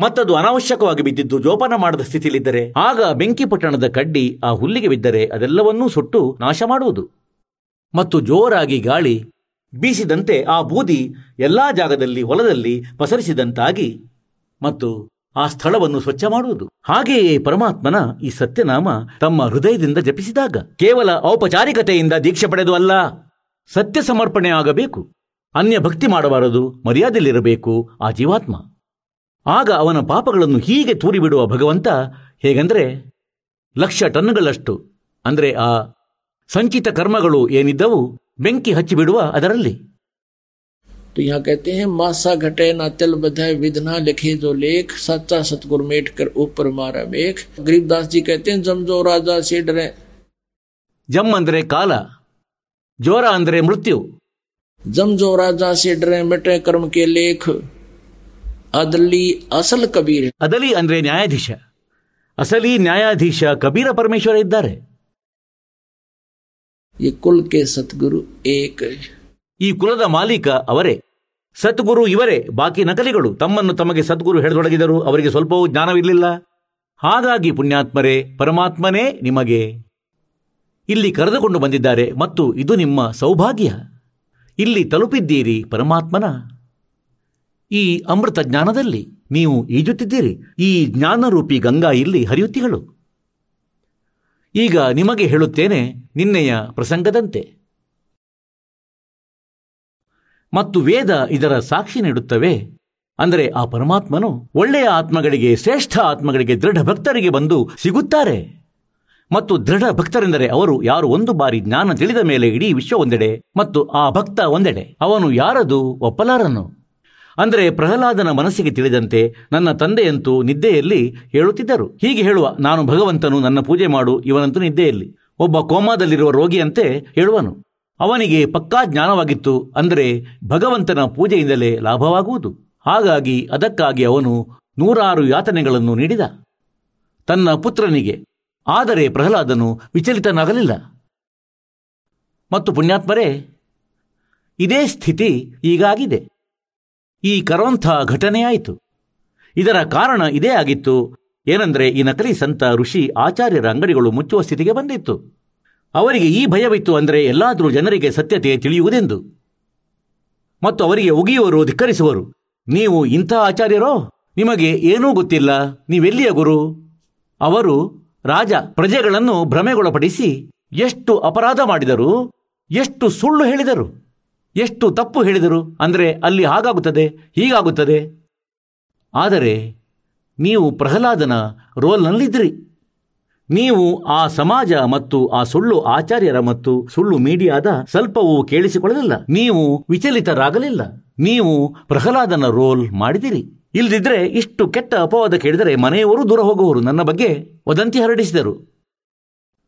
ಮತ್ತದು ಅನಾವಶ್ಯಕವಾಗಿ ಬಿದ್ದಿದ್ದು ಜೋಪಾನ ಮಾಡದ ಸ್ಥಿತಿಯಲ್ಲಿದ್ದರೆ, ಆಗ ಬೆಂಕಿ ಪಟ್ಟಣದ ಕಡ್ಡಿ ಆ ಹುಲ್ಲಿಗೆ ಬಿದ್ದರೆ ಅದೆಲ್ಲವನ್ನೂ ಸುಟ್ಟು ನಾಶ ಮಾಡುವುದು. ಮತ್ತು ಜೋರಾಗಿ ಗಾಳಿ ಬೀಸಿದಂತೆ ಆ ಬೂದಿ ಎಲ್ಲಾ ಜಾಗದಲ್ಲಿ ಹೊಲದಲ್ಲಿ ಪಸರಿಸಿದಂತಾಗಿ ಮತ್ತು ಆ ಸ್ಥಳವನ್ನು ಸ್ವಚ್ಛ ಮಾಡುವುದು. ಹಾಗೆಯೇ ಪರಮಾತ್ಮನ ಈ ಸತ್ಯನಾಮ ತಮ್ಮ ಹೃದಯದಿಂದ ಜಪಿಸಿದಾಗ ಕೇವಲ ಔಪಚಾರಿಕತೆಯಿಂದ ದೀಕ್ಷೆ ಪಡೆದು ಅಲ್ಲ, ಸತ್ಯ ಸಮರ್ಪಣೆ ಆಗಬೇಕು ಅನ್ಯ ಭಕ್ತಿ ಮಾಡಬಾರದು, ಮರ್ಯಾದೆಯಲ್ಲಿರಬೇಕು ಆ ಜೀವಾತ್ಮ. ಆಗ ಅವನ ಪಾಪಗಳನ್ನು ಹೀಗೆ ತೂರಿಬಿಡುವ ಭಗವಂತ ಹೇಗೆಂದರೆ ಲಕ್ಷ ಟನ್ಗಳಷ್ಟು ಅಂದರೆ ಆ ಸಂಚಿತ ಕರ್ಮಗಳು ಏನಿದ್ದವು ಬೆಂಕಿ ಹಚ್ಚಿಬಿಡುವ ಅದರಲ್ಲಿ तो यहाँ कहते हैं मासा घटे ना तिल बधाए विधना लिखे जो लेख सच्चा सतगुर मेट कर ऊपर मारा मेघ गरीबदास जी कहते हैं जमजो राजा से डरे ಜಮ್ ಅಂದರೆ ಕಾಲ ಜ್ವರ ಅಂದರೆ ಮೃತ್ಯು जमजो राजा से डरे मिटे कर्म के लेख ಅದರಲ್ಲಿ ಅಸಲ್ ಕಬೀರ್ ಅದಲಿ ಅಂದ್ರೆ ನ್ಯಾಯಾಧೀಶ. ಅಸಲಿ ನ್ಯಾಯಾಧೀಶ ಕಬೀರ ಪರಮೇಶ್ವರ ಇದ್ದಾರೆ. ಈ ಕುಲಕ್ಕೆ ಸದ್ಗುರು ಏಕ. ಈ ಕುಲದ ಮಾಲೀಕ ಅವರೇ. ಸದ್ಗುರು ಇವರೇ. ಬಾಕಿ ನಕಲಿಗಳು ತಮ್ಮನ್ನು ತಮಗೆ ಸದ್ಗುರು ಹಿಡಿದೊಡಗಿದರು ಅವರಿಗೆ ಸ್ವಲ್ಪವೂ ಜ್ಞಾನವಿರಲಿಲ್ಲ. ಹಾಗಾಗಿ ಪುಣ್ಯಾತ್ಮರೇ ಪರಮಾತ್ಮನೇ ನಿಮಗೆ. ಇಲ್ಲಿ ಕರೆದುಕೊಂಡು ಬಂದಿದ್ದಾರೆ ಮತ್ತು ಇದು ನಿಮ್ಮ ಸೌಭಾಗ್ಯ. ಇಲ್ಲಿ ತಲುಪಿದ್ದೀರಿ ಪರಮಾತ್ಮನ. ಈ ಅಮೃತ ಜ್ಞಾನದಲ್ಲಿ ನೀವು ಈಜುತ್ತಿದ್ದೀರಿ. ಈ ಜ್ಞಾನರೂಪಿ ಗಂಗಾ ಇಲ್ಲಿ ಹರಿಯುತ್ತಿಗಳು. ಈಗ ನಿಮಗೆ ಹೇಳುತ್ತೇನೆ, ನಿನ್ನೆಯ ಪ್ರಸಂಗದಂತೆ. ಮತ್ತು ವೇದ ಇದರ ಸಾಕ್ಷಿ ನೀಡುತ್ತವೆ. ಅಂದರೆ ಆ ಪರಮಾತ್ಮನು ಒಳ್ಳೆಯ ಆತ್ಮಗಳಿಗೆ, ಶ್ರೇಷ್ಠ ಆತ್ಮಗಳಿಗೆ ದೃಢ ಭಕ್ತರಿಗೆ ಬಂದು ಸಿಗುತ್ತಾರೆ. ಮತ್ತು ದೃಢ ಭಕ್ತರೆಂದರೆ ಅವರು ಯಾರು ಒಂದು ಬಾರಿ ಜ್ಞಾನ ತಿಳಿದ ಮೇಲೆ ಇಡೀ ವಿಶ್ವ ಒಂದೆಡೆ, ಮತ್ತು ಆ ಭಕ್ತ ಒಂದೆಡೆ. ಅವನು ಯಾರದು ಒಪ್ಪಲಾರನು? ಅಂದರೆ ಪ್ರಹ್ಲಾದನ ಮನಸ್ಸಿಗೆ ತಿಳಿದಂತೆ ನನ್ನ ತಂದೆಯಂತೂ ನಿದ್ದೆಯಲ್ಲಿ ಹೇಳುತ್ತಿದ್ದರು. ಹೀಗೆ ಹೇಳುವ ನಾನು ಭಗವಂತನು ನನ್ನ ಪೂಜೆ ಮಾಡು, ಇವನಂತೂ ನಿದ್ದೆಯಲ್ಲಿ. ಒಬ್ಬ ಕೋಮಾದಲ್ಲಿರುವ ರೋಗಿಯಂತೆ ಹೇಳುವನು. ಅವನಿಗೆ ಪಕ್ಕಾ ಜ್ಞಾನವಾಗಿತ್ತು, ಅಂದರೆ ಭಗವಂತನ ಪೂಜೆಯಿಂದಲೇ ಲಾಭವಾಗುವುದು. ಹಾಗಾಗಿ ಅದಕ್ಕಾಗಿ ಅವನು ನೂರಾರು ಯಾತನೆಗಳನ್ನು ನೀಡಿದ. ತನ್ನ ಪುತ್ರನಿಗೆ. ಆದರೆ ಪ್ರಹ್ಲಾದನು ವಿಚಲಿತನಾಗಲಿಲ್ಲ. ಮತ್ತು ಪುಣ್ಯಾತ್ಮರೇ, ಇದೇ ಸ್ಥಿತಿ ಈಗಾಗಿದೆ. ಈ ಕರೋಂಥ ಘಟನೆಯಾಯಿತು ಇದರ ಕಾರಣ ಇದೇ ಆಗಿತ್ತು. ಏನಂದ್ರೆ ಈ ನಕಲಿ ಸಂತ ಋಷಿ ಆಚಾರ್ಯರ ಅಂಗಡಿಗಳು ಮುಚ್ಚುವ ಸ್ಥಿತಿಗೆ ಬಂದಿತ್ತು. ಅವರಿಗೆ ಈ ಭಯವಿತ್ತು ಅಂದರೆ ಎಲ್ಲಾದರೂ ಜನರಿಗೆ ಸತ್ಯತೆ ತಿಳಿಯುವುದೆಂದು. ಮತ್ತು ಅವರಿಗೆ ಉಗಿಯುವರು, ಧಿಕ್ಕರಿಸುವರು. ನೀವು ಇಂಥ ಆಚಾರ್ಯರೋ? ನಿಮಗೆ ಏನೂ ಗೊತ್ತಿಲ್ಲ. ನೀವೆಲ್ಲಿಯ ಗುರು? ಅವರು ರಾಜ ಪ್ರಜೆಗಳನ್ನು ಭ್ರಮೆಗೊಳಪಡಿಸಿ ಎಷ್ಟು ಅಪರಾಧ ಮಾಡಿದರು, ಎಷ್ಟು ಸುಳ್ಳು ಹೇಳಿದರು. ಎಷ್ಟು ತಪ್ಪು ಹೇಳಿದರು? ಅಂದರೆ ಅಲ್ಲಿ ಹಾಗಾಗುತ್ತದೆ, ಹೀಗಾಗುತ್ತದೆ. ಆದರೆ ನೀವು ಪ್ರಹ್ಲಾದನ ರೋಲ್ನಲ್ಲಿದ್ದಿರಿ. ನೀವು ಆ ಸಮಾಜ ಮತ್ತು ಆ ಸುಳ್ಳು ಆಚಾರ್ಯರ ಮತ್ತು ಸುಳ್ಳು ಮೀಡಿಯಾದ ಸ್ವಲ್ಪವೂ ಕೇಳಿಸಿಕೊಳ್ಳಲಿಲ್ಲ. ನೀವು ವಿಚಲಿತರಾಗಲಿಲ್ಲ. ನೀವು ಪ್ರಹ್ಲಾದನ ರೋಲ್ ಮಾಡಿದಿರಿ ಇಲ್ದಿದ್ರೆ ಇಷ್ಟು ಕೆಟ್ಟ ಅಪವಾದ ಕೇಳಿದರೆ ಮನೆಯವರು ದೂರ ಹೋಗುವರು. ನನ್ನ ಬಗ್ಗೆ ವದಂತಿ ಹರಡಿಸಿದರು.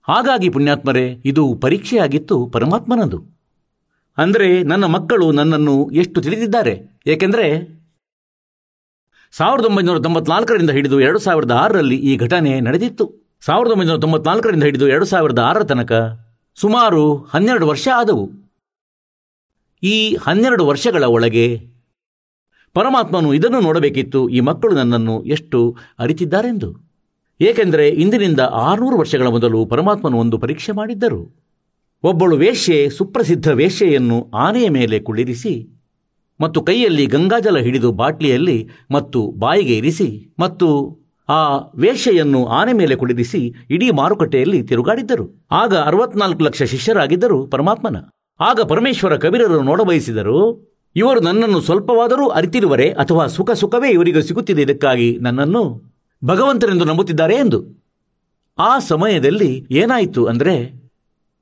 ಹಾಗಾಗಿ ಪುಣ್ಯಾತ್ಮರೇ, ಇದು ಪರೀಕ್ಷೆಯಾಗಿತ್ತು ಪರಮಾತ್ಮನದು. ಅಂದರೆ ನನ್ನ ಮಕ್ಕಳು ನನ್ನನ್ನು ಎಷ್ಟು ತಿಳಿದಿದ್ದಾರೆ? ಏಕೆಂದರೆ ಸಾವಿರದ ಒಂಬೈನೂರ ತೊಂಬತ್ನಾಲ್ಕರಿಂದ ಹಿಡಿದು ಎರಡು ಸಾವಿರದ ಆರರಲ್ಲಿ ಈ ಘಟನೆ ನಡೆದಿತ್ತು. ಸಾವಿರದ ಒಂಬೈನೂರ ತೊಂಬತ್ನಾಲ್ಕರಿಂದ ಹಿಡಿದು ಎರಡು ಸಾವಿರದ ಆರರ ತನಕ ಸುಮಾರು ಹನ್ನೆರಡು ವರ್ಷ ಆದವು. ಈ ಹನ್ನೆರಡು ವರ್ಷಗಳ ಒಳಗೆ ಪರಮಾತ್ಮನು ಇದನ್ನು ನೋಡಬೇಕಿತ್ತು, ಈ ಮಕ್ಕಳು ನನ್ನನ್ನು ಎಷ್ಟು ಅರಿತಿದ್ದಾರೆಂದು. ಏಕೆಂದರೆ ಇಂದಿನಿಂದ ಆರುನೂರು ವರ್ಷಗಳ ಮೊದಲು ಪರಮಾತ್ಮನು ಒಂದು ಪರೀಕ್ಷೆ ಮಾಡಿದ್ದರು. ಒಬ್ಬಳು ವೇಶ್ಯೆ ಸುಪ್ರಸಿದ್ಧ ವೇಶ್ಯೆಯನ್ನು ಆನೆಯ ಮೇಲೆ ಕುಳ್ಳಿರಿಸಿ ಮತ್ತು ಕೈಯಲ್ಲಿ ಗಂಗಾಜಲ ಹಿಡಿದು ಬಾಟ್ಲಿಯಲ್ಲಿ ಮತ್ತು ಬಾಯಿಗೆ ಇರಿಸಿ ಮತ್ತು ಆ ವೇಶ್ಯೆಯನ್ನು ಆನೆ ಮೇಲೆ ಕುಳಿರಿಸಿ ಇಡೀ ಮಾರುಕಟ್ಟೆಯಲ್ಲಿ ತಿರುಗಾಡಿದ್ದರು. ಆಗ ಅರವತ್ನಾಲ್ಕು ಲಕ್ಷ ಶಿಷ್ಯರಾಗಿದ್ದರು ಪರಮಾತ್ಮನ. ಆಗ ಪರಮೇಶ್ವರ ಕಬೀರರು ನೋಡಬಯಸಿದರು, ಇವರು ನನ್ನನ್ನು ಸ್ವಲ್ಪವಾದರೂ ಅರಿತಿರುವರೆ ಅಥವಾ ಸುಖ ಸುಖವೇ ಇವರಿಗೆ ಸಿಗುತ್ತಿದೆ ಇದಕ್ಕಾಗಿ ನನ್ನನ್ನು ಭಗವಂತನೆಂದು ನಂಬುತ್ತಿದ್ದಾರೆ ಎಂದು. ಆ ಸಮಯದಲ್ಲಿ ಏನಾಯಿತು ಅಂದರೆ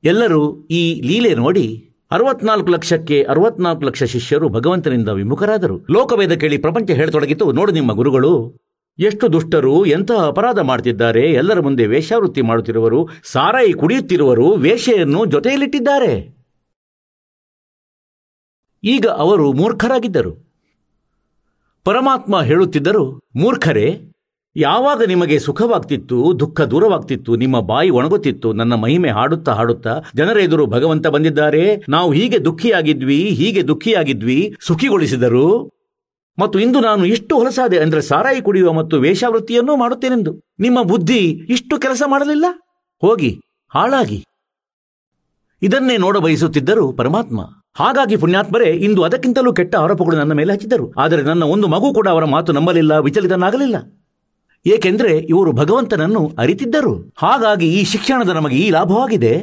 ಎಲ್ಲರೂ ಈ ಲೀಲೆ ನೋಡಿ ಅರವತ್ನಾಲ್ಕು ಲಕ್ಷಕ್ಕೆ ಅರವತ್ನಾಲ್ಕು ಲಕ್ಷ ಶಿಷ್ಯರು ಭಗವಂತನಿಂದ ವಿಮುಖರಾದರು. ಲೋಕವೇದ ಕೇಳಿ ಪ್ರಪಂಚ ಹೇಳತೊಡಗಿತು. ನೋಡು ನಿಮ್ಮ ಗುರುಗಳು, ಎಷ್ಟು ದುಷ್ಟರು ಎಂತಹ ಅಪರಾಧ ಮಾಡ್ತಿದ್ದಾರೆ, ಎಲ್ಲರ ಮುಂದೆ ವೇಷಾವೃತ್ತಿ ಮಾಡುತ್ತಿರುವರು, ಸಾರಾಯಿ ಕುಡಿಯುತ್ತಿರುವರು, ವೇಷೆಯನ್ನು ಜೊತೆಯಲ್ಲಿಟ್ಟಿದ್ದಾರೆ. ಈಗ ಅವರು ಮೂರ್ಖರಾಗಿದ್ದರು. ಪರಮಾತ್ಮ ಹೇಳುತ್ತಿದ್ದರು, ಮೂರ್ಖರೇ ಯಾವಾಗ ನಿಮಗೆ ಸುಖವಾಗ್ತಿತ್ತು, ದುಃಖ ದೂರವಾಗ್ತಿತ್ತು, ನಿಮ್ಮ ಬಾಯಿ ಒಣಗುತ್ತಿತ್ತು, ನನ್ನ ಮಹಿಮೆ ಹಾಡುತ್ತಾ ಹಾಡುತ್ತಾ ಜನರ ಎದುರು ಭಗವಂತ ಬಂದಿದ್ದಾರೆ? ನಾವು ಹೀಗೆ ದುಃಖಿಯಾಗಿದ್ವಿ ಹೀಗೆ ದುಃಖಿಯಾಗಿದ್ವಿ, ಸುಖಿಗೊಳಿಸಿದರು? ಮತ್ತು ಇಂದು ನಾನು ಇಷ್ಟು ಹೊಲಸಾದೆ ಅಂದರೆ ಸಾರಾಯಿ ಕುಡಿಯುವ ಮತ್ತು ವೇಷಾವೃತ್ತಿಯನ್ನೂ ಮಾಡುತ್ತೇನೆಂದು. ನಿಮ್ಮ ಬುದ್ಧಿ ಇಷ್ಟು ಕೆಲಸ ಮಾಡಲಿಲ್ಲ? ಹೋಗಿ, ಹಾಳಾಗಿ. ಇದನ್ನೇ ನೋಡ ಬಯಸುತ್ತಿದ್ದರು ಪರಮಾತ್ಮ. ಹಾಗಾಗಿ ಪುಣ್ಯಾತ್ಮರೇ, ಇಂದು ಅದಕ್ಕಿಂತಲೂ ಕೆಟ್ಟ ಆರೋಪಗಳು ನನ್ನ ಮೇಲೆ ಹಚ್ಚಿದರು ಆದರೆ ನನ್ನ ಒಂದು ಮಗು ಕೂಡ ಅವರ ಮಾತು ನಂಬಲಿಲ್ಲ, ವಿಚಲಿತನಾಗಲಿಲ್ಲ. ಏಕೆಂದರೆ ಇವರು ಭಗವಂತನನ್ನು ಅರಿತಿದ್ದರು. ಹಾಗಾಗಿ ಈ ಶಿಕ್ಷಣದ ನಮಗೆ ಈ ಲಾಭವಾಗಿದೆ.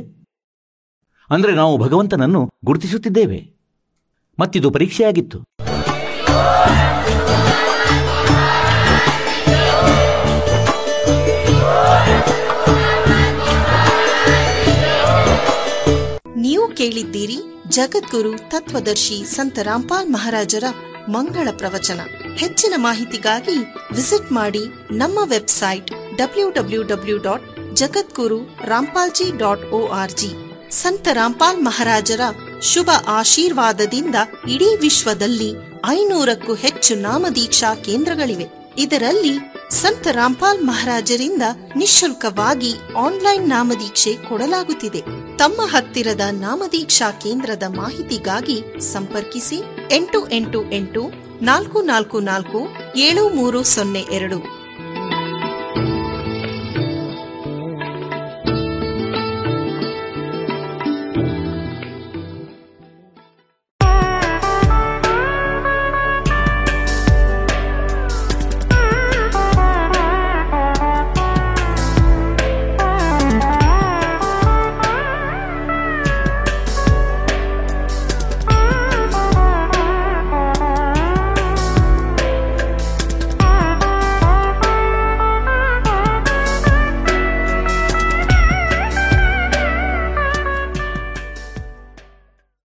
ಅಂದರೆ ನಾವು ಭಗವಂತನನ್ನು ಗುರುತಿಸುತ್ತಿದ್ದೇವೆ. ಮತ್ತಿದು ಪರೀಕ್ಷೆಯಾಗಿತ್ತು. ನೀವು ಕೇಳಿದ್ದೀರಿ ಜಗದ್ಗುರು, ತತ್ವದರ್ಶಿ ಸಂತ ರಾಮ್ಪಾಲ್ ಮಹಾರಾಜರ ಮಂಗಳ ಪ್ರವಚನ. ಹೆಚ್ಚಿನ ಮಾಹಿತಿಗಾಗಿ ವಿಸಿಟ್ ಮಾಡಿ ನಮ್ಮ website W W W dot Jagadguru dot O R G. Sant Rampal ಮಹಾರಾಜರ ಶುಭ ಆಶೀರ್ವಾದದಿಂದ ಇಡೀ ವಿಶ್ವದಲ್ಲಿ ಐನೂರಕ್ಕೂ ಹೆಚ್ಚು ನಾಮದೀಕ್ಷಾ ಕೇಂದ್ರಗಳಿವೆ. ಇದರಲ್ಲಿ ಸಂತ ರಾಮ್ಪಾಲ್ ಮಹಾರಾಜರಿಂದ ನಿಶುಲ್ಕವಾಗಿ ಆನ್ಲೈನ್ ನಾಮದೀಕ್ಷೆ ಕೊಡಲಾಗುತ್ತಿದೆ. ತಮ್ಮ ಹತ್ತಿರದ ನಾಮದೀಕ್ಷಾ ಕೇಂದ್ರದ ಮಾಹಿತಿಗಾಗಿ ಸಂಪರ್ಕಿಸಿ ಎಂಟು ಎಂಟು ಎಂಟು ನಾಲ್ಕು ನಾಲ್ಕು ನಾಲ್ಕು ಏಳು ಮೂರು ಸೊನ್ನೆ ಎರಡು.